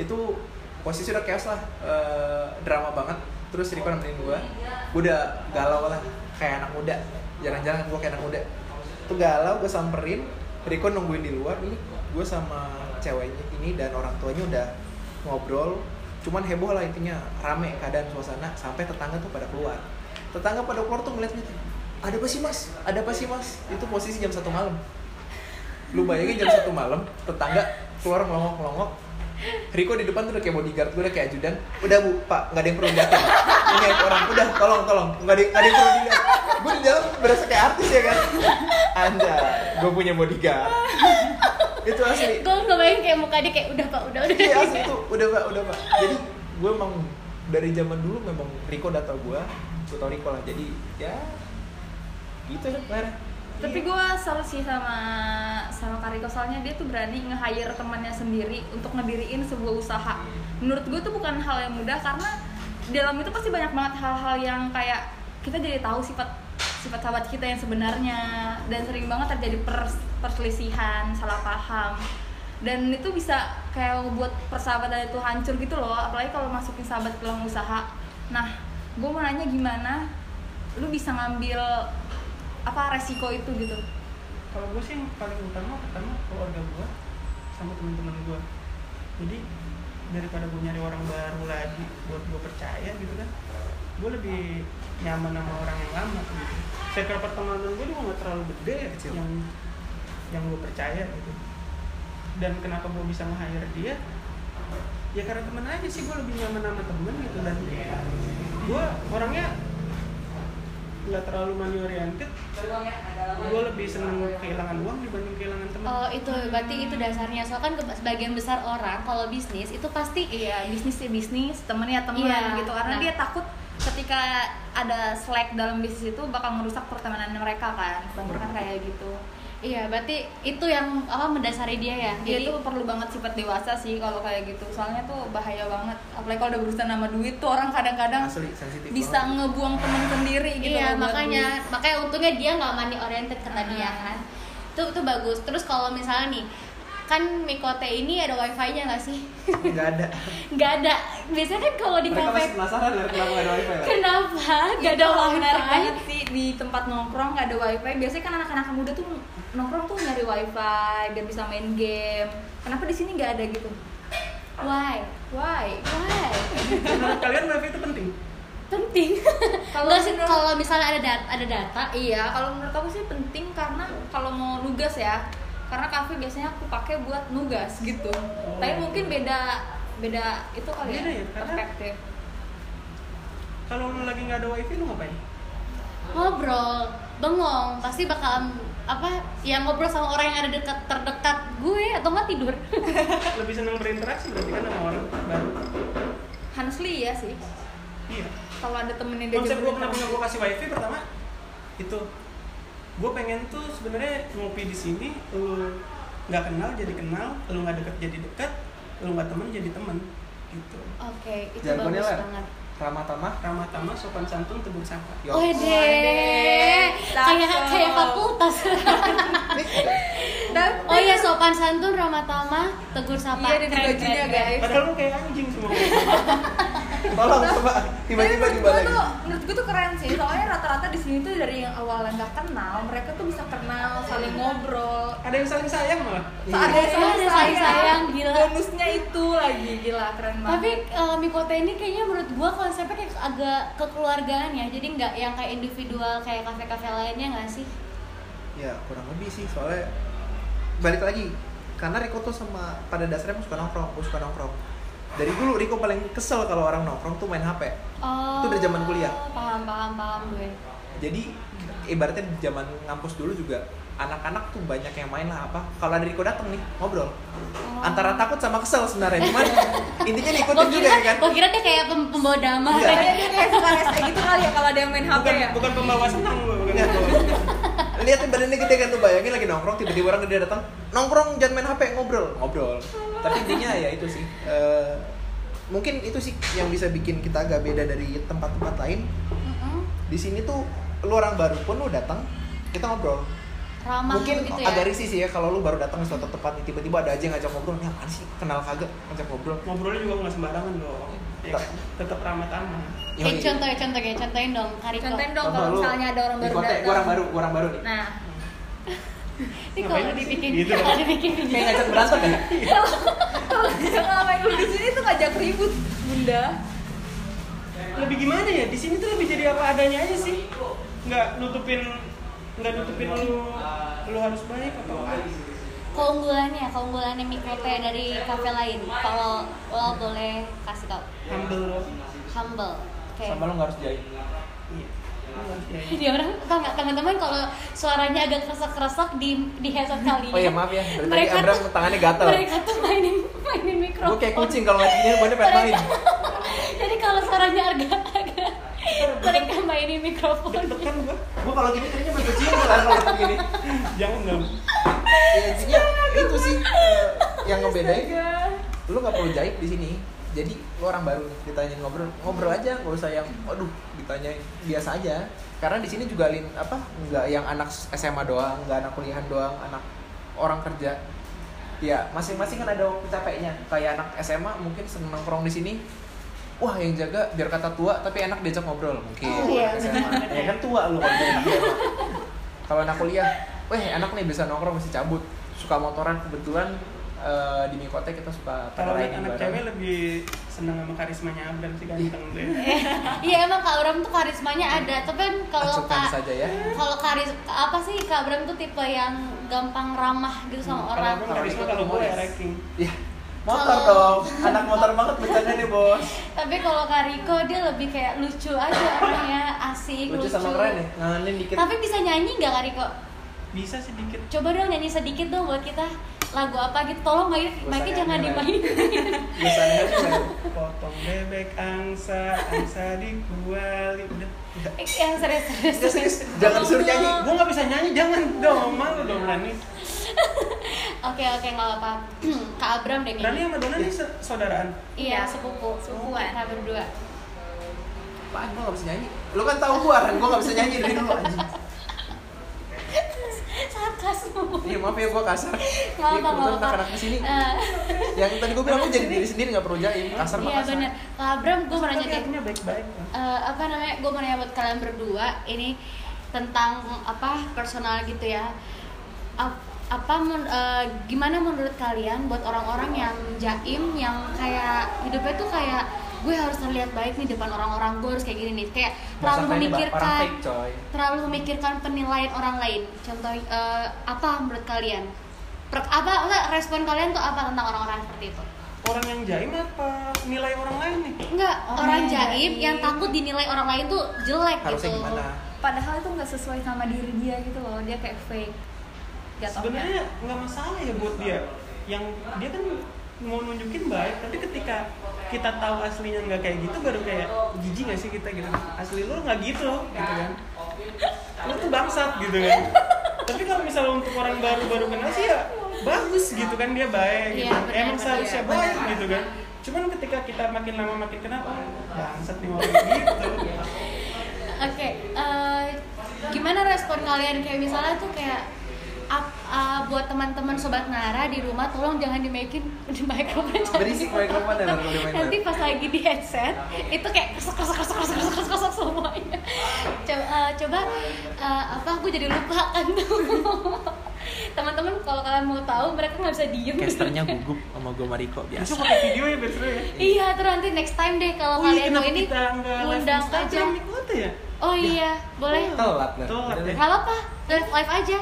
[SPEAKER 5] Itu posisi udah chaos lah. Eh, drama banget. Terus Riko nemenin gue gue udah galau lah. Kayak anak muda. Jarang-jarang gue kayak anak muda. Tuh galau gue samperin. Riko nungguin di luar. Ini gue sama ceweknya ini dan orang tuanya udah ngobrol. Cuman heboh lah intinya. Rame keadaan suasana. Sampai tetangga tuh pada keluar tetangga pada keluar tuh ngeliat gitu ada apa sih mas? Ada apa sih mas? Itu posisi jam satu malam. Lu bayangin jam satu malam tetangga keluar ngelongok ngelongok Riko di depan tuh udah kayak bodyguard gue udah kayak ajudan. Udah bu pak nggak ada yang perlu datang ini ada orang udah tolong tolong nggak ada nggak ada yang perlu dilihat gue di dalam berasa kayak artis ya kan? Anda gue punya bodyguard. Itu asli.
[SPEAKER 1] Gue nggak bayangin kayak muka dia kayak udah pak udah udah.
[SPEAKER 5] Iya asli itu udah pak udah pak. Jadi gue emang dari zaman dulu memang Riko udah tau gue gue tau Riko lah. Jadi ya gitu ya Clara
[SPEAKER 2] tapi gue salut sih sama sama Kariko soalnya dia tuh berani nge-hire temannya sendiri untuk ngediriin sebuah usaha. Menurut gue tuh bukan hal yang mudah karena di dalam itu pasti banyak banget hal-hal yang kayak kita jadi tahu sifat sifat sahabat kita yang sebenarnya. Dan sering banget terjadi pers- perselisihan salah paham. Dan itu bisa kayak buat persahabatan itu hancur gitu loh. Apalagi kalau masukin sahabat ke dalam usaha. Nah gue mau nanya gimana lu bisa ngambil apa resiko itu gitu?
[SPEAKER 4] Kalau gue sih yang paling utama pertama keluarga gue sama teman-teman gue jadi daripada gue nyari orang baru lagi buat gue percaya gitu kan gue lebih nyaman sama orang yang lama gitu. Circle pertemanan gue juga nggak terlalu gede ya
[SPEAKER 5] Kecil.
[SPEAKER 4] yang yang gue percaya gitu. Dan kenapa gue bisa nge-hire dia ya karena temen aja sih gue lebih nyaman sama temen gitu dan gue orangnya nggak terlalu money oriented. Gue lebih seneng kehilangan uang dibanding kehilangan teman
[SPEAKER 1] Oh itu berarti itu dasarnya. Soalnya kan sebagian besar orang kalau bisnis itu pasti
[SPEAKER 2] iya bisnis ya bisnis temennya temen
[SPEAKER 1] Iya,
[SPEAKER 2] gitu. Karena
[SPEAKER 1] nah.
[SPEAKER 2] dia takut ketika ada slack dalam bisnis itu bakal merusak pertemanan mereka kan. Kan kayak gitu
[SPEAKER 1] iya berarti itu yang apa mendasari dia ya.
[SPEAKER 2] Jadi
[SPEAKER 1] jadi
[SPEAKER 2] itu perlu banget sifat dewasa sih kalau kayak gitu. Soalnya tuh bahaya banget. Apalagi kalau udah berusaha nama duit tuh orang kadang-kadang
[SPEAKER 5] asli sensitif
[SPEAKER 2] bisa
[SPEAKER 5] banget.
[SPEAKER 2] ngebuang temen sendiri gitu
[SPEAKER 1] iya makanya.
[SPEAKER 2] duit.
[SPEAKER 1] makanya untungnya dia nggak money oriented kata dia
[SPEAKER 2] Ah.
[SPEAKER 1] kan. Itu itu bagus. Terus kalau misalnya nih kan Mikote ini ada wifi-nya nggak sih?
[SPEAKER 5] Nggak ada. (laughs)
[SPEAKER 1] Nggak ada. Biasanya kan kalau di
[SPEAKER 5] mereka
[SPEAKER 1] kafe
[SPEAKER 5] penasaran ya kenapa nggak ada wifi lah
[SPEAKER 1] kenapa? Nggak
[SPEAKER 2] Itu
[SPEAKER 1] ada
[SPEAKER 2] menarik
[SPEAKER 1] wifi.
[SPEAKER 2] banget sih. Di tempat nongkrong gak ada wifi. Biasanya kan anak-anak muda tuh nongkrong tuh nyari wifi biar bisa main game. Kenapa di sini nggak ada gitu?
[SPEAKER 1] Why?
[SPEAKER 2] Why?
[SPEAKER 1] Why?
[SPEAKER 4] Menurut kalian wifi itu penting?
[SPEAKER 1] Penting. (laughs)
[SPEAKER 2] Kalau
[SPEAKER 1] kalau sih
[SPEAKER 2] menurut-
[SPEAKER 1] kalau misalnya ada data ada data
[SPEAKER 2] iya kalau menurut aku sih penting karena kalau mau nugas ya karena kafe biasanya aku pakai buat nugas gitu. Tapi mungkin beda beda itu kali
[SPEAKER 4] Beda ya, karena-
[SPEAKER 2] perspektif.
[SPEAKER 4] kalau lu lagi nggak ada wifi lu ngapain?
[SPEAKER 1] Ngobrol bengong pasti bakal apa yang ngobrol sama orang yang ada dekat terdekat gue atau nggak tidur. (laughs)
[SPEAKER 4] Lebih senang berinteraksi berarti kan sama orang baru.
[SPEAKER 2] Honestly ya sih.
[SPEAKER 4] Iya.
[SPEAKER 2] Kalau ada temen yang diajak
[SPEAKER 4] konsep gue kenapa gue kasih wifi pertama itu. Gue pengen tuh sebenarnya ngopi di sini lu nggak kenal jadi kenal lu nggak deket jadi dekat lu nggak temen jadi temen gitu.
[SPEAKER 1] Oke itu
[SPEAKER 5] Jargonnya,
[SPEAKER 1] bagus banget
[SPEAKER 5] ramah tamah
[SPEAKER 4] ramah tamah sopan santun tegur sapa
[SPEAKER 5] Yo.
[SPEAKER 1] Oh deh, kayak kayak fakultas. Oh iya sopan santun, ramah tamah, tegur sapa.
[SPEAKER 2] Iya, ada
[SPEAKER 1] Keren,
[SPEAKER 2] bajunya,
[SPEAKER 1] keren, keren.
[SPEAKER 2] guys.
[SPEAKER 4] padahal lu kayak anjing semua (laughs)
[SPEAKER 5] tolong coba. Tiba-tiba
[SPEAKER 2] gue
[SPEAKER 5] lagi
[SPEAKER 2] tuh menurut gue tuh keren sih. Soalnya rata-rata di sini tuh dari yang awalnya nggak kenal mereka tuh bisa kenal saling ngobrol.
[SPEAKER 4] Ada yang saling sayang malah?
[SPEAKER 5] Iya.
[SPEAKER 2] ada
[SPEAKER 1] Iya, ada saling sayang, gila.
[SPEAKER 2] bonusnya itu lagi gila keren banget.
[SPEAKER 1] Tapi eh, Mikote ini kayaknya menurut gua konsepnya kayak agak kekeluargaan ya. Jadi nggak yang kayak individual kayak kafe-kafe lainnya nggak sih?
[SPEAKER 5] ya kurang lebih sih. Soalnya balik lagi karena Riko tuh sama pada dasarnya suka nongkrong gue suka nongkrong dari dulu Riko paling kesel kalau orang nongkrong tuh main HP
[SPEAKER 1] Oh.
[SPEAKER 5] Itu dari zaman kuliah.
[SPEAKER 1] Paham, paham, paham gue.
[SPEAKER 5] jadi ibaratnya di zaman ngampus dulu juga anak-anak tuh banyak yang main lah apa kalau ada Riko dateng nih ngobrol.
[SPEAKER 1] Oh.
[SPEAKER 5] antara takut sama kesel sebenarnya cuman (laughs) intinya diikutin juga ya kan?
[SPEAKER 1] gua kira dia kayak pem pembawa damai.
[SPEAKER 5] Enggak.
[SPEAKER 2] Dia kayak suka rese gitu kali ya kalau ada yang main HP
[SPEAKER 4] bukan
[SPEAKER 2] ya.
[SPEAKER 4] bukan pembawa senang bukan pembawa
[SPEAKER 5] lihat badannya gede kan tuh bayangin lagi nongkrong tiba-tiba orang gede datang nongkrong jangan main HP ngobrol. Ngobrol. Tapi intinya ya itu sih Eh, mungkin itu sih yang bisa bikin kita agak beda dari tempat-tempat lain. Di sini tuh lu orang baru pun lu datang kita ngobrol
[SPEAKER 1] Ramah
[SPEAKER 5] mungkin
[SPEAKER 1] gitu ya.
[SPEAKER 5] agak risih sih ya kalau lu baru datang ke suatu tempat nih tiba-tiba ada aja yang ngajak ngobrol ini apaan sih? Kenal kagak? Ngajak ngobrol.
[SPEAKER 4] Ngobrolnya juga nggak sembarangan dong. Ya kan? tetap ramah tamah
[SPEAKER 1] Eh,
[SPEAKER 5] Yoi.
[SPEAKER 1] contoh ya, contoh ya, contohin dong, Kariko.
[SPEAKER 2] contohin dong kalau misalnya ada orang baru
[SPEAKER 5] kota,
[SPEAKER 2] datang.
[SPEAKER 5] Orang baru orang baru nih?
[SPEAKER 2] Nah. (laughs)
[SPEAKER 1] Ini kalau dibikin,
[SPEAKER 4] Gitu.
[SPEAKER 1] kalau (laughs) dibikin
[SPEAKER 5] kayak
[SPEAKER 1] video.
[SPEAKER 5] ngajak berantem (laughs) ya
[SPEAKER 2] kalau dia ngapain lu di sini tuh ngajak ribut bunda.
[SPEAKER 4] Lebih gimana ya? Di sini tuh lebih jadi apa adanya aja sih. Nggak nutupin nggak nutupin lu. Lu harus baik atau apa
[SPEAKER 1] Keunggulannya, keunggulannya Mikote dari kafe lain. Kalau lo boleh kasih tau.
[SPEAKER 4] humble
[SPEAKER 1] Humble. Oke.
[SPEAKER 5] sama lu nggak harus jahit.
[SPEAKER 4] Iya. Ya
[SPEAKER 1] Dia orang teman-teman kalau suaranya agak keresek-keresek di di headset kali
[SPEAKER 5] oh iya maaf ya. Dari tadi Abram
[SPEAKER 1] tuh-
[SPEAKER 5] tangannya gatel.
[SPEAKER 1] Mereka tuh mainin mainin mikrofon.
[SPEAKER 5] gue kayak kucing kalau lagi gini banyak pengen main. (laughs)
[SPEAKER 1] Jadi kalau suaranya agak agak mereka mainin mikrofon.
[SPEAKER 4] deg-degan gua.
[SPEAKER 5] Gue kalau gini kayaknya main kucing lah kalau gini.
[SPEAKER 4] Jangan dong
[SPEAKER 5] ya intinya itu sih eh, yang ngebedain. Lu nggak perlu jahit di sini. Jadi lu orang baru nih ditanyain ngobrol ngobrol aja nggak usah yang waduh ditanyain. Biasa aja. Karena di sini juga lin apa nggak yang anak SMA doang nggak anak kuliahan doang anak orang kerja. Ya masing-masing kan ada waktu capeknya. Kayak anak SMA mungkin seneng nongkrong di sini wah yang jaga biar kata tua tapi enak diajak ngobrol mungkin
[SPEAKER 1] Oh, iya.
[SPEAKER 5] SMA ya kan tua lu kalau dia. kalau anak kuliah weh enak nih bisa nongkrong bisa cabut suka motoran kebetulan eh, di Mikote kita suka
[SPEAKER 4] kalau anak
[SPEAKER 5] bareng.
[SPEAKER 4] cewek lebih seneng sama karismanya Abram sih ganteng deh (laughs)
[SPEAKER 1] Iya emang Kak Abram tuh karismanya ada, tapi kan kalau Kak
[SPEAKER 5] saja ya
[SPEAKER 1] kalau karis apa sih Kak Abram tuh tipe yang gampang ramah gitu sama
[SPEAKER 4] kalau
[SPEAKER 1] orang.
[SPEAKER 4] Abram karisma kalau gue ya ranking
[SPEAKER 5] ya motor dong. Anak motor banget bercanda nih bos.
[SPEAKER 1] Tapi kalau Kak Riko dia lebih kayak lucu aja orangnya, asik,
[SPEAKER 5] lucu sama keren ya? Ngangenin dikit.
[SPEAKER 1] Tapi bisa nyanyi nggak Kak Riko?
[SPEAKER 4] bisa sedikit.
[SPEAKER 1] Coba dong nyanyi sedikit dong buat kita. Lagu apa gitu. Tolong main, mic jangan dimainin. (laughs)
[SPEAKER 5] men.
[SPEAKER 4] potong bebek angsa angsa dikuali udah
[SPEAKER 1] Eh, yang.
[SPEAKER 5] Udah serius, jangan suruh nyanyi.
[SPEAKER 4] gue nggak bisa nyanyi. Jangan dong. Malu dong Rani
[SPEAKER 1] Oke oke nggak apa. (clears throat) Kak Abram deh
[SPEAKER 4] Rani sama Dona nih se- saudaraan?
[SPEAKER 1] Iya sepupu,
[SPEAKER 2] Sepupuan.
[SPEAKER 1] kita berdua.
[SPEAKER 5] Apaan? Gua gak bisa nyanyi. Lu kan tahu gua kan gua gak bisa nyanyi dari dulu anjing.
[SPEAKER 1] Sarkasmu.
[SPEAKER 5] iya maaf ya gua kasar.
[SPEAKER 1] Nggak
[SPEAKER 5] Iya,
[SPEAKER 1] apa nggak
[SPEAKER 5] kebetulan
[SPEAKER 1] apa.
[SPEAKER 5] anak-anak di sini.
[SPEAKER 1] Eh,
[SPEAKER 5] yang tadi gua bilang lu jadi diri sendiri gak perlu jaim. Kasar mah
[SPEAKER 1] Iya bener. Kak Abram gue mau nanya
[SPEAKER 4] tapi
[SPEAKER 1] deh.
[SPEAKER 4] artinya baik-baik.
[SPEAKER 1] Eh, apa namanya gue mau nanya buat kalian berdua. Ini tentang apa personal gitu ya. Ap- apa men- eh, gimana menurut kalian buat orang-orang yang jaim yang kayak hidupnya tuh kayak gue harus terlihat baik nih depan orang-orang gue harus kayak gini nih. Kayak terlalu memikirkan
[SPEAKER 5] fake coy.
[SPEAKER 1] terlalu memikirkan penilaian orang lain. Contoh eh, apa menurut kalian? Per- apa enggak respon kalian tuh apa tentang orang-orang seperti itu?
[SPEAKER 4] Orang yang jaim apa? Nilai orang lain nih?
[SPEAKER 1] Enggak
[SPEAKER 2] Orang
[SPEAKER 1] orang,
[SPEAKER 2] yang
[SPEAKER 1] jaim. yang takut dinilai orang lain tuh jelek
[SPEAKER 5] harusnya
[SPEAKER 1] gitu.
[SPEAKER 5] gimana?
[SPEAKER 2] Padahal itu nggak sesuai sama diri dia gitu loh. Dia kayak fake
[SPEAKER 4] sebenarnya nggak masalah ya buat dia. Yang dia kan mau nunjukin baik tapi ketika kita tahu aslinya nggak kayak gitu baru kayak jijik gak sih kita? Gitu. Asli lu nggak gitu gitu kan. Lu tuh bangsat gitu kan. Tapi kalau misalnya untuk orang baru baru kenal sih ya bagus gitu kan dia baik gitu.
[SPEAKER 1] Iya, benar,
[SPEAKER 4] emang seharusnya
[SPEAKER 2] iya,
[SPEAKER 4] baik gitu kan. Cuman ketika kita makin lama makin kenal oh bangsat nih orang gitu.
[SPEAKER 1] Oke, eh, gimana respon kalian? Kayak misalnya tuh kayak ap- uh, buat teman-teman sobat Nara di rumah tolong jangan dimaikin di mikrofon
[SPEAKER 5] Berisik mikrofon ya kalau dimainin.
[SPEAKER 1] nanti pas lagi di headset itu kayak kesek kesek kesek kesek kesek kesek, kesek semuanya. Coba eh, coba eh, apa aku jadi lupa kan. (laughs) Teman-teman kalau kalian mau tahu mereka nggak bisa diem.
[SPEAKER 5] Casternya (laughs) gugup sama gue Mariko
[SPEAKER 4] bisa
[SPEAKER 5] biasa.
[SPEAKER 4] pakai video ya biar seru ya.
[SPEAKER 1] Iya terus nanti next time deh kalau
[SPEAKER 4] Oh iya,
[SPEAKER 1] kalian mau ini
[SPEAKER 4] nggak
[SPEAKER 1] undang aja.
[SPEAKER 4] ya?
[SPEAKER 1] Oh iya boleh.
[SPEAKER 5] Telat lah.
[SPEAKER 4] Telat ya.
[SPEAKER 1] Gak apa-apa, live, live aja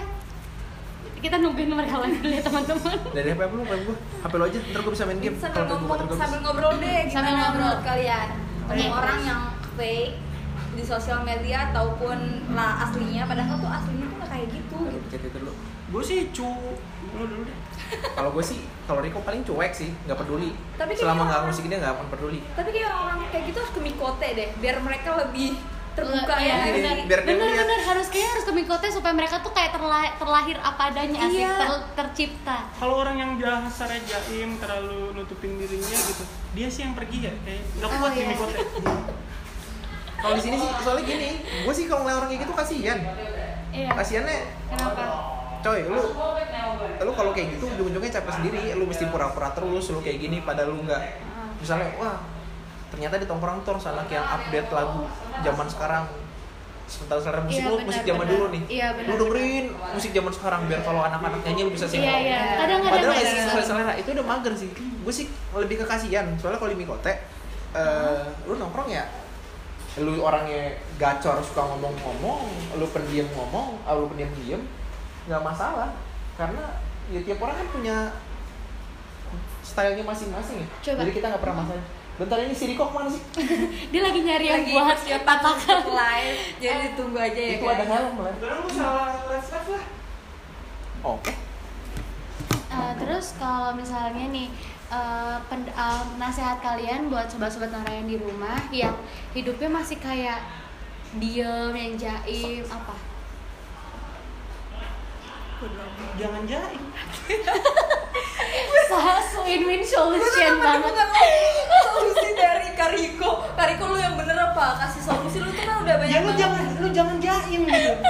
[SPEAKER 1] Kita nungguin mereka live dulu ya teman-teman
[SPEAKER 5] Dari HP lu, HP gue. HP lu aja, ntar gue bisa main game.
[SPEAKER 2] sambil ngomong sambil ngobrol deh gimana
[SPEAKER 1] Sambil ngobrol.
[SPEAKER 2] menurut kalian orang-orang yang fake di sosial media ataupun lah aslinya padahal tuh aslinya tuh nggak kayak gitu gitu.
[SPEAKER 5] Chat itu dulu.
[SPEAKER 4] gue sih cu lu dulu deh (laughs)
[SPEAKER 5] Kalau gue sih, kalau Riko paling cuek sih, nggak peduli.
[SPEAKER 2] Tapi
[SPEAKER 5] Selama nggak
[SPEAKER 2] orang-
[SPEAKER 5] musik dia nggak akan peduli.
[SPEAKER 2] tapi kayak orang-orang kayak gitu harus ke mikote deh biar mereka lebih terbuka
[SPEAKER 1] Iya,
[SPEAKER 2] ya
[SPEAKER 1] benar.
[SPEAKER 5] biar dia
[SPEAKER 1] benar
[SPEAKER 5] lihat.
[SPEAKER 1] benar harus kayaknya harus ke Mikote supaya mereka tuh kayak terla- terlahir apa adanya asik
[SPEAKER 2] Iya.
[SPEAKER 1] ter- tercipta
[SPEAKER 4] kalau orang yang dasarnya jaim terlalu nutupin dirinya gitu dia sih yang pergi ya kayak nggak kuat
[SPEAKER 1] Oh,
[SPEAKER 4] di
[SPEAKER 1] iya.
[SPEAKER 4] Mikote (laughs)
[SPEAKER 5] Kalau di sini sih, soalnya gini, gue sih kalau ngeliat orang kayak gitu kasihan.
[SPEAKER 1] Iya
[SPEAKER 5] Kasihannya,
[SPEAKER 1] Kenapa?
[SPEAKER 5] coy, lu lu kalau kayak gitu ujung-ujungnya capek sendiri lu mesti pura-pura terus lu kayak gini padahal lu nggak misalnya wah ternyata di tongkrong tuh harus anak yang update lagu zaman sekarang. Sebentar sekarang musik
[SPEAKER 1] Iya,
[SPEAKER 5] lu
[SPEAKER 1] benar,
[SPEAKER 5] musik zaman
[SPEAKER 1] benar.
[SPEAKER 5] dulu nih.
[SPEAKER 1] Iya, benar,
[SPEAKER 5] lu dengerin musik zaman sekarang biar kalau anak-anak nyanyi lu bisa
[SPEAKER 1] Iya
[SPEAKER 5] sinkron.
[SPEAKER 1] iya. Kadang-kadang
[SPEAKER 5] padahal
[SPEAKER 1] ada.
[SPEAKER 5] kayak
[SPEAKER 1] gitu.
[SPEAKER 5] sesuai selera itu udah mager sih. Gue sih lebih ke kasihan soalnya kalau di mikote eh, lu nongkrong ya lu orangnya gacor suka ngomong-ngomong lu pendiam ngomong ah, lu pendiam diem nggak masalah. Karena ya tiap orang kan punya stylenya masing-masing ya.
[SPEAKER 1] Coba.
[SPEAKER 5] jadi kita nggak pernah masalah bentar ini si Riko ke mana sih? (laughs)
[SPEAKER 1] Dia lagi nyari yang
[SPEAKER 2] lagi
[SPEAKER 1] buat
[SPEAKER 2] persiapan untuk live. Jadi ditunggu aja ya
[SPEAKER 5] itu ada helm lah
[SPEAKER 4] lu salah live live lah.
[SPEAKER 5] Oke.
[SPEAKER 1] Eh, terus kalau misalnya nih eh, pen- eh, nasihat kalian buat sobat-sobat Nara yang di rumah yang hidupnya masih kayak diem yang jaim apa
[SPEAKER 4] jangan jaim (laughs)
[SPEAKER 1] so win-win solution banget.
[SPEAKER 2] Solusi dari Kariko. Kariko lu yang bener apa? Kasih solusi lu tuh kan udah banyak
[SPEAKER 4] ya lu jangan lu jangan jaim gitu. (laughs)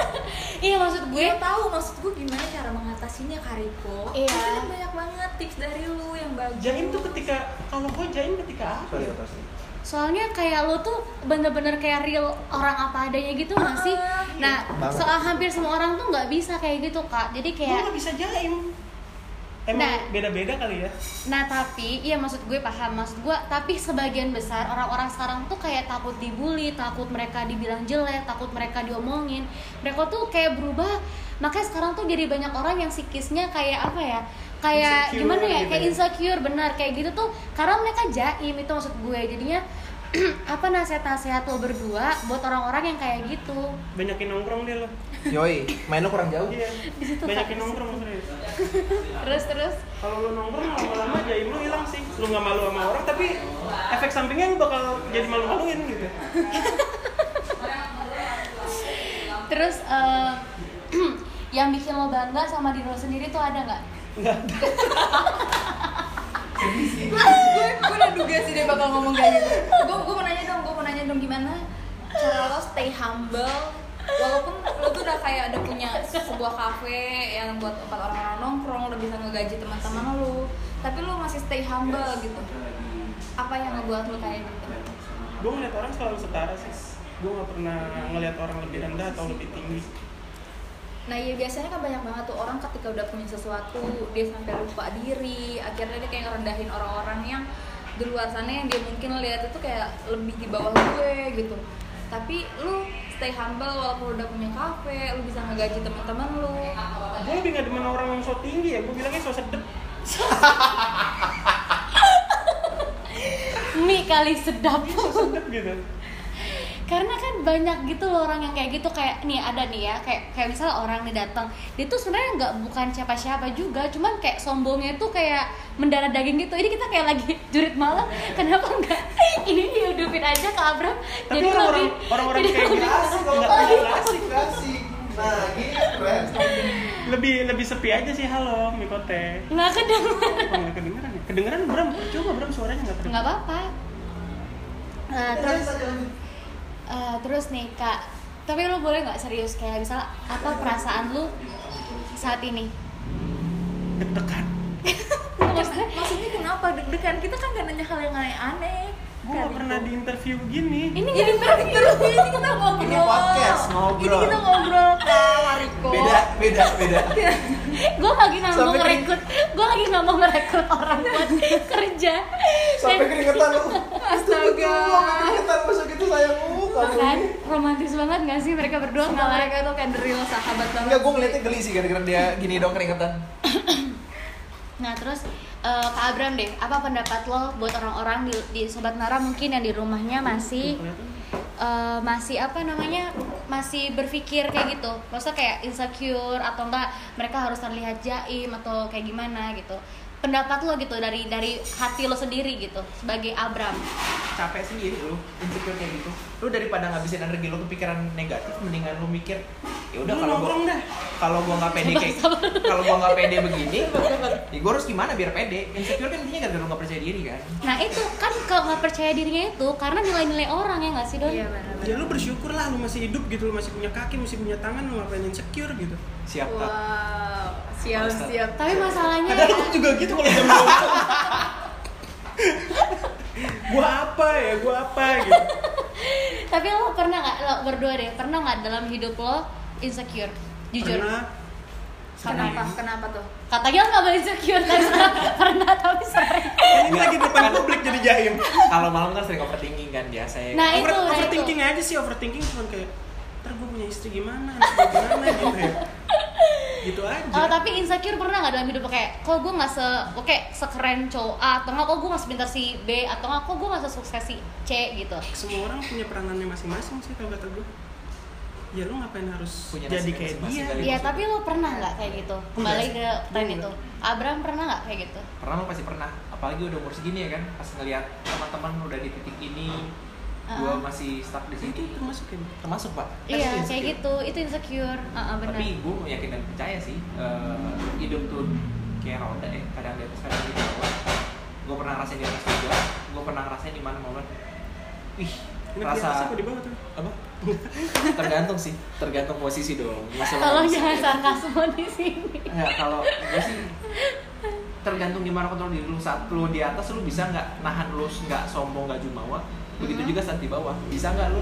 [SPEAKER 1] Iya maksud gue.
[SPEAKER 2] Gue tahu maksud gue gimana cara mengatasinya Kariko.
[SPEAKER 1] Iya.
[SPEAKER 2] Pasti kan banyak banget tips dari lu yang bagus.
[SPEAKER 4] Jaim tuh ketika kalau gue jaim ketika apa ya
[SPEAKER 1] soalnya kayak lo tuh bener-bener kayak real orang apa adanya gitu nggak sih?
[SPEAKER 2] Ah,
[SPEAKER 1] nah
[SPEAKER 5] Banget.
[SPEAKER 1] soal hampir semua orang tuh nggak bisa kayak gitu kak. Jadi
[SPEAKER 4] gue
[SPEAKER 1] kayak
[SPEAKER 4] nggak bisa jaim emang
[SPEAKER 1] Nah.
[SPEAKER 4] beda-beda kali ya?
[SPEAKER 1] Nah tapi, iya maksud gue paham. Maksud gue, tapi sebagian besar orang-orang sekarang tuh kayak takut dibully Takut mereka dibilang jelek, takut mereka diomongin. Mereka tuh kayak berubah. Makanya sekarang tuh jadi banyak orang yang psikisnya kayak apa ya Kayak
[SPEAKER 4] Insecure
[SPEAKER 1] gimana ya,
[SPEAKER 4] gitu
[SPEAKER 1] kayak
[SPEAKER 4] ya.
[SPEAKER 1] insecure benar. Kayak gitu tuh, karena mereka jaim itu maksud gue. Jadinya (clears throat) apa nasihat-nasihat lo berdua buat orang-orang yang kayak gitu?
[SPEAKER 4] Banyakin nongkrong dia lo.
[SPEAKER 5] Yoi main lu kurang jauh.
[SPEAKER 4] Iya.
[SPEAKER 1] Di situ,
[SPEAKER 4] banyakin
[SPEAKER 1] Kak.
[SPEAKER 4] nongkrong serius. (laughs)
[SPEAKER 1] Terus, terus.
[SPEAKER 4] Kalau lu nongkrong lama-lama jaim lu hilang sih. Lu nggak malu sama orang tapi efek sampingnya lu bakal jadi malu-maluin gitu. (laughs)
[SPEAKER 1] Terus eh, (clears throat) yang bikin lo bangga sama diri lo sendiri tuh ada nggak?
[SPEAKER 4] Nggak
[SPEAKER 2] gue gue udah duga sih dia bakal ngomong kayak gitu. Gue gue mau nanya dong gue mau nanya dong gimana cara lo stay humble? Walaupun lo tuh udah kayak udah punya sebuah cafe yang buat tempat orang-orang nongkrong lo bisa ngegaji teman-teman lo. Tapi lo masih stay humble gitu. apa yang ngebuat lo kayak gitu?
[SPEAKER 4] gue ngeliat orang selalu setara sih. Gue nggak pernah ngeliat orang lebih rendah atau lebih tinggi
[SPEAKER 2] Nah iya biasanya kan banyak banget tuh orang ketika udah punya sesuatu dia sampai lupa diri. Akhirnya dia kayak ngerendahin orang-orang yang di luar sana yang dia mungkin lihat itu kayak lebih di bawah gue gitu. Tapi lu stay humble walaupun udah punya kafe lu bisa ngegaji teman-teman lu.
[SPEAKER 4] Gue lebih nggak demen orang yang so tinggi ya gue bilangnya so sedep. (laughs)
[SPEAKER 1] Mie kali sedap.
[SPEAKER 4] so sedep gitu
[SPEAKER 1] karena kan banyak gitu loh orang yang kayak gitu kayak nih ada nih ya kayak kayak misalnya orang nih datang dia tuh sebenarnya nggak bukan siapa-siapa juga cuman kayak sombongnya tuh kayak mendarah daging gitu ini kita kayak lagi (laughs) jurit malam kenapa enggak (laughs) ini dihidupin aja ke Abram
[SPEAKER 4] Tapi
[SPEAKER 1] jadi
[SPEAKER 4] orang-orang
[SPEAKER 1] lebih
[SPEAKER 4] orang-orang
[SPEAKER 1] jadi
[SPEAKER 4] kayak
[SPEAKER 1] lebih- (laughs)
[SPEAKER 4] gitu
[SPEAKER 5] Asik kalau
[SPEAKER 4] Nggak
[SPEAKER 5] asik, asik, asik. Nah, gini keren.
[SPEAKER 4] lebih lebih sepi aja sih halo Mikote.
[SPEAKER 1] nggak kedengeran
[SPEAKER 4] Oh, nggak kedengeran ya? Kedengeran Bram? Coba Bram suaranya nggak
[SPEAKER 1] nggak
[SPEAKER 4] kedengeran.
[SPEAKER 1] apa-apa Eh, terus eh, terus nih kak tapi lu boleh nggak serius? Kayak misalnya apa perasaan lu saat ini?
[SPEAKER 4] Deg-degan. (laughs)
[SPEAKER 2] maksudnya, maksudnya kenapa deg-degan? Kita kan gak nanya hal yang aneh-aneh
[SPEAKER 4] Gue nggak pernah di interview gini.
[SPEAKER 1] ini
[SPEAKER 2] ini interview ini kita ngobrol
[SPEAKER 5] Ini podcast, ngobrol.
[SPEAKER 2] ini kita ngobrol kak Mariko
[SPEAKER 5] Beda, beda, beda. (laughs)
[SPEAKER 1] gue lagi nggak mau ngerekrut gue lagi nggak mau ngerekrut orang buat (laughs) kerja
[SPEAKER 5] Sampai keringetan lu.
[SPEAKER 2] Astaga.
[SPEAKER 5] Keringetan masuk itu sayangmu. Kamu
[SPEAKER 1] kan
[SPEAKER 5] ini.
[SPEAKER 1] romantis banget gak sih mereka berdua nggak
[SPEAKER 2] mereka tuh kayak the real sahabat banget
[SPEAKER 5] Enggak, gue ngeliatnya geli sih gara-gara dia gini dong keringetan. (coughs)
[SPEAKER 1] Nah terus eh, Kak Abram deh, apa pendapat lo buat orang-orang di, di Sobat Nara mungkin yang di rumahnya masih eh, masih apa namanya masih berpikir kayak gitu, maksudnya kayak insecure atau enggak mereka harus terlihat jaim atau kayak gimana gitu. Pendapat lo gitu dari dari hati lo sendiri gitu sebagai Abram.
[SPEAKER 5] Capek sendiri lu, insecure kayak gitu. Lu daripada ngabisin energi lu ke pikiran negatif, mendingan lu mikir ya udah kalau gua kalau gua nggak pede kayak kalau gua nggak pede begini, (laughs) ya gua harus gimana biar pede? Insecure kan intinya gara-gara lu nggak percaya diri kan.
[SPEAKER 1] Nah itu kan kalau nggak percaya dirinya itu karena nilai-nilai orang ya nggak sih Don?
[SPEAKER 2] iya benar
[SPEAKER 4] Ya lu bersyukur lah lu masih hidup gitu, lu masih punya kaki, masih punya tangan, lu ngapain insecure gitu.
[SPEAKER 5] Siap tak?
[SPEAKER 2] wow siap siap
[SPEAKER 1] Tapi masalahnya
[SPEAKER 4] Ada aku juga gitu kalau jam (laughs) gua apa ya, gua apa gitu.
[SPEAKER 1] Tapi lo pernah nggak lo berdua deh pernah nggak dalam hidup lo insecure? Jujur.
[SPEAKER 4] Pernah
[SPEAKER 2] kenapa kenapa tuh
[SPEAKER 1] Katanya nggak boleh insecure kan? (laughs) pernah tapi sering.
[SPEAKER 4] ini lagi depan publik jadi jaim.
[SPEAKER 5] Kalau malam kan sering overthinking kan biasa ya.
[SPEAKER 1] Nah itu,
[SPEAKER 4] Over,
[SPEAKER 1] nah itu.
[SPEAKER 4] overthinking aja sih, overthinking cuma kayak ntar gue punya istri gimana, gimana gitu ya. Gitu aja.
[SPEAKER 1] Oh, tapi insecure pernah nggak dalam hidup kayak kok gue nggak se oke sekeren cowok A atau nggak kok gue nggak sepintar si B atau nggak kok gue nggak sesukses si C gitu
[SPEAKER 4] Semua orang punya peranannya masing-masing sih kalau kata gue. Ya lu ngapain harus
[SPEAKER 5] Punya
[SPEAKER 4] jadi kayak dia?
[SPEAKER 1] Iya tapi lo pernah nggak kayak gitu kembali ke tren itu Abram pernah nggak kayak gitu
[SPEAKER 5] Pernah lo pasti pernah. Apalagi udah umur segini ya kan, pas ngeliat teman-teman udah di titik ini,
[SPEAKER 1] Uh-uh.
[SPEAKER 5] masih stuck di sini.
[SPEAKER 4] Itu termasuk ya.
[SPEAKER 5] Termasuk pak. Kan
[SPEAKER 1] iya
[SPEAKER 5] itu
[SPEAKER 1] kayak gitu itu insecure Heeh, benar
[SPEAKER 5] Tapi gue yakin dan percaya sih eh, hidup tuh kayak roda ya, kadang di atas kadang di bawah. Gue pernah ngerasain di atas juga, gue pernah ngerasain di mana momen.
[SPEAKER 4] Ini atas
[SPEAKER 5] rasa
[SPEAKER 4] apa di bawah tuh?
[SPEAKER 5] apa? (laughs) tergantung sih, tergantung posisi dong. Masalah
[SPEAKER 1] tolong
[SPEAKER 5] posisi.
[SPEAKER 1] jangan sarkasme di sini
[SPEAKER 5] Enggak, (laughs) kalau gue sih tergantung gimana kontrol diri lu saat lu di atas lu bisa nggak nahan lu nggak sombong nggak jumawa begitu juga saat di bawah. Bisa nggak lu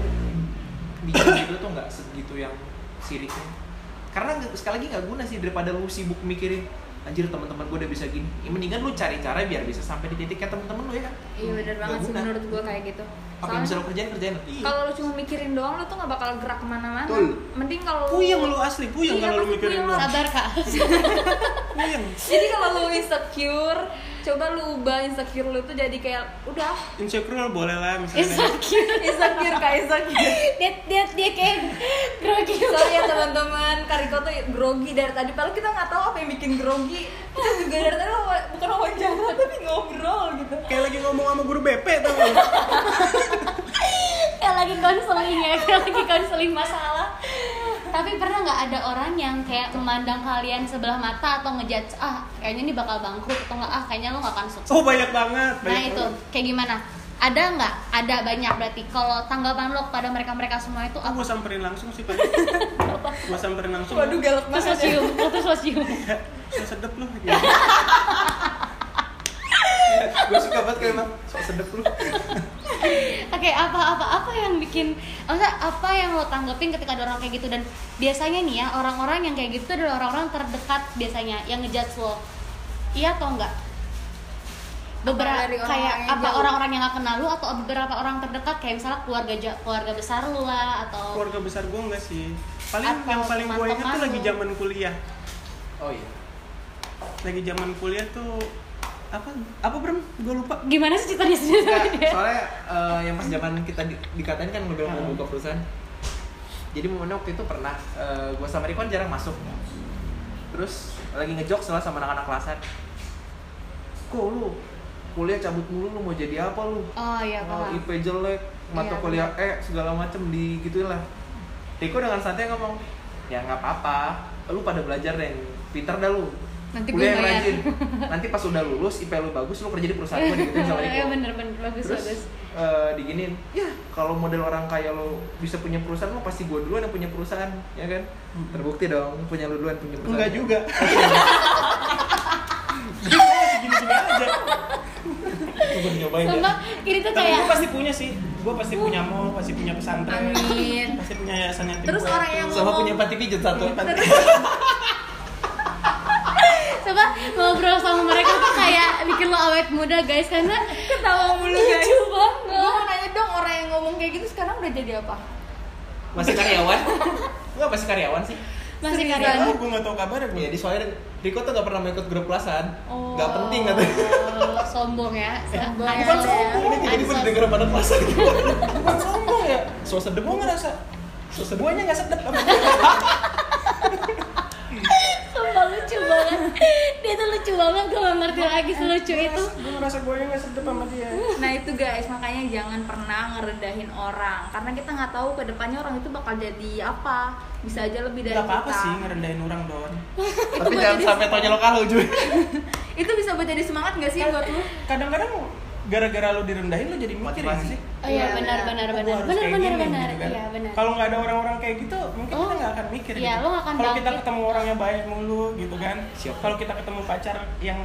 [SPEAKER 5] bikin (coughs) lu tuh nggak segitu yang siriknya? Karena sekali lagi nggak guna sih daripada lu sibuk mikirin anjir teman-teman gue udah bisa gini. Ya, mendingan lu cari cara biar bisa sampai di titik kayak teman-teman lu ya. Kan
[SPEAKER 2] iya benar banget sih menurut gua kayak gitu.
[SPEAKER 5] Apa yang bisa lu kerjain kerjain.
[SPEAKER 4] Iya.
[SPEAKER 2] kalau lu cuma mikirin doang lu tuh nggak bakal gerak ke
[SPEAKER 5] mana-mana.
[SPEAKER 2] Mending kalau lu-
[SPEAKER 4] Puyeng lu asli, puyeng
[SPEAKER 2] Iya,
[SPEAKER 4] kalau lu mikirin
[SPEAKER 2] lah.
[SPEAKER 1] sabar (laughs) kak
[SPEAKER 4] Puyeng.
[SPEAKER 2] jadi kalau lu insecure coba lu ubah insecure lu tuh jadi kayak udah.
[SPEAKER 4] Insecure boleh lah misalnya.
[SPEAKER 1] insecure. (laughs)
[SPEAKER 2] Insecure kayak insecure.
[SPEAKER 1] Dia dia dia kayak grogi.
[SPEAKER 2] Sorry ya teman-teman. Kariko tuh grogi dari tadi. Padahal kita nggak tahu apa yang bikin grogi kita juga dari tadi bukan wawancara tapi ngobrol gitu
[SPEAKER 4] Kayak lagi ngomong sama guru BP tau gak?
[SPEAKER 1] kayak lagi konseling ya kayak lagi konseling masalah tapi pernah nggak ada orang yang kayak memandang kalian sebelah mata atau ngejudge ah kayaknya ini bakal bangkrut atau nggak ah kayaknya lo nggak akan sukses
[SPEAKER 4] Oh banyak banget.
[SPEAKER 1] nah
[SPEAKER 4] banyak
[SPEAKER 1] itu
[SPEAKER 4] banget.
[SPEAKER 1] kayak gimana ada nggak ada banyak berarti kalau tanggapan lo kepada mereka mereka semua itu
[SPEAKER 4] Aku samperin langsung sih Pak. (laughs) gue samperin langsung.
[SPEAKER 2] waduh galak
[SPEAKER 1] terus
[SPEAKER 2] banget ya.
[SPEAKER 1] cium lo terus lo cium
[SPEAKER 4] So sedep lu. (laughs)
[SPEAKER 5] gue suka banget kayak emang sok sedep lu
[SPEAKER 1] Oke, apa apa apa yang bikin maksudnya apa yang lo tanggepin ketika ada orang kayak gitu dan biasanya nih ya orang-orang yang kayak gitu adalah orang-orang terdekat biasanya yang ngejudge lo. Iya atau enggak? Beberapa
[SPEAKER 2] dari orang-orang
[SPEAKER 1] kayak
[SPEAKER 2] yang
[SPEAKER 1] apa orang-orang yang gak kenal lu atau beberapa orang terdekat kayak misalnya keluarga keluarga besar lu lah atau
[SPEAKER 4] Keluarga besar gue enggak sih. Paling
[SPEAKER 1] Atau
[SPEAKER 4] yang paling gue ingat tuh lagi zaman kuliah.
[SPEAKER 5] oh iya.
[SPEAKER 4] Lagi zaman kuliah tuh
[SPEAKER 5] apa apa Bram gue lupa.
[SPEAKER 1] Gimana sih ceritanya sendiri
[SPEAKER 5] Nggak, (laughs) soalnya eh, yang pas zaman kita di, dikatain kan gue bilang mau buka perusahaan. Jadi momennya waktu itu pernah gue sama kan jarang masuk. Terus lagi ngejok setelah sama anak-anak kelasan. Kok lu kuliah cabut mulu lu mau jadi apa lu
[SPEAKER 1] oh iya
[SPEAKER 5] Oh,
[SPEAKER 1] paham
[SPEAKER 5] IP jelek, mata
[SPEAKER 1] Iya,
[SPEAKER 5] kuliah E segala macem di gituin lah. Riko dengan santai ngomong, ya nggak apa-apa, lu pada belajar deh, pintar dah lu.
[SPEAKER 1] Nanti
[SPEAKER 5] kuliah
[SPEAKER 1] gue
[SPEAKER 5] yang
[SPEAKER 1] bayar.
[SPEAKER 5] rajin. (laughs) Nanti pas udah lulus, IP lu bagus, lu kerja di perusahaan gue digituin sama. (laughs)
[SPEAKER 1] Iya bener bener bagus
[SPEAKER 5] Terus
[SPEAKER 1] bagus
[SPEAKER 5] eh, diginiin, ya kalau model orang kaya lo bisa punya perusahaan, lo pasti gue duluan yang punya perusahaan, ya kan? Terbukti dong, punya lu duluan punya perusahaan.
[SPEAKER 4] Enggak juga. (laughs) Gue masih gini-gini aja. Gue nyobain ya.
[SPEAKER 1] sama ini tuh
[SPEAKER 4] Tapi
[SPEAKER 1] kayak
[SPEAKER 4] gue pasti punya sih. Gue pasti punya mall, pasti punya pesantren.
[SPEAKER 2] Amin.
[SPEAKER 4] Pasti punya yayasan yang
[SPEAKER 2] Terus orang yang
[SPEAKER 5] Sama
[SPEAKER 2] ngomong
[SPEAKER 5] punya panti pijat satu. (laughs)
[SPEAKER 1] coba ngobrol sama mereka tuh kayak bikin lo awet muda guys karena
[SPEAKER 2] ketawa mulu guys
[SPEAKER 1] lucu
[SPEAKER 2] gue
[SPEAKER 1] banget
[SPEAKER 2] mau nanya dong orang yang ngomong kayak gitu sekarang udah jadi apa
[SPEAKER 5] Masih karyawan? (laughs) Enggak, masih karyawan sih.
[SPEAKER 1] masih karyawan
[SPEAKER 4] Oh, gue gak tau kabarnya gue.
[SPEAKER 5] Iya, di soalnya Riko tuh gak pernah mau ikut grup kelasan.
[SPEAKER 1] Oh.
[SPEAKER 5] Gak penting katanya. (laughs)
[SPEAKER 1] sombong ya
[SPEAKER 2] Sombong
[SPEAKER 1] Ada-
[SPEAKER 2] ya.
[SPEAKER 5] Bukan sombong, ini tiba-tiba
[SPEAKER 1] sos-
[SPEAKER 5] didengar pada kelasan.
[SPEAKER 4] Bukan sombong ya.
[SPEAKER 5] Sedep
[SPEAKER 4] Gue ngerasa
[SPEAKER 5] So sedep.
[SPEAKER 4] Guanya gak sedep sama dia.
[SPEAKER 1] sumpah lucu banget (laughs) dia tuh lucu banget gue gak ngerti lagi selucu itu
[SPEAKER 4] Gue ngerasa guanya gak sedep sama dia.
[SPEAKER 2] Nah itu guys, makanya jangan pernah ngerendahin orang Karena kita nggak tahu ke depannya orang itu bakal jadi apa Bisa aja lebih dari
[SPEAKER 4] Gak apa-apa
[SPEAKER 2] kita
[SPEAKER 4] sih ngerendahin orang Don. (laughs)
[SPEAKER 5] Tapi jangan sampai taunya lo kalah Juy.
[SPEAKER 2] Itu bisa buat jadi semangat gak sih buat lu?
[SPEAKER 4] Kadang-kadang gara-gara lu direndahin lu jadi mikir ya sih.
[SPEAKER 1] oh iya
[SPEAKER 2] Iya,
[SPEAKER 1] benar
[SPEAKER 2] iya.
[SPEAKER 1] benar benar benar benar benar
[SPEAKER 4] gitu kan.
[SPEAKER 1] iya benar
[SPEAKER 4] Kalau nggak ada orang-orang kayak gitu, mungkin
[SPEAKER 1] Oh.
[SPEAKER 4] kita nggak akan mikir.
[SPEAKER 1] Iya,
[SPEAKER 4] gitu.
[SPEAKER 1] akan
[SPEAKER 4] Kalau kita ketemu orang yang baik mulu, gitu kan. Kalau kita ketemu pacar yang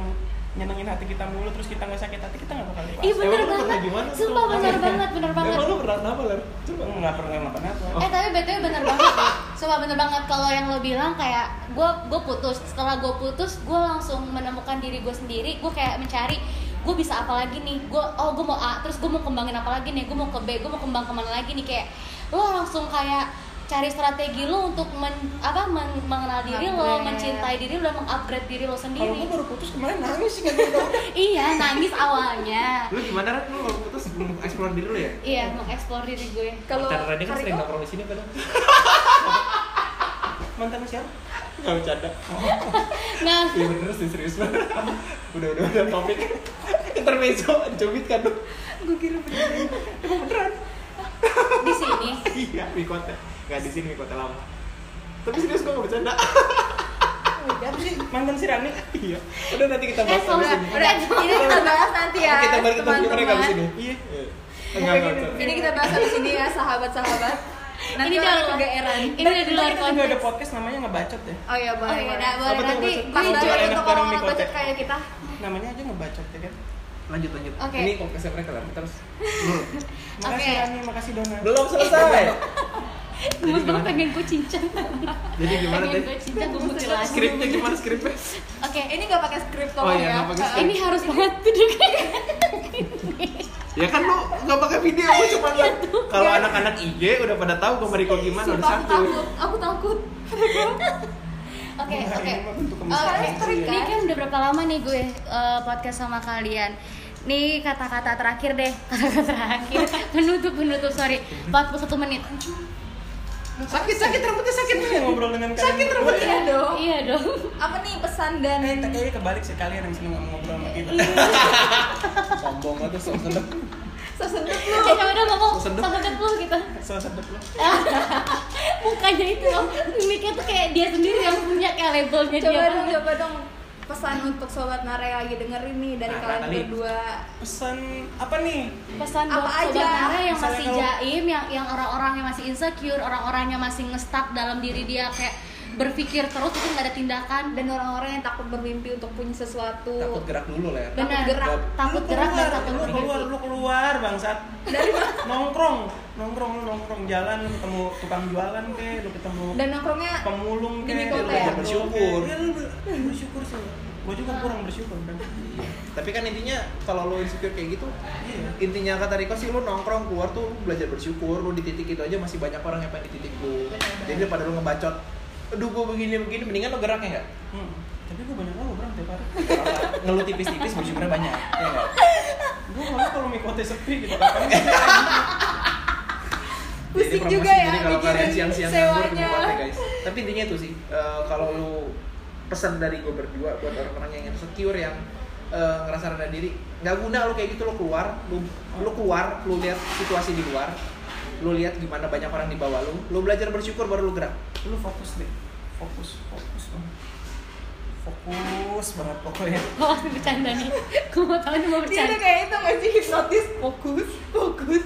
[SPEAKER 4] nyenengin hati kita mulu, terus kita nggak sakit hati, kita nggak bakal
[SPEAKER 1] bener
[SPEAKER 5] Emang lu pernah
[SPEAKER 1] banget,
[SPEAKER 5] gimana
[SPEAKER 1] sumpah bener banget, bener banget
[SPEAKER 5] Emang lu pernah apa Ler?
[SPEAKER 4] Coba nggak pernah ngapa-ngapa.
[SPEAKER 1] Eh tapi btw bener banget Sumpah bener banget kalau yang lo bilang kayak gue gue putus setelah gue putus gue langsung menemukan diri gue sendiri gue kayak mencari gue bisa apa lagi nih? Gue oh gue mau A terus gue mau kembangin apa lagi nih? Gue mau ke B gue mau kembang ke mana lagi nih? Kayak lo langsung kayak cari strategi lo untuk men- apa men- mengenal diri lo mencintai diri lo dan mengupgrade diri lo
[SPEAKER 4] Kalau
[SPEAKER 1] sendiri
[SPEAKER 4] gue baru putus kemarin nangis sih (laughs)
[SPEAKER 1] iya nangis awalnya.
[SPEAKER 5] Lu gimana Ren? Lu kalau putus belum explore diri lu ya?
[SPEAKER 1] iya mengeksplor diri gue.
[SPEAKER 2] Kalau
[SPEAKER 5] Pacar Rani kan sering nongkrong di sini padahal.
[SPEAKER 4] Mantan siapa?
[SPEAKER 5] Enggak bercanda. (laughs)
[SPEAKER 1] nah
[SPEAKER 5] Iya bener sih serius banget. Udah udah udah topik. Intermezzo dicubit kan lu.
[SPEAKER 2] gue kira beneran.
[SPEAKER 1] di sini
[SPEAKER 5] Iya, Mikota. Enggak di sini Mikota lama. Tapi serius gua enggak bercanda.
[SPEAKER 4] Sih? Mantan si Rani?
[SPEAKER 5] Iya. Udah nanti kita
[SPEAKER 1] eh
[SPEAKER 5] bahas di sini.
[SPEAKER 2] Udah, ini kita bahas nanti ya
[SPEAKER 5] kita balik ke topik mereka di sini.
[SPEAKER 4] Iya.
[SPEAKER 5] Iya. Enggak enggak. enggak.
[SPEAKER 2] Ini kita bahas habis ini ya sahabat-sahabat. Nanti
[SPEAKER 1] Ini
[SPEAKER 2] orang
[SPEAKER 1] udah-
[SPEAKER 2] kegeeran.
[SPEAKER 1] ini udah di luar
[SPEAKER 4] Kita juga ada
[SPEAKER 1] konteks
[SPEAKER 4] podcast namanya ngebacot ya.
[SPEAKER 2] Oh iya boleh.
[SPEAKER 1] Oh iya,
[SPEAKER 2] boleh.
[SPEAKER 5] tuh
[SPEAKER 1] nanti
[SPEAKER 2] Pas
[SPEAKER 1] gue
[SPEAKER 2] banget untuk
[SPEAKER 4] bareng
[SPEAKER 2] orang-orang
[SPEAKER 4] di
[SPEAKER 2] bacot
[SPEAKER 4] Kotek.
[SPEAKER 2] kayak kita.
[SPEAKER 4] Namanya aja ngebacot ya kan.
[SPEAKER 5] Lanjut lanjut.
[SPEAKER 1] Oke.
[SPEAKER 5] Ini podcastnya mereka lah. Terus.
[SPEAKER 4] Makasih
[SPEAKER 1] Oke.
[SPEAKER 4] Rani, makasih Dona.
[SPEAKER 5] Belum selesai. (laughs)
[SPEAKER 1] Gue pengen gue cincang
[SPEAKER 5] Jadi gimana
[SPEAKER 1] Pengen
[SPEAKER 5] teh?
[SPEAKER 1] gue cincang gue mutilasi
[SPEAKER 5] Skripnya gimana skripnya?
[SPEAKER 1] Oke
[SPEAKER 2] Ini gak pakai skrip
[SPEAKER 5] Oh
[SPEAKER 2] tolong
[SPEAKER 5] iya,
[SPEAKER 2] ya.
[SPEAKER 5] nggak pakai skrip.
[SPEAKER 1] ini harus banget duduknya (laughs)
[SPEAKER 5] Ya kan lu nggak pakai video, gua cuma lihat. Kalau anak-anak IG udah pada tahu gue Mariko gimana udah
[SPEAKER 2] Sumpah aku
[SPEAKER 5] satu.
[SPEAKER 2] takut. Aku takut. (laughs)
[SPEAKER 1] Oke, oke.
[SPEAKER 4] ini ya.
[SPEAKER 1] ini kan udah berapa lama nih gue eh, podcast sama kalian? Nih kata-kata terakhir deh, (laughs) kata-kata terakhir. Penutup, penutup, sorry. 41 menit.
[SPEAKER 5] Sakit sakit rambutnya sakit.
[SPEAKER 4] Kita ngobrol dengan kalian.
[SPEAKER 5] Sakit rambutnya.
[SPEAKER 2] Iya dong.
[SPEAKER 1] Iya dong.
[SPEAKER 2] Apa nih pesan dan
[SPEAKER 4] Eh, kayaknya kebalik sih kalian yang seneng ngobrol sama kita.
[SPEAKER 5] Sombong atau sombong.
[SPEAKER 2] sesentuh
[SPEAKER 1] Eh, coba dong ngomong
[SPEAKER 5] Sedep.
[SPEAKER 1] sama dulu gitu.
[SPEAKER 4] So sedep lu. (laughs)
[SPEAKER 1] Mukanya itu loh, mimiknya tuh kayak dia sendiri yang punya kayak labelnya dia
[SPEAKER 2] coba dong
[SPEAKER 1] banget.
[SPEAKER 2] coba dong pesan untuk sobat Nare yang lagi dengerin nih dari
[SPEAKER 5] Nara
[SPEAKER 2] kalian
[SPEAKER 5] kali.
[SPEAKER 2] berdua
[SPEAKER 4] Pesan apa nih?
[SPEAKER 1] pesan
[SPEAKER 2] Apa
[SPEAKER 1] buat sobat
[SPEAKER 2] aja?
[SPEAKER 1] Nara yang
[SPEAKER 4] Misalnya
[SPEAKER 1] masih
[SPEAKER 4] kalau-
[SPEAKER 1] jaim, yang yang orang-orang yang masih insecure, orang-orang yang masih nge-stuck dalam diri dia kayak berpikir terus tapi nggak ada tindakan
[SPEAKER 2] dan orang-orang yang takut bermimpi untuk punya sesuatu
[SPEAKER 5] Takut gerak dulu lah ya.
[SPEAKER 1] benar
[SPEAKER 2] Takut gerak.
[SPEAKER 1] takut
[SPEAKER 4] Lu
[SPEAKER 1] gerak dan takut
[SPEAKER 4] lu keluar, lu keluar bangsat.
[SPEAKER 2] dari mana
[SPEAKER 4] Nongkrong, nongkrong lu nongkrong jalan lu ketemu tukang jualan ke, lu ketemu
[SPEAKER 2] dan nongkrongnya
[SPEAKER 4] pemulung ke, lu
[SPEAKER 5] Bersyukur.
[SPEAKER 4] Ya, lu ber- lu bersyukur sih. Gua juga kurang bersyukur kan.
[SPEAKER 5] Tapi kan intinya kalau lo insecure kayak gitu,
[SPEAKER 4] Iya.
[SPEAKER 5] intinya kata Riko sih lo nongkrong keluar tuh belajar bersyukur, lo di titik itu aja masih banyak orang yang pengen di titik lu. Jadi daripada lo ngebacot, aduh gue begini begini, mendingan lo gerak ya nggak?
[SPEAKER 4] Hmm. tapi gue banyak ngeluh bro tiap hari (laughs)
[SPEAKER 5] ngeluh tipis-tipis bersyukurnya banyak ya nggak?
[SPEAKER 4] gue malah kalau mikote sepi gitu kan
[SPEAKER 2] Pusing
[SPEAKER 5] Jadi
[SPEAKER 2] juga ya
[SPEAKER 5] Jadi kalau
[SPEAKER 2] mikirin
[SPEAKER 5] kalian siang-siang nganggur ke. Mikote guys. Tapi intinya itu sih, eh, kalau lu pesan dari gue berdua buat orang-orang yang insecure yang eh, ngerasa rendah diri, nggak guna lu kayak gitu lu keluar, lu lu keluar, lu lihat situasi di luar, lu lihat gimana banyak orang di bawah lu, lu belajar bersyukur baru lu gerak.
[SPEAKER 4] lu fokus deh fokus fokus banget fokus banget pokoknya (laughs)
[SPEAKER 1] Oh, masih bercanda nih. Gue mau tahu nih mau
[SPEAKER 2] Dia
[SPEAKER 1] bercanda.
[SPEAKER 2] tuh kayak itu nggak sih hipnotis fokus fokus.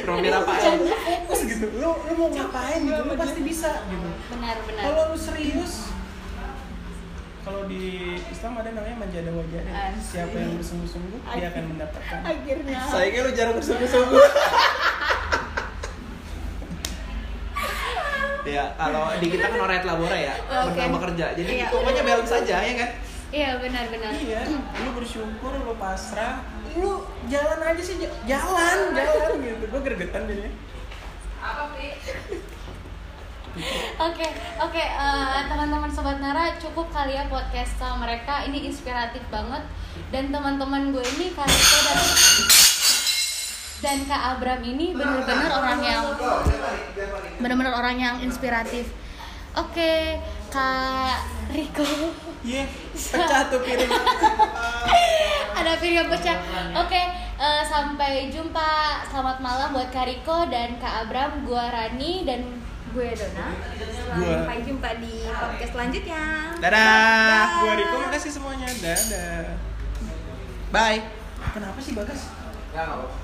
[SPEAKER 5] Romir apa?
[SPEAKER 4] fokus gitu lu lu mau ngapain gitu lu pasti bisa gitu
[SPEAKER 1] Benar, benar.
[SPEAKER 4] kalau lu serius kalau di Islam ada namanya manjada wajah siapa yang bersungguh-sungguh dia akan mendapatkan
[SPEAKER 2] Akhirnya.
[SPEAKER 5] Sayangnya lu jarang bersungguh-sungguh. (laughs) ya, kalau di kita kan orang labora ya, (laughs)
[SPEAKER 2] Oke.
[SPEAKER 5] bernama kerja. Jadi
[SPEAKER 2] Iya.
[SPEAKER 5] pokoknya balance saja ya kan.
[SPEAKER 1] Iya, benar, benar.
[SPEAKER 4] iya (clears throat) lu bersyukur lu pasrah lu jalan aja sih jalan (laughs) jalan gitu gue gregetan jadinya (laughs)
[SPEAKER 1] Oke, oke, eh, teman-teman sobat Nara cukup kali ya podcast sama mereka. Ini inspiratif banget. Dan teman-teman gue ini Kak Riko dan Kak Abram ini benar-benar orang yang benar-benar orang yang inspiratif. Oke, Kak Riko.
[SPEAKER 4] iya pecah tuh piring (laughs)
[SPEAKER 1] Ada piring pecah. Oke, eh, sampai jumpa. Selamat malam buat Kak Riko dan Kak Abram. Gua Rani dan
[SPEAKER 2] Gue Dona. Sampai jumpa di podcast selanjutnya.
[SPEAKER 5] Dadah.
[SPEAKER 4] gue Riko makasih semuanya dadah
[SPEAKER 5] Bye.
[SPEAKER 4] kenapa sih bagas
[SPEAKER 5] Ya, apa-apa.